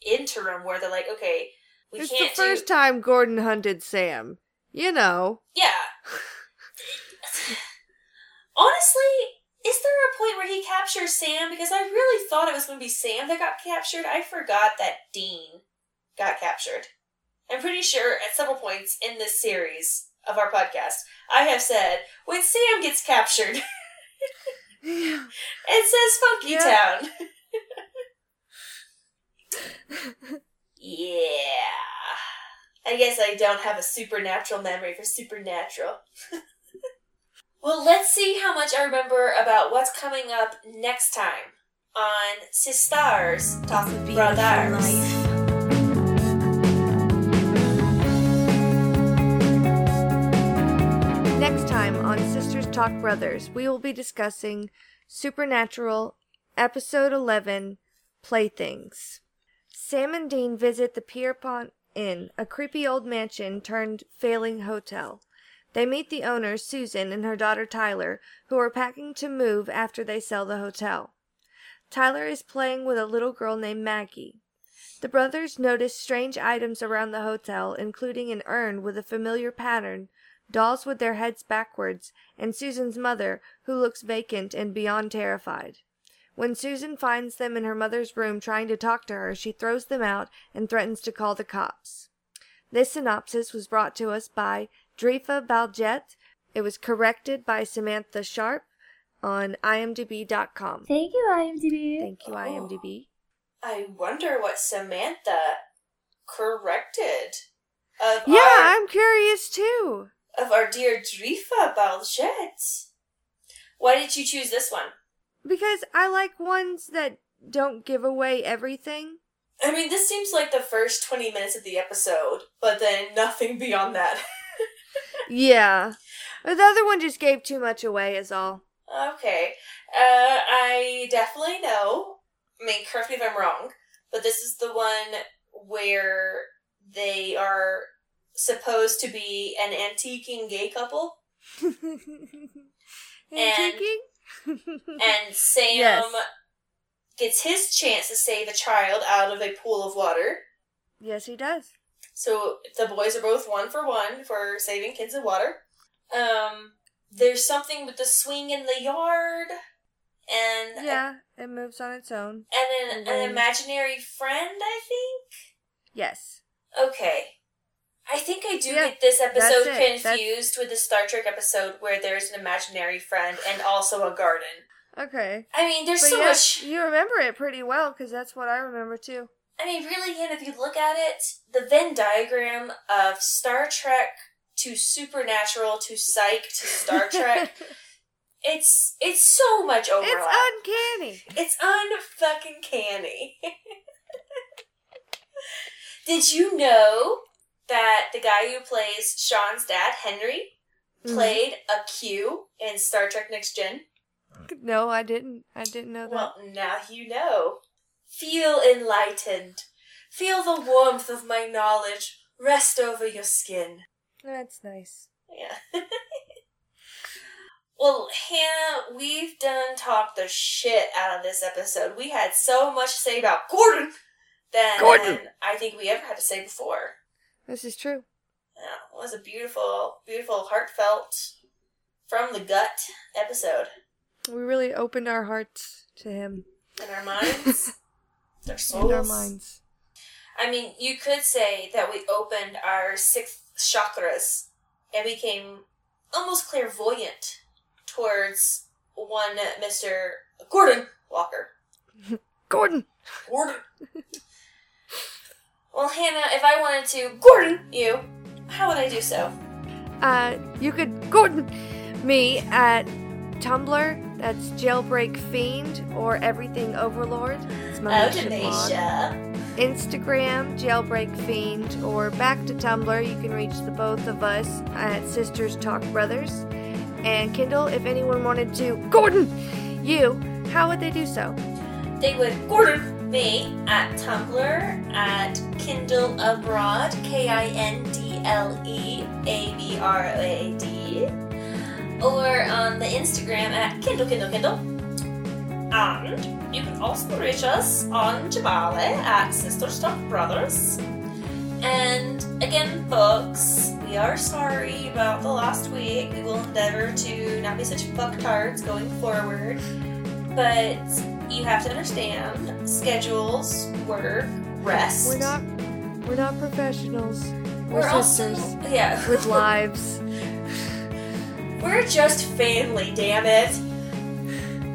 Speaker 1: interim where they're like, okay, we
Speaker 2: it's
Speaker 1: can't
Speaker 2: the first
Speaker 1: do
Speaker 2: time Gordon hunted Sam. You know.
Speaker 1: Yeah. Honestly, is there a point where he captures Sam? Because I really thought it was going to be Sam that got captured. I forgot that Dean got captured. I'm pretty sure at several points in this series of our podcast, I have said, when Sam gets captured,
Speaker 2: Yeah. [laughs]
Speaker 1: it says Funky
Speaker 2: Yeah.
Speaker 1: Town. [laughs] yeah. I guess I don't have a supernatural memory for supernatural. [laughs] well, let's see how much I remember about what's coming up next time on Sisters Talk
Speaker 4: It's a beautiful
Speaker 1: Brothers.
Speaker 2: Talk Brothers, we will be discussing Supernatural, Episode 11 Playthings. Sam and Dean visit the Pierpont Inn, a creepy old mansion turned failing hotel. They meet the owner, Susan, and her daughter Tyler, who are packing to move after they sell the hotel. Tyler is playing with a little girl named Maggie. The brothers notice strange items around the hotel, including an urn with a familiar pattern, dolls with their heads backwards, and Susan's mother, who looks vacant and beyond terrified. When Susan finds them in her mother's room trying to talk to her, she throws them out and threatens to call the cops. This synopsis was brought to us by Drifa Baljet. It was corrected by Samantha Sharp on imdb.com.
Speaker 3: Thank you, IMDb.
Speaker 2: Thank you, IMDb.
Speaker 1: I wonder what Samantha corrected of
Speaker 2: Yeah,
Speaker 1: our
Speaker 2: I'm curious too.
Speaker 1: Of our dear Drifa Baljet. Why did you choose this one?
Speaker 2: Because I like ones that don't give away everything.
Speaker 1: I mean, this seems like the first 20 minutes of the episode, but then nothing beyond that. [laughs]
Speaker 2: Yeah. The other one just gave too much away, is all.
Speaker 1: okay. Uh, I definitely know. I mean, correct me if I'm wrong, but this is the one where they are supposed to be an antiquing gay couple, [laughs]
Speaker 2: Antiquing?
Speaker 1: and Sam
Speaker 2: Yes.
Speaker 1: gets his chance to save a child out of a pool of water.
Speaker 2: yes, he does.
Speaker 1: So the boys are both one for one for saving kids in water. Um, there's something with the swing in the yard, and
Speaker 2: Yeah, it moves on its own.
Speaker 1: and an,
Speaker 2: And
Speaker 1: an imaginary friend. I think.
Speaker 2: Yes.
Speaker 1: Okay. I think I do
Speaker 2: Yeah,
Speaker 1: get this episode
Speaker 2: it. That's-
Speaker 1: confused with the Star Trek episode where there's an imaginary friend and also a garden.
Speaker 2: Okay.
Speaker 1: I mean, there's
Speaker 2: But
Speaker 1: so
Speaker 2: yeah,
Speaker 1: much.
Speaker 2: you remember it pretty well because that's what I remember too.
Speaker 1: I mean, really, and if you look at it, the Venn diagram of Star Trek to Supernatural to Psych to Star Trek, [laughs] it's it's so much overlap.
Speaker 2: it's uncanny.
Speaker 1: It's unfucking canny. [laughs] Did you know that the guy who plays Shawn's dad, Henry,
Speaker 2: Mhm.
Speaker 1: played a Q in Star Trek Next Gen?
Speaker 2: No, I didn't. I didn't know that.
Speaker 1: Well, now you know. Feel enlightened. Feel the warmth of my knowledge rest over your skin.
Speaker 2: That's nice.
Speaker 1: Yeah. [laughs] well, Hannah, we've done talked the shit out of this episode. We had so much to say about Gordon than
Speaker 2: Gordon!
Speaker 1: I think we ever had to say before.
Speaker 2: This is true.
Speaker 1: Yeah, it was a beautiful, beautiful, heartfelt, from the gut episode.
Speaker 2: We really opened our hearts to him
Speaker 1: In our minds, [laughs] our souls.
Speaker 2: and our minds.
Speaker 1: I mean, you could say that we opened our sixth chakras and became almost clairvoyant towards one Mr. Gordon Walker. [laughs]
Speaker 2: Gordon.
Speaker 1: Gordon. [laughs] well, Hannah, if I wanted to Gordon you, how would I do so?
Speaker 2: Uh, you could Gordon me at Tumblr. That's Jailbreak Fiend or Everything Overlord. It's my
Speaker 1: Oh. Denisha.
Speaker 2: Instagram, Jailbreak Fiend, or back to Tumblr. You can reach the both of us at Sisters Talk Brothers. And Kendall, if anyone wanted to Gordon you, how would they do so?
Speaker 1: They would Gordon me at Tumblr at Kindle Abroad, K I N D L E A B R A D, or on the Instagram at Kindle Kindle Kindle. And you can also reach us on Jabale at Sisters Talk Brothers. And again, folks, we are sorry about the last week. We will endeavor to not be such fucktards going forward. But you have to understand schedules, work, rest.
Speaker 2: We're not we're not professionals. We're,
Speaker 1: We're
Speaker 2: sisters
Speaker 1: also yeah
Speaker 2: with [laughs] lives.
Speaker 1: We're just family, damn it.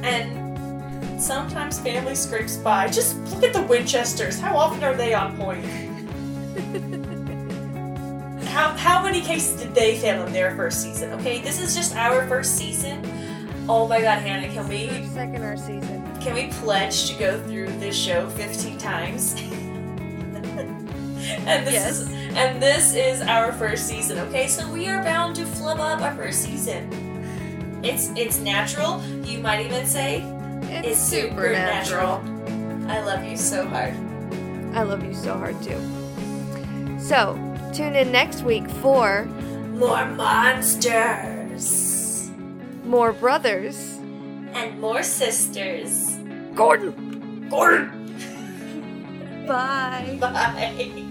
Speaker 1: And sometimes family scrapes by. Just look at the Winchesters. How often are they on point? [laughs] how how many cases did they fail in their first season? Okay, this is just our first season. Oh my god, Hannah, can we
Speaker 2: Second our season.
Speaker 1: Can we pledge to go through this show 15 times? [laughs] and this
Speaker 2: Yes.
Speaker 1: is and this is our first season, okay? So we are bound to flub up our first season. It's it's natural. You might even say
Speaker 2: It's,
Speaker 1: it's supernatural. I love you so hard.
Speaker 2: I love you so hard too. So, tune in next week for
Speaker 1: More monsters
Speaker 2: more brothers.
Speaker 1: and more sisters.
Speaker 2: Gordon.
Speaker 1: Gordon.
Speaker 2: Bye.
Speaker 1: Bye.